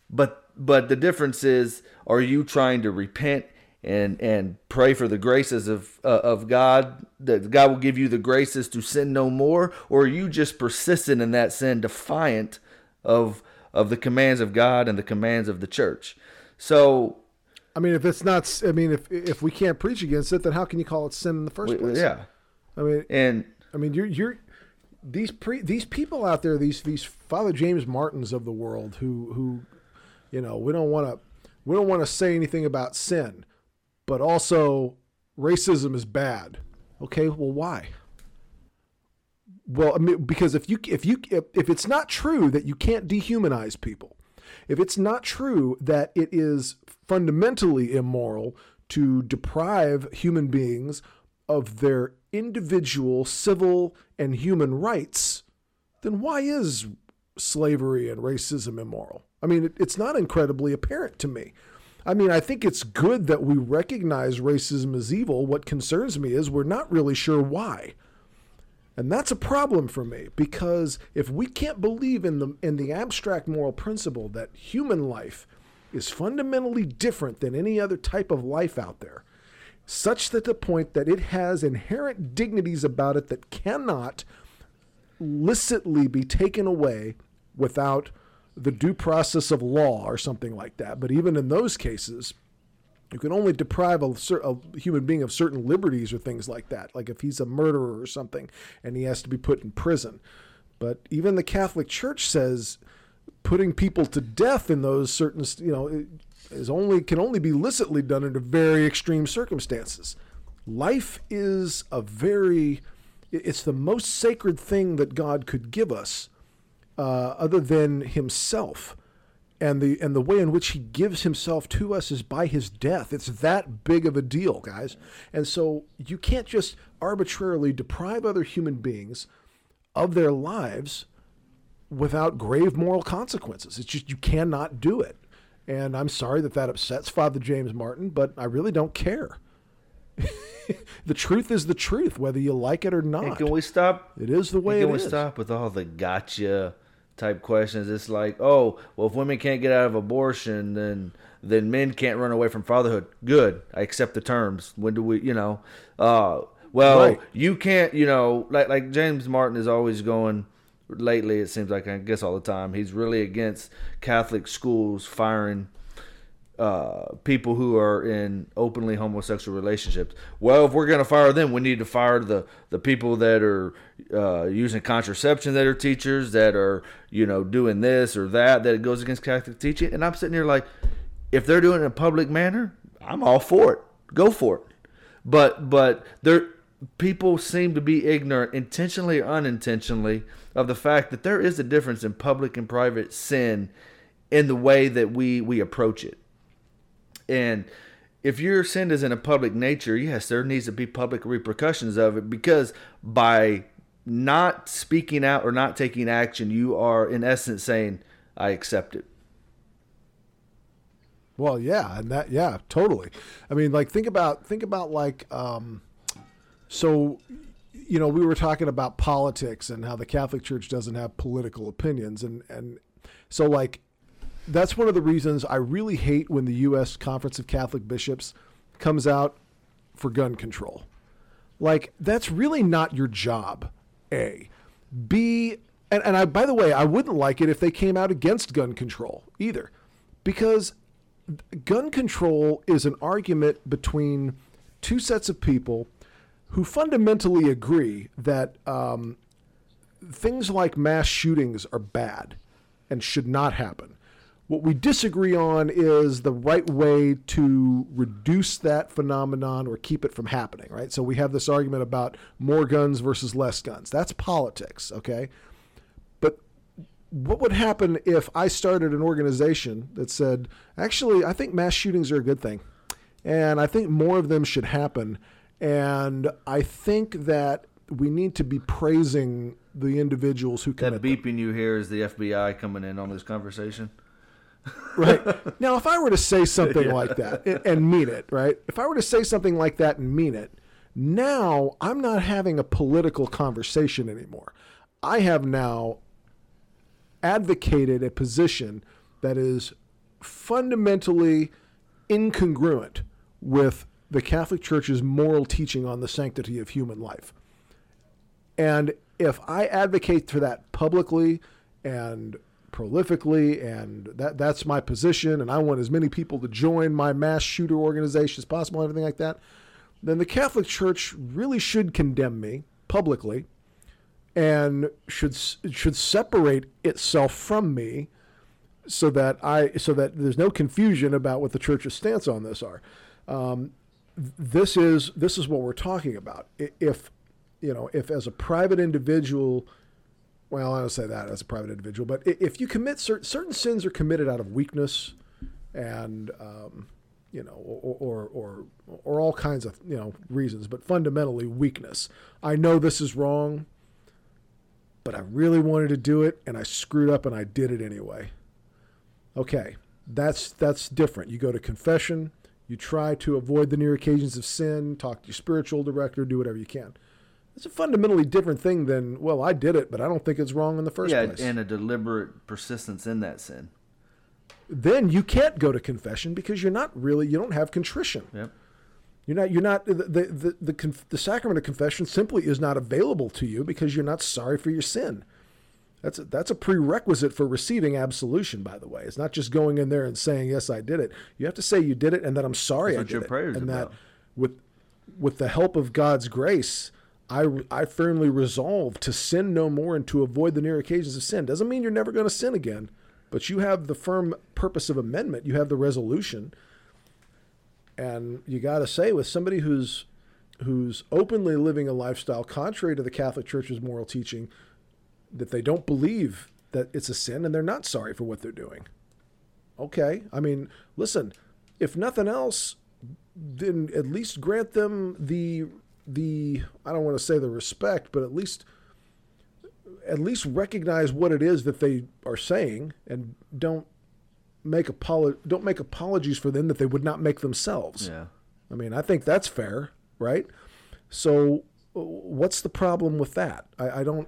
Speaker 2: but but the difference is are you trying to repent and and pray for the graces of uh, of God that God will give you the graces to sin no more? Or are you just persistent in that sin defiant of of the commands of God and the commands of the church? So
Speaker 1: I mean if it's not I mean if if we can't preach against it then how can you call it sin in the first place?
Speaker 2: yeah.
Speaker 1: I mean
Speaker 2: and
Speaker 1: I mean you're you're these pre these people out there these these Father James Martins of the world who who you know we don't want to we don't want to say anything about sin but also racism is bad. Okay, well, why? Well, I mean, because if you if you if, if it's not true that you can't dehumanize people, if it's not true that it is fundamentally immoral to deprive human beings of their individual civil and human rights, then why is slavery and racism immoral? I mean, it, it's not incredibly apparent to me. I mean, I think it's good that we recognize racism as evil. What concerns me is we're not really sure why. And that's a problem for me because if we can't believe in the in the abstract moral principle that human life is fundamentally different than any other type of life out there, such that the point that it has inherent dignities about it that cannot licitly be taken away without the due process of law or something like that. But even in those cases, you can only deprive a, a, human being of certain liberties or things like that, like if he's a murderer or something and he has to be put in prison. But even the Catholic Church says putting people to death in those certain, you know, is only can only be licitly done under very extreme circumstances. Life is a very, it's the most sacred thing that God could give us uh, other than himself. And the and the way in which he gives himself to us is by his death. It's that big of a deal, guys. And so you can't just arbitrarily deprive other human beings of their lives without grave moral consequences. It's just you cannot do it. And I'm sorry that that upsets Father James Martin, but I really don't care. (laughs) the truth is the truth, whether you like it or not.
Speaker 2: And can we stop?
Speaker 1: It is the way
Speaker 2: can we stop with all the gotcha type questions. It's like, oh, well, if women can't get out of abortion, then then men can't run away from fatherhood. Good, I accept the terms. When do we, you know? Uh, well, right. you can't, you know, like like James Martin is always going. Lately, it seems like I guess all the time he's really against Catholic schools firing uh, people who are in openly homosexual relationships. Well, if we're going to fire them, we need to fire the the people that are uh, using contraception that are teachers that are you know doing this or that that goes against Catholic teaching. And I'm sitting here like, if they're doing it in a public manner, I'm all for it. Go for it. But but there people seem to be ignorant, intentionally or unintentionally, of the fact that there is a difference in public and private sin in the way that we we approach it and if your sin is in a public nature, yes, there needs to be public repercussions of it because by not speaking out or not taking action, you are in essence saying, I accept it.
Speaker 1: Well, yeah, and that yeah, totally. I mean, like think about think about like um so you know, we were talking about politics and how the Catholic Church doesn't have political opinions and and so like that's one of the reasons I really hate when the U.S. Conference of Catholic Bishops comes out for gun control. Like, that's really not your job, A. B, and, and I, by the way, I wouldn't like it if they came out against gun control either, because gun control is an argument between two sets of people who fundamentally agree that um, things like mass shootings are bad and should not happen. What we disagree on is the right way to reduce that phenomenon or keep it from happening, right? So we have this argument about more guns versus less guns. That's politics, okay? But what would happen if I started an organization that said, actually, I think mass shootings are a good thing? and I think more of them should happen. And I think that we need to be praising the individuals who
Speaker 2: That
Speaker 1: commit them.
Speaker 2: beeping you hear is the FBI coming in on this conversation.
Speaker 1: Right. (laughs) Now if i were to say something like that and- and mean it right? If i were to say something like that and mean it now i'm not having a political conversation anymore. I have now advocated a position that is fundamentally incongruent with the catholic church's moral teaching on the sanctity of human life. And if I advocate for that publicly and prolifically, and that that's my position, and I want as many people to join my mass shooter organization as possible, and everything like that, then the Catholic Church really should condemn me publicly, and should should separate itself from me, so that I so that there's no confusion about what the Church's stance on this are. Um, this is this is what we're talking about. If you know, if as a private individual, well, I don't say that as a private individual, but if you commit certain certain sins are committed out of weakness, and um, you know, or, or or or all kinds of you know reasons, but fundamentally weakness. I know this is wrong, but I really wanted to do it, and I screwed up, and I did it anyway. Okay, that's that's different. You go to confession. You try to avoid the near occasions of sin. Talk to your spiritual director. Do whatever you can. It's a fundamentally different thing than well, I did it, but I don't think it's wrong in the first
Speaker 2: yeah,
Speaker 1: place.
Speaker 2: and a deliberate persistence in that sin.
Speaker 1: then you can't go to confession because you're not really you don't have contrition.
Speaker 2: Yep.
Speaker 1: You're not. You're not. The the the, the, the sacrament of confession simply is not available to you because you're not sorry for your sin. That's a, that's a prerequisite for receiving absolution. By the way, it's not just going in there and saying yes, I did it. You have to say you did it and that I'm sorry
Speaker 2: That's
Speaker 1: I did
Speaker 2: your
Speaker 1: it.
Speaker 2: prayer's
Speaker 1: and
Speaker 2: about.
Speaker 1: that with with the help of God's grace, I I firmly resolve to sin no more and to avoid the near occasions of sin. Doesn't mean you're never going to sin again, but you have the firm purpose of amendment. You have the resolution and you got to say with somebody who's who's openly living a lifestyle contrary to the Catholic Church's moral teaching that they don't believe that it's a sin and they're not sorry for what they're doing. Okay, I mean, listen, if nothing else, then at least grant them the the I don't want to say the respect, but at least at least recognize what it is that they are saying and don't make apolo- don't make apologies for them that they would not make themselves.
Speaker 2: Yeah.
Speaker 1: I mean, I think that's fair, right? So, what's the problem with that? I, I don't.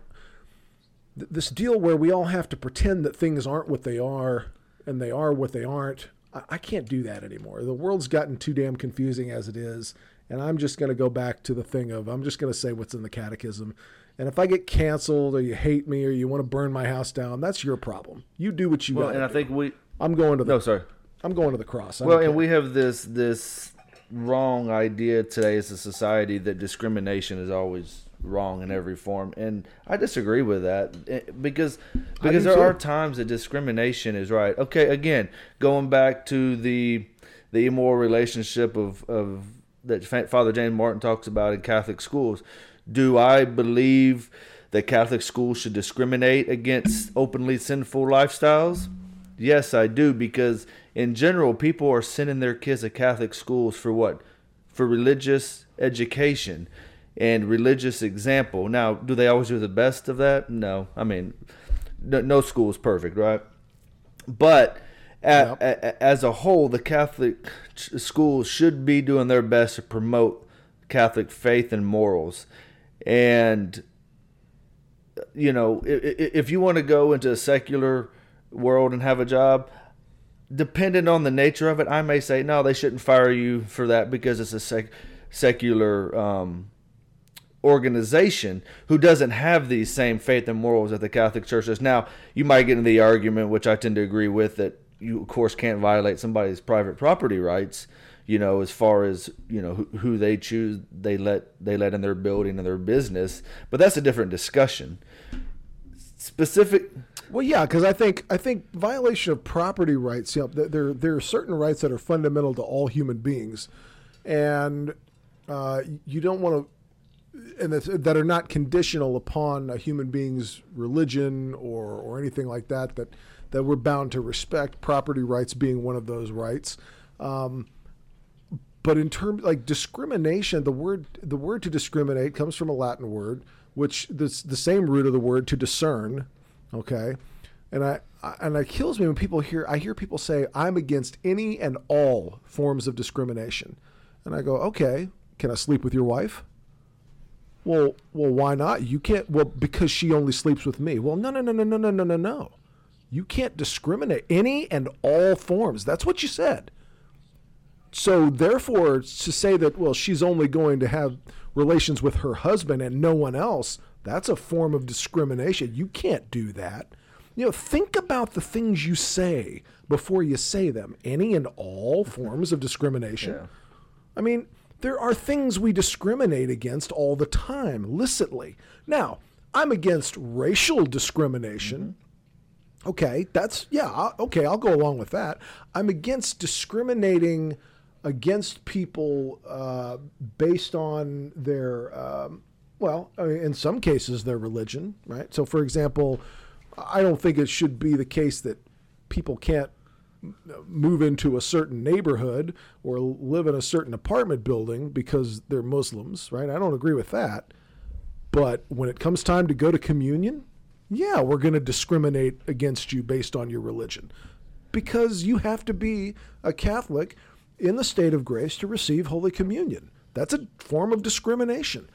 Speaker 1: th- This deal where we all have to pretend that things aren't what they are and they are what they aren't, I, I can't do that anymore. The world's gotten too damn confusing as it is. And I'm just going to go back to the thing of I'm just going to say what's in the catechism. And if I get canceled or you hate me or you want to burn my house down, that's your problem. You do what you want.
Speaker 2: Well,
Speaker 1: got.
Speaker 2: and I think we.
Speaker 1: I'm going to the
Speaker 2: No, sorry.
Speaker 1: I'm going to the cross. I
Speaker 2: Well, and
Speaker 1: care.
Speaker 2: we have this this wrong idea today as a society that discrimination is always wrong in every form, and I disagree with that eh, because because there
Speaker 1: too.
Speaker 2: are times that discrimination is right. Okay, again, going back to the the immoral relationship of of that Father James Martin talks about in Catholic schools. Do I believe that Catholic schools should discriminate against openly sinful lifestyles? Yes, I do because in general, people are sending their kids to Catholic schools for what? For religious education and religious example. Now, do they always do the best of that? No. I mean, no, no school is perfect, right? But
Speaker 1: Yep.
Speaker 2: a- as a whole, the Catholic ch- schools should be doing their best to promote Catholic faith and morals. And you know, if you want to go into a secular world and have a job, depending on the nature of it, I may say no, they shouldn't fire you for that because it's a sec- secular um, organization who doesn't have these same faith and morals that the Catholic Church does. Now, you might get into the argument, which I tend to agree with, that you of course can't violate somebody's private property rights. You know, as far as you know who, who they choose, they let they let in their building and their business, but that's a different discussion. Specific,
Speaker 1: Well, yeah, because I think I think violation of property rights. You know, there there are certain rights that are fundamental to all human beings, and uh, you don't want to, and that are not conditional upon a human being's religion or or anything like that. That that we're bound to respect. Property rights being one of those rights. Um, but in terms like discrimination, the word the word to discriminate comes from a Latin word, which the the same root of the word to discern. Okay, and I, I and it kills me when people hear I hear people say I'm against any and all forms of discrimination, and I go, okay, can I sleep with your wife? Well, well, why not? You can't. Well, because she only sleeps with me. Well, no, no, no, no, no, no, no, no. You can't discriminate any and all forms. That's what you said. So therefore, to say that well, she's only going to have relations with her husband and no one else, that's a form of discrimination. You can't do that. You know, think about the things you say before you say them. Any and all forms of discrimination. (laughs)
Speaker 2: Yeah.
Speaker 1: I mean, there are things we discriminate against all the time, licitly. Now, I'm against racial discrimination. Mm-hmm. Okay, that's, yeah, I- okay, I'll go along with that. I'm against discriminating against people uh, based on their, um, well, in some cases, their religion, right? So, for example, I don't think it should be the case that people can't move into a certain neighborhood or live in a certain apartment building because they're Muslims, right? I don't agree with that. But when it comes time to go to communion, yeah, we're going to discriminate against you based on your religion because you have to be a Catholic in the state of grace to receive Holy Communion. That's a form of discrimination.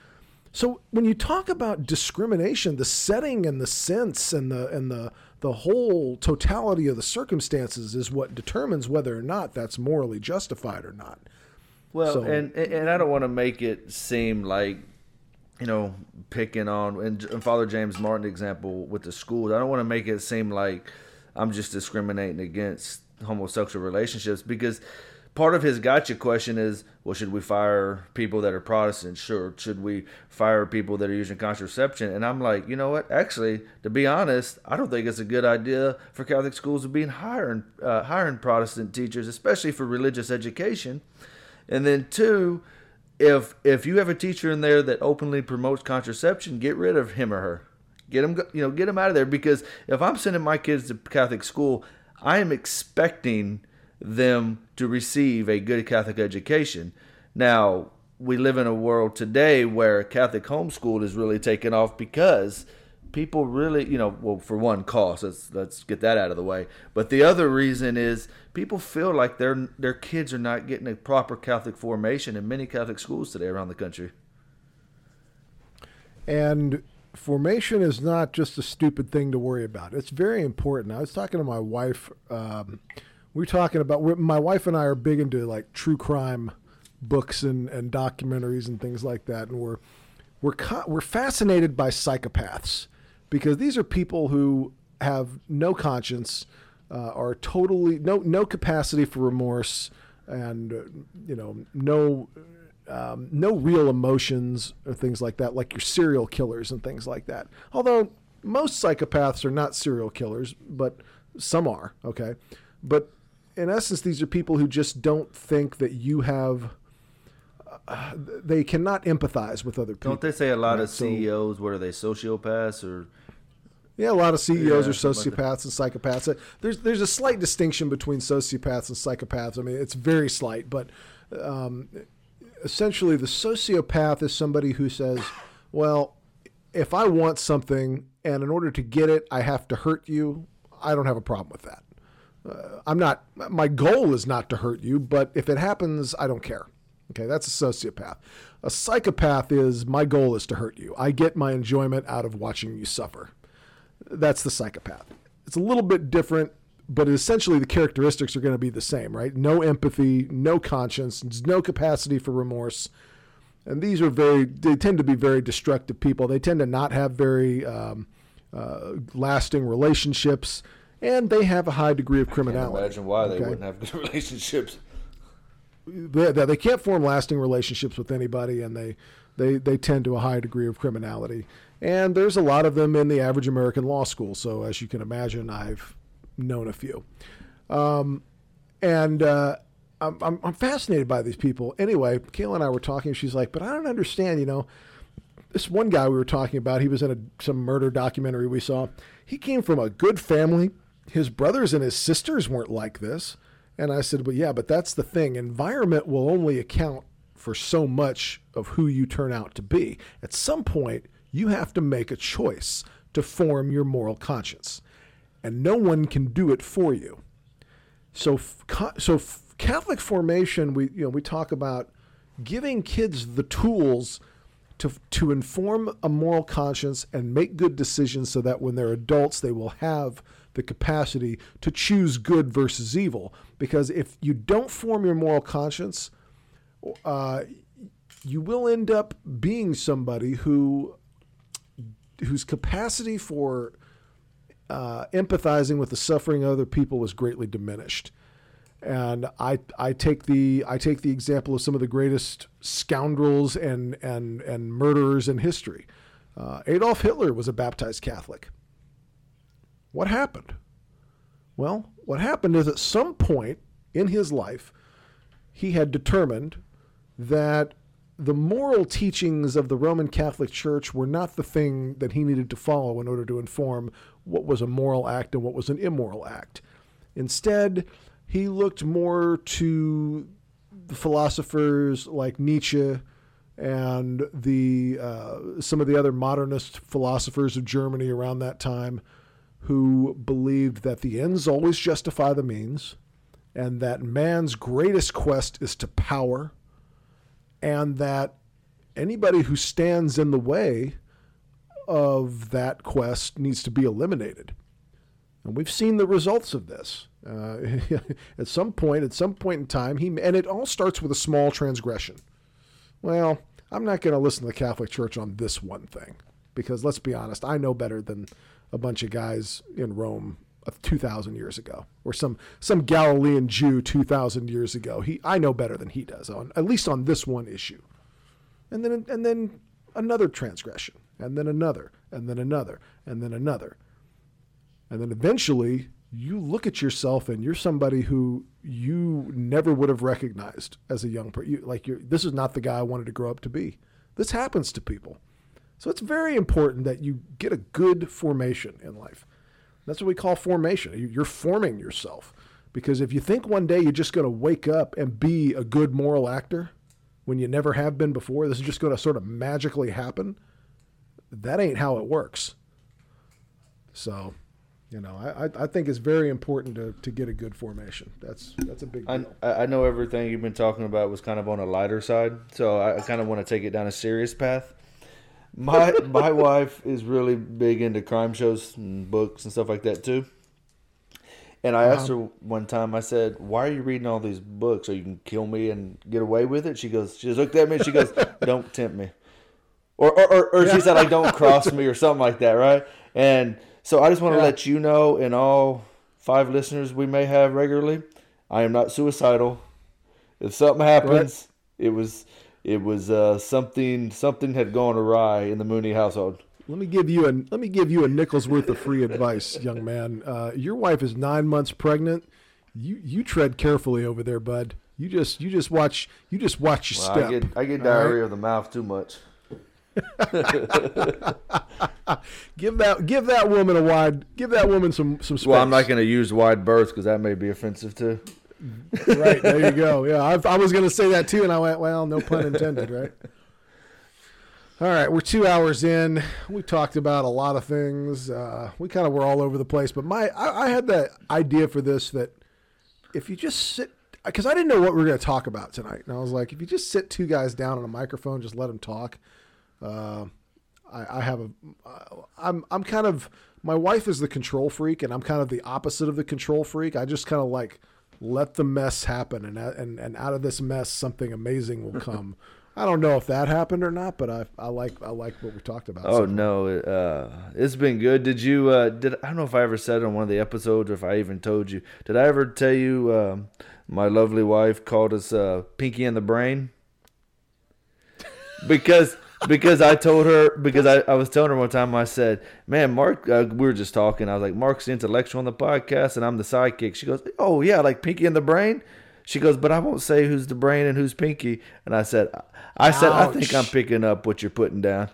Speaker 1: So when you talk about discrimination, the setting and the sense and the and the the whole totality of the circumstances is what determines whether or not that's morally justified or not.
Speaker 2: Well,
Speaker 1: So-
Speaker 2: and and I don't want to make it seem like you know picking on and, Father James Martin example with the schools. I don't want to make it seem like I'm just discriminating against homosexual relationships because part of his gotcha question is, well, should we fire people that are Protestant? Sure. Should we fire people that are using contraception? And I'm like, you know what? Actually, to be honest, I don't think it's a good idea for Catholic schools to be hiring uh, hiring Protestant teachers, especially for religious education. And then two, if if you have a teacher in there that openly promotes contraception, get rid of him or her. Get them, you know, get them out of there because if I'm sending my kids to Catholic school, I am expecting them to receive a good Catholic education. Now, we live in a world today where Catholic homeschool is really taking off because people really, you know, well, for one, cost. Let's let's get that out of the way. But the other reason is people feel like their their kids are not getting a proper Catholic formation in many Catholic schools today around the country.
Speaker 1: And formation is not just a stupid thing to worry about. It's very important. I was talking to my wife. Um, we are talking about my wife and I are big into like true crime books and, and documentaries and things like that, and we're we're we're fascinated by psychopaths because these are people who have no conscience, uh, are totally no no capacity for remorse, and uh, you know no um, no real emotions or things like that, like your serial killers and things like that. Although most psychopaths are not serial killers, but some are. Okay, but in essence, these are people who just don't think that you have. Uh, they cannot empathize with other people.
Speaker 2: Don't they say a lot
Speaker 1: Right,
Speaker 2: of
Speaker 1: so-
Speaker 2: CEOs, what are they, sociopaths or
Speaker 1: Yeah, a lot of CEOs
Speaker 2: Yeah,
Speaker 1: are
Speaker 2: like
Speaker 1: sociopaths and psychopaths. Uh, There's there's a slight distinction between sociopaths and psychopaths. I mean, it's very slight, but um, essentially, the sociopath is somebody who says, "Well, if I want something, and in order to get it, I have to hurt you. I don't have a problem with that. Uh, I'm not. My goal is not to hurt you, but if it happens, I don't care." Okay, that's a sociopath. A psychopath is my goal is to hurt you. I get my enjoyment out of watching you suffer that's the psychopath. It's a little bit different, but essentially the characteristics are going to be the same, right? No empathy, no conscience, no capacity for remorse. And these are very, they tend to be very destructive people. They tend to not have very um, uh, lasting relationships, and they have a high degree of
Speaker 2: Can't
Speaker 1: criminality.
Speaker 2: imagine why they wouldn't have good (laughs) relationships.
Speaker 1: they, they they can't form lasting relationships with anybody, and they, they they tend to a high degree of criminality. And there's a lot of them in the average American law school. So as you can imagine, I've known a few. Um, and uh, I'm, I'm fascinated by these people. Anyway, Kayla and I were talking. She's like, "But I don't understand. You know, this one guy we were talking about. He was in a some murder documentary we saw. He came from a good family. His brothers and his sisters weren't like this." And I said, Well, yeah, but that's the thing. Environment will only account for so much of who you turn out to be. At some point, you have to make a choice to form your moral conscience, and no one can do it for you. So, so Catholic formation, we you know we talk about giving kids the tools to to inform a moral conscience and make good decisions, so that when they're adults, they will have the capacity to choose good versus evil. Because if you don't form your moral conscience, uh, you will end up being somebody who whose capacity for uh, empathizing with the suffering of other people was greatly diminished. And I, I take the I take the example of some of the greatest scoundrels and and and murderers in history. Uh, Adolf Hitler was a baptized Catholic. What happened? Well, what happened is at some point in his life, he had determined that the moral teachings of the Roman Catholic Church were not the thing that he needed to follow in order to inform what was a moral act and what was an immoral act. Instead, he looked more to the philosophers like Nietzsche and the uh, some of the other modernist philosophers of Germany around that time who believed that the ends always justify the means and that man's greatest quest is to power and that anybody who stands in the way of that quest needs to be eliminated. And we've seen the results of this. Uh, (laughs) at some point, at some point in time, he and it all starts with a small transgression. Well, I'm not going to listen to the Catholic Church on this one thing because let's be honest, I know better than a bunch of guys in Rome 2,000 years ago, or some some Galilean Jew 2,000 years ago. He, I know better than he does on at least on this one issue. And then and then another transgression, and then another, and then another, and then another, and then eventually you look at yourself and you're somebody who you never would have recognized as a young person. Like you're, this is not the guy I wanted to grow up to be. This happens to people. So it's very important that you get a good formation in life. That's what we call formation. You're forming yourself. Because if you think one day you're just going to wake up and be a good moral actor when you never have been before, this is just going to sort of magically happen, that ain't how it works. So, you know, I, I think it's very important to, to get a good formation. That's that's a big deal.
Speaker 2: I, I know everything you've been talking about was kind of on a lighter side, so I, I kind of want to take it down a serious path my (laughs) my wife is really big into crime shows and books and stuff like that too. And I asked uh-huh. her one time. I said, "Why are you reading all these books? So you can kill me and get away with it?" She goes, "She just looked at me. and She goes, (laughs) "Don't tempt me," or or, or, or she said, "Like don't (laughs) cross me" or something like that, right? And so I just want to yeah. let you know, and all five listeners we may have regularly, I am not suicidal. If something happens, right. it was it was uh, something something had gone awry in the Mooney household.
Speaker 1: Let me give you a let me give you a nickel's worth of free advice, young man. Uh, your wife is nine months pregnant. You you tread carefully over there, bud. You just you just watch you just watch your well, step.
Speaker 2: I get I get diarrhea right? of the mouth too much. (laughs)
Speaker 1: give that give that woman a wide give that woman some some space.
Speaker 2: Well, I'm not going to use wide berth because that may be offensive too (laughs)
Speaker 1: right there you go. Yeah, I, I was going to say that too, and I went, well, no pun intended, right? All right, we're two hours in. We talked about a lot of things. Uh, we kind of were all over the place, but my I, I had the idea for this that if you just sit, because I didn't know what we were going to talk about tonight, and I was like, if you just sit two guys down on a microphone, just let them talk. Uh, I, I have a, I'm I'm kind of my wife is the control freak, and I'm kind of the opposite of the control freak. I just kind of like let the mess happen, and and and out of this mess, something amazing will come. (laughs) I don't know if that happened or not, but I I like I like what we talked about.
Speaker 2: Oh so no, uh, it's been good. Did you uh, did I don't know if I ever said on one of the episodes or if I even told you. Did I ever tell you um, my lovely wife called us uh, Pinky in the Brain? (laughs) Because because I told her because I, I was telling her one time I said, "Man, Mark, uh, we were just talking. I was like, Mark's the intellectual on the podcast, and I'm the sidekick." She goes, "Oh yeah, like Pinky and the Brain." She goes, "But I won't say who's the brain and who's Pinky." And I said, "I said Ouch. I think I'm picking up what you're putting down."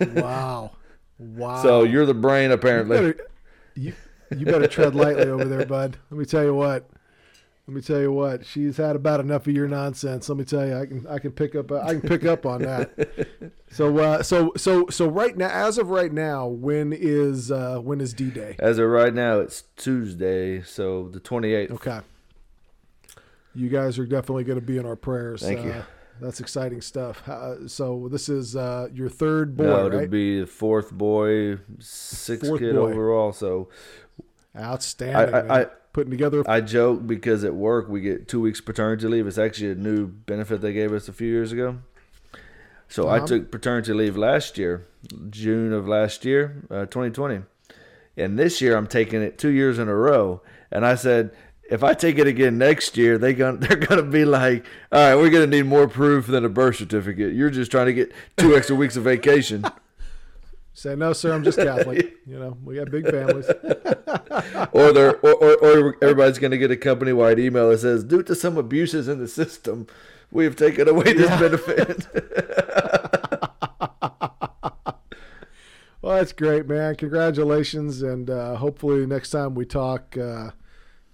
Speaker 1: wow, (laughs) wow.
Speaker 2: So you're the brain, apparently.
Speaker 1: You better, you, you better tread lightly over there, bud. Let me tell you what. Let me tell you what, she's had about enough of your nonsense. Let me tell you, I can I can pick up I can pick up on that. (laughs) So uh, so so so right now, as of right now, when is uh, when is D Day?
Speaker 2: As of right now, it's Tuesday, so the 28th.
Speaker 1: Okay. You guys are definitely going to be in our prayers.
Speaker 2: Thank you.
Speaker 1: Uh, that's exciting stuff. Uh, so this is uh, your third boy,
Speaker 2: no, it'll
Speaker 1: right?
Speaker 2: be the fourth boy, sixth
Speaker 1: Fourth
Speaker 2: kid
Speaker 1: boy.
Speaker 2: overall. So
Speaker 1: Outstanding.
Speaker 2: I- I-. I-
Speaker 1: Putting together.
Speaker 2: I joke because at work we get two weeks paternity leave. It's actually a new benefit they gave us a few years ago. So I
Speaker 1: Uh-huh.
Speaker 2: took paternity leave last year, June of last year, uh, 2020, and this year I'm taking it two years in a row. And I said, if I take it again next year, they gon (laughs) they're gonna be like, all right, we're gonna need more proof than a birth certificate. You're just trying to get two extra weeks of vacation. (laughs)
Speaker 1: Say no, sir. I'm just Catholic. (laughs) you know, we got big families. (laughs)
Speaker 2: or they're or, or, or everybody's going to get a company wide email that says due to some abuses in the system we have taken away this benefit (laughs)
Speaker 1: Well, that's great, man. Congratulations, and uh, hopefully next time we talk, uh,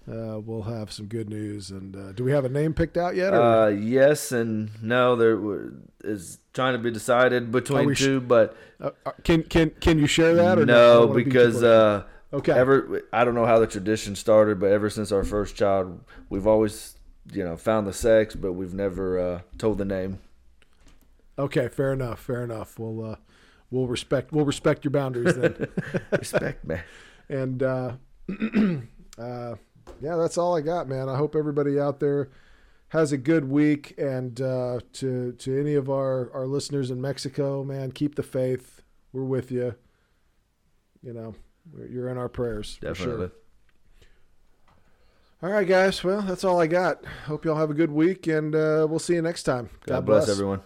Speaker 1: uh, we'll have some good news. And uh, do we have a name picked out yet? Or?
Speaker 2: uh, yes and no there is trying to be decided between
Speaker 1: we sh-
Speaker 2: two but
Speaker 1: Uh, uh, can can can you share that? Or
Speaker 2: no because uh
Speaker 1: okay,
Speaker 2: ever i don't know how the tradition started but ever since our first child we've always you know found the sex but we've never uh told the name
Speaker 1: okay, fair enough, fair enough. We'll uh, we'll respect we'll respect your boundaries then. (laughs)
Speaker 2: respect man (laughs)
Speaker 1: and uh, (clears throat) uh, yeah, that's all I got, man. I hope everybody out there has a good week, and uh, to to any of our our listeners in Mexico, man, keep the faith. We're with you. You know, we're- you're in our prayers. for sure.
Speaker 2: definitely
Speaker 1: All right, guys. Well, that's all I got. Hope y'all have a good week, and uh, we'll see you next time.
Speaker 2: god, bless everyone